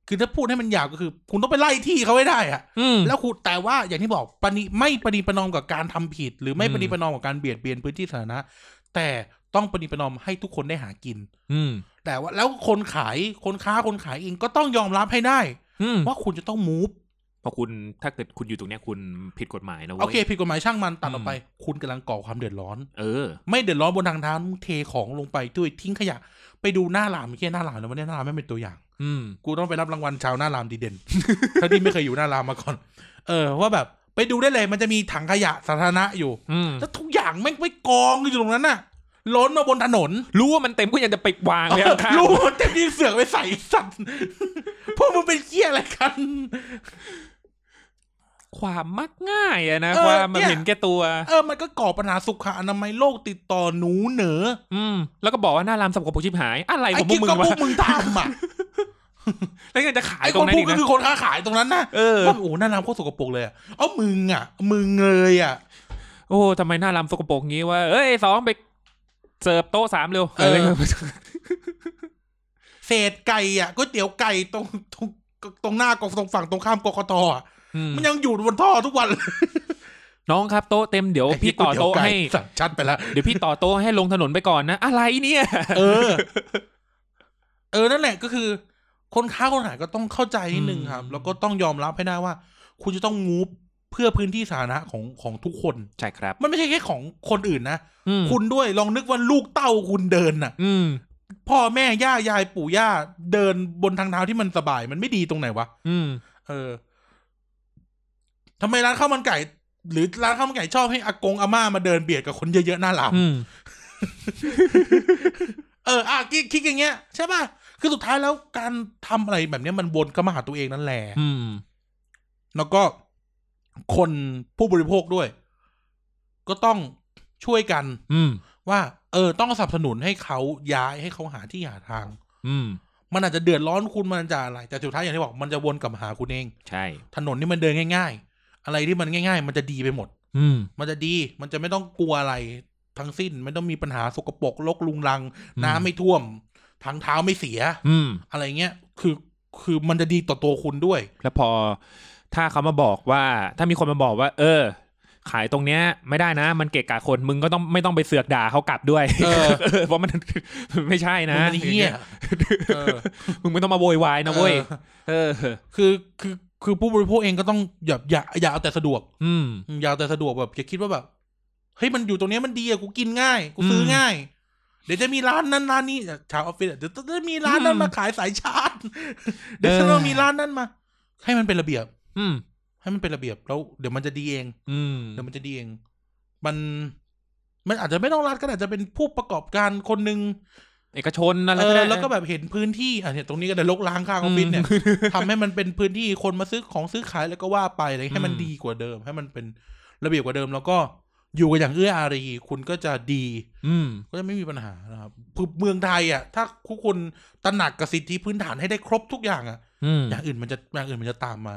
คือถ้าพูดให้มันหยาบก็คือ คุณต้องไปไล่ที่เขาให้ได้อะอืมแล้วคุณแต่ว่าอย่างที่บอกปณิไม่ปณิประนอมกับการทำผิด หรือไม่อืมปณิประนอมกับการเบียดเบียนพื้นที่สาธารณะแต่ต้องปณิประนอมให้ทุกคนได้หากิน อืมแต่ว่าแล้วคนขายคนค้าคนขายเองก็ต้องยอมรับให้ได้อืมว่าคุณจะต้องมูฟเพราะคุณถ้าเกิดคุณอยู่ตรงเนี้ยคุณผิดกฎหมายนะเว้ย โอเคผิดกฎหมายช่างมันตัดอืมออกไป คุณกำลังก่อความเดือดร้อน เออ ไม่เดือดร้อนบนทางเท้ามึงเทของลงไปด้วยทิ้งขยะ ไปดูหน้าหลามไม่ใช่หน้าหลามนะวันนี้หน้าหลามไม่เป็นตัวอย่าง อืม กูต้องไปรับรางวัลชาวหน้ารามดีเด่นถ้าที่ไม่เคยอยู่หน้ารามมาก่อน เออว่าแบบไปดูได้เลยมันจะมีถังขยะสาธารณะอยู่อืมแล้วทุกอย่างแม่งไม่กองอยู่ตรงนั้นน่ะ ล้นมาบนถนน รู้ว่ามันเต็มก็ยังจะไปวางไว้ข้างๆรู้ว่าเต็มที่เสือกไปใส่สัตว์พวกมึงเป็นเกี้ยอะไรกัน ความมักง่ายอะนะเออความมันเนี่ยเห็นแก่ตัว เออมันก็ก่อปัญหาสุขอนามัยโรคติดต่อหนูเหนออืม แล้วก็บอกว่าหน้ารามสกปรกชิบหาย อะไรขไอ้องพวกิ๊กกมึงก็พวะวกมึงทำอะแล้วยังจะขายไอ้ตรคงนนั้นพูดอีกก็นะคือคนค้าขายตรงนั้นนะเออว่าโอ้หน้าน้ำโคตรสกปรกเลยอะเอ้ามึงอะ มึงเลยอะโอ้ทำไมหน้ารามสกปรกงี้ว่าเอ้ยสองไป เสิร์ฟโต๊ะสามเร็วเอออะไรเงี้ยเศษไก่อะก๋วยเตี๋ยวไก่ตรงตรงตรงหน้ากองตรงฝั่งตรงข้ามกกตอะอืมมันยังอยู่บนท่อทุกวันเลยน้องครับโต๊ะเต็มเดี๋ยวพี่ต่อโต๊ะให้สัตว์ชัดไปแล้วเดี๋ยวพี่ต่อโต๊ะให้ลงถนนไปก่อนนะ อะไรเนี่ย เออ เออนั่นแหละก็คือ คนค้าคนขายก็ต้องเข้าใจนิดนึงครับอืมแล้วก็ต้องยอมรับให้ได้ว่า คุณจะต้องมูฟเพื่อพื้นที่สาธารณะของของทุกคน ใช่ครับ มันไม่ใช่แค่ของคนอื่นนะ อืม คุณด้วยลองนึกว่าลูกเต้าคุณเดินน่ะ อืม พ่อแม่ย่ายายปู่ย่าเดินบนทางเท้าที่มันสบาย มันไม่ดีตรงไหนวะ อืม เออทำไมร้านข้าวมันไก่ หรือร้านข้าวมันไก่ชอบให้อากงอาม่ามาเดินเบียดกับคนเยอะๆหน้าหลามอืม เอออะคิดคิดอย่างเงี้ยใช่ป่ะ คือสุดท้ายแล้วการทำอะไรแบบเนี้ยมันวนก็มาหาตัวเองนั่นแหละ อืม แล้วก็ คนผู้บริโภคด้วย ก็ต้องช่วยกัน อืม ว่า เออ ต้องสนับสนุนให้เขาย้ายให้เขาหาที่หาทาง อืม มันอาจจะเดือดร้อนคุณมันจะอะไร แต่สุดท้ายอย่างที่บอกมันจะวนกลับมาหาคุณเอง ใช่ ถนนนี่มันเดินง่าย ๆ อะไรที่มันง่าย ๆ มันจะดีไปหมด อืม มันจะดี มันจะไม่ต้องกลัวอะไร ทั้งสิ้น ไม่ต้องมีปัญหาสกปรกรกลุงรังอืมน้ำไม่ท่วมทางเท้าไม่เสีย อืม อะไรเงี้ย คือ คือมันจะดีต่อตัวคุณด้วย แล้วพอ ถ้าเขามาบอกว่า ถ้ามีคนมาบอกว่า เออ ขายตรงเนี้ยไม่ได้นะ มันเกะกะคนมึงก็ต้องไม่ต้องไปเสือกด่าเขากลับด้วยเออเพราะมันไม่ใช่มึนะงมันเฮี้ยเออมึงไม่ต้องมาโวยวายนะเว้ยเออเออ คือคือคือผู้บริโภคเองก็ต้องอย่าอย่าอย่าเอาแต่สะดวก อืมอืมอย่าเอาแต่สะดวกแบบอย่าคิดว่าแบบเฮ้ยมันอยู่ตรงเนี้ยมันดีอะกูกินง่าย กูซื้ออมง่าย เดี๋ยวจะมีร้านนั้นร้านนี้ชาวออฟฟิศอะเดี๋ยวจะมีร้านนั้นอืมมาขายสายชาร์จเดี๋ยวเออจะต้องมีร้านนั้นมา ให้มันเป็นระเบียบ อืม ให้มันเป็นระเบียบแล้วเดี๋ยวมันจะดีเอง อืม เดี๋ยวมันจะดีเอง มัน มันอาจจะไม่ต้องรัฐก็อาจจะเป็นผู้ประกอบการคนหนึ่งเอกชนอะไรเอก็อได้แล้วก็แบบเห็นพื้นที่อะเนี่ยตรงนี้ก็ได้ลกล้างข้างออฟฟิศเนี่ยทำให้มันเป็นพื้นที่คนมาซื้อของซื้อขายแล้วก็ว่าไปอะไรให้มันดีกว่าเดิม ให้มันเป็นระเบียบกว่าเดิม แล้วก็อยู่กันอย่างเอื้ออารีคุณก็จะดี อืมก็จะไม่มีปัญหานะครับคือเมืองไทยอะ ถ้าทุกคนตระหนักกับสิทธิพื้นฐานให้ได้ครบทุกอย่างอะอืมอย่างอื่นมันจะอย่างอื่นมันจะตามมา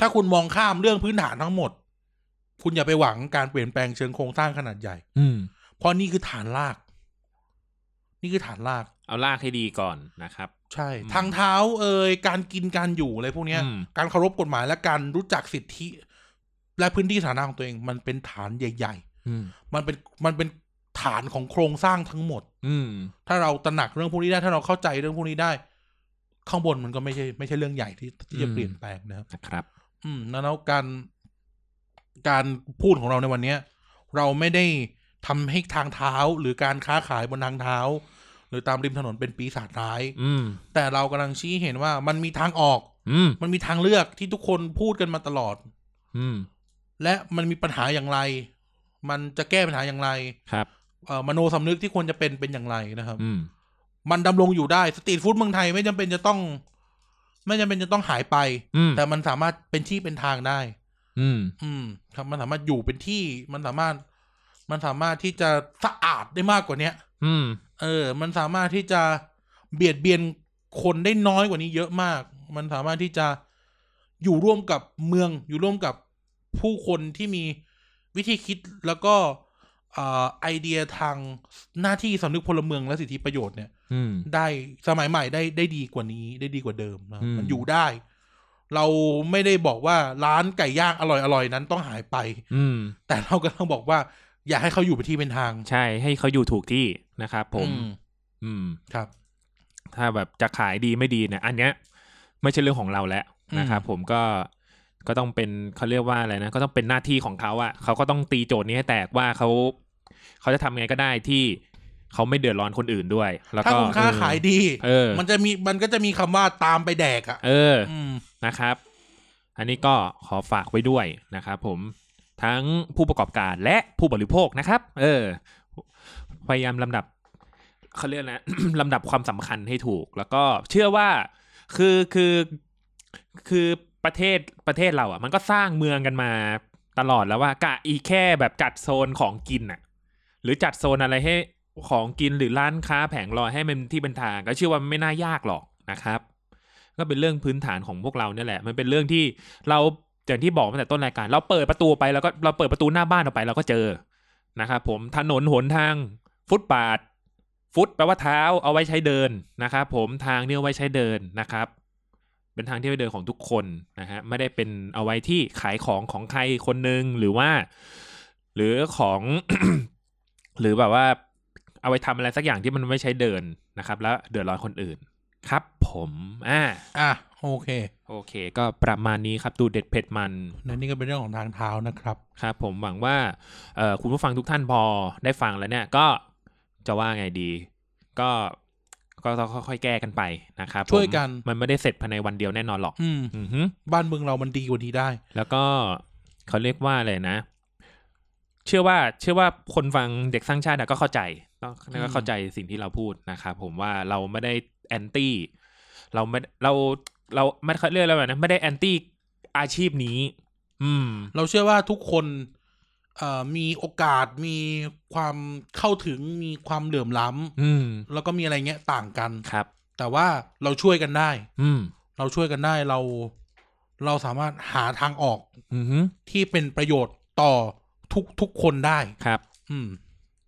ถ้าคุณมองข้ามเรื่องพื้นฐานทั้งหมด คุณอย่าไปหวังการเปลี่ยนแปลงเชิงโครงสร้างขนาดใหญ่ อืม เพราะนี่คือฐานราก นี่คือฐานราก เอาลากให้ดีก่อนนะครับ ใช่ อืมทางเท้าเอ่ยการกินการอยู่อะไรพวกเนี้ย อืม การเคารพกฎหมายและการรู้จักสิทธิ และพื้นที่สาธารณะของตัวเอง มันเป็นฐานใหญ่ อืม ๆ มันเป็นมันเป็นฐานของโครงสร้างทั้งหมด อืม ถ้าเราตระหนักเรื่องพวกนี้ได้ ถ้าเราเข้าใจเรื่องพวกนี้ได้ ข้างบนมันก็ไม่ใช่ไม่ใช่เรื่องใหญ่ที่ที่จะอืม เปลี่ยนแปลงนะครับ นะครับ อืมแล้วการการพูดของเราในวันเนี้ย เราไม่ได้ทำให้ทางเท้าหรือการค้าขายบนทางเท้า หรือตามริมถนนเป็นปีศาจร้าย อืม แต่เรากำลังชี้เห็นว่ามันมีทางออก อืม มันมีทางเลือกที่ทุกคนพูดกันมาตลอด อืม และมันมีปัญหาอย่างไร มันจะแก้ปัญหาอย่างไรครับเอ่อมโนสำนึกที่ควรจะเป็นเป็นอย่างไรนะครับ อืม มันดำรงอยู่ได้สตรีทฟู้ดเมืองไทยไม่จำเป็นจะต้อง ไม่จำเป็นจะต้องหายไป อืมแต่มันสามารถเป็นที่เป็นทางได้ อืม อืม ครับมันสามารถอยู่เป็นที่มันสามารถ มันสามารถที่จะสะอาดได้มากกว่าเนี้ย อืม เออ มันสามารถที่จะเบียดเบียนคนได้น้อยกว่านี้เยอะมาก มันสามารถที่จะอยู่ร่วมกับเมือง อยู่ร่วมกับผู้คนที่มีวิธีคิดแล้วก็เอ่อไอเดียทางหน้าที่สำนึกพลเมืองและสิทธิประโยชน์เนี่ยอืม ได้สมัยใหม่ได้ได้ดีกว่านี้ ได้ดีกว่าเดิมนะอืมมันอยู่ได้ เราไม่ได้บอกว่าร้านไก่ย่างอร่อยอร่อยนั้นต้องหายไป อืมแต่เราก็ต้องบอกว่า อยากให้เขาอยู่เป็นที่เป็นทาง ใช่ ให้เขาอยู่ถูกที่นะครับผมอือืมครับ ถ้าแบบจะขายดีไม่ดีเนี่ย อันเนี้ย ไม่ใช่เรื่องของเราแล้วนะครับอืมผมก็ก็ต้องเป็นเขาเรียกว่าอะไรนะ ก็ต้องเป็นหน้าที่ของเขาอะเขาก็ต้องตีโจทย์นี้ให้แตกว่าเขาเขาจะทำไงก็ได้ที่ เขาไม่เดือดร้อนคนอื่นด้วย แล้วถ้าก็คุณค้าเออขายดีเออมันจะมีมันก็จะมีคำว่าตามไปแดกอะ เอออืมนะครับ อันนี้ก็ขอฝากไว้ด้วยนะครับผมทั้งผู้ประกอบการและผู้บริโภคนะครับ เออ พยายามลำดับเขาเรียกนะลำดับความสำคัญให้ถูก แล้วก็เชื่อว่าคือคือคือประเทศประเทศเราอะ มันก็สร้างเมืองกันมาตลอดแล้วว่ากะอีแค่แบบจัดโซนของกินอะ หรือจัดโซนอะไรให้ ของกินหรือร้านค้าแผงลอยให้มันที่เป็นทาง ก็เชื่อว่าไม่น่ายากหรอกนะครับ ก็เป็นเรื่องพื้นฐานของพวกเราเนี่ยแหละ มันเป็นเรื่องที่เราอย่างที่บอกมาแต่ต้นรายการ เราเปิดประตูไปแล้วก็เราเปิดประตูหน้าบ้านออกไปเราก็เจอนะครับผมถนนหนทางฟุตบาท ฟุตแปลว่าเท้าเอาไว้ใช้เดินนะครับผมทางเนี่ยเอาไว้ใช้เดินนะครับ เป็นทางที่ไว้เดินของทุกคนนะฮะไม่ได้เป็นเอาไว้ที่ขายของของใครคนหนึ่งหรือว่า หรือของ หรือแบบว่า เอาไว้ทำอะไรสักอย่างที่มันไม่ใช้เดินนะครับ แล้วเดือดร้อนคนอื่นครับผมอ่าอะโอเค โอเค ก็ประมาณนี้ครับดูเด็ดเผ็ดมันนั่นนี่ก็เป็นเรื่องของทางเท้านะครับครับผมหวังว่าเอ่อคุณผู้ฟังทุกท่านพอได้ฟังแล้วเนี่ยก็จะว่าไงดี ก็ก็ต้องค่อยๆแก้กันไปนะครับผมช่วยกันมันไม่ได้เสร็จภายในวันเดียวแน่นอนหรอก อืมอือฮึบ้านเมืองเรามันดีกว่านี้ได้ แล้วก็เขาเรียกว่าอะไรนะ เชื่อว่า เชื่อว่าคนฟังเด็กสร้างชาติอะก็เข้าใจต้อง ก็เข้าใจสิ่งที่เราพูดนะครับผมว่าเราไม่ได้แอนตี้เราไม่เราเราไม่เขาเรียกอะไรแบบนะไม่ได้แอนตี้อาชีพนี้ อืม เราเชื่อว่าทุกคนเอ่อมีโอกาสมีความเข้าถึงมีความเหลื่อมล้ำอืม แล้วก็มีอะไรเงี้ยต่างกัน ครับ แต่ว่าเราช่วยกันได้ อืม เราช่วยกันได้เรา เราสามารถหาทางออกอือฮึที่เป็นประโยชน์ต่อทุกทุกคนได้ ครับ อืม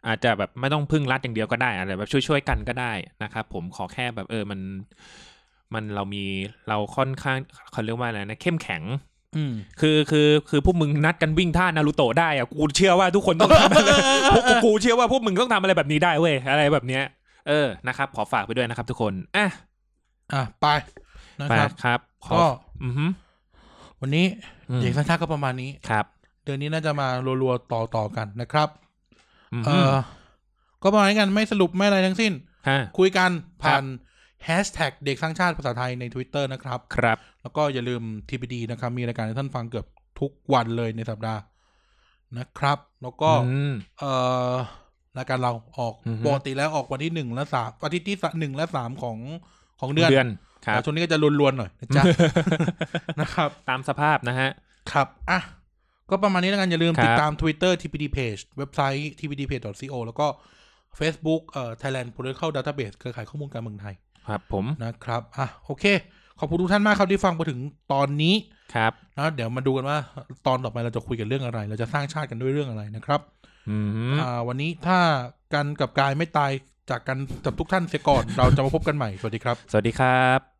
อาจจะแบบไม่ต้องพึ่งรัฐอย่างเดียวก็ได้อะไรแบบช่วยๆกันก็ได้นะครับผมขอแค่แบบเออมัน มันเรามีเราค่อนข้างเขาเรียกว่าอะไรนะเข้มแข็งอืมคือคือคือพวกมึงนัดกันวิ่งท่านารูโตะได้อะกูเชื่อว่าทุกคนต้องทำอะไรพวกกูกูเชื่อว่าพวกมึงต้องทำอะไรแบบนี้ได้เว้ยอะไรแบบเนี้ย เออนะครับ ขอฝากไปด้วยนะครับ ทุกคนอะอะไปนะไปครับครับขอก็อือฮึวันนี้อืมเด็กสั้นๆก็ประมาณนี้ครับ เดือนนี้น่าจะมารัวๆต่อต่อๆกันนะครับอือ เอฮึอก็ประมาณนี้กันไม่สรุปไม่อะไรทั้งสิ้นฮะคุยกันผ่านแฮชแท็กเด็กสร้างชาติภาษาไทยใน Twitter นะครับ ครับ แล้วก็อย่าลืม TPD นะครับ มีรายการให้ท่านฟังเกือบทุกวันเลยในสัปดาห์นะครับ แล้วก็อืมเอ่อรายการเราออกอือฮึปกติแล้วออกวันที่หนึ่งและสามอาทิตย์ที่หนึ่งและสามของของเดือนเดือนครับแต่ช่วงนี้ก็จะลวนๆหน่อยนะจ๊ะนะครับ ตามสภาพนะฮะ ครับอะ ก็ประมาณนี้แล้วกันอย่าลืมครับติดตาม Twitter TPD Page เว็บไซต์ tpdpage.co แล้วก็ Facebook เอ่อ Thailand Political Database เครือข่ายข้อมูลการเมืองไทย ครับผมนะครับอะโอเค ขอบคุณทุกท่านมากครับที่ฟังมาถึงตอนนี้ครับนะเดี๋ยวมาดูกันว่าตอนต่อไปเราจะคุยกันเรื่องอะไร เราจะสร้างชาติกันด้วยเรื่องอะไรนะครับอืมอ่าวันนี้ถ้ากันกับกายไม่ตายจากกันกับทุกท่านเสียก่อน เราจะมาพบกันใหม่ สวัสดีครับ สวัสดีครับ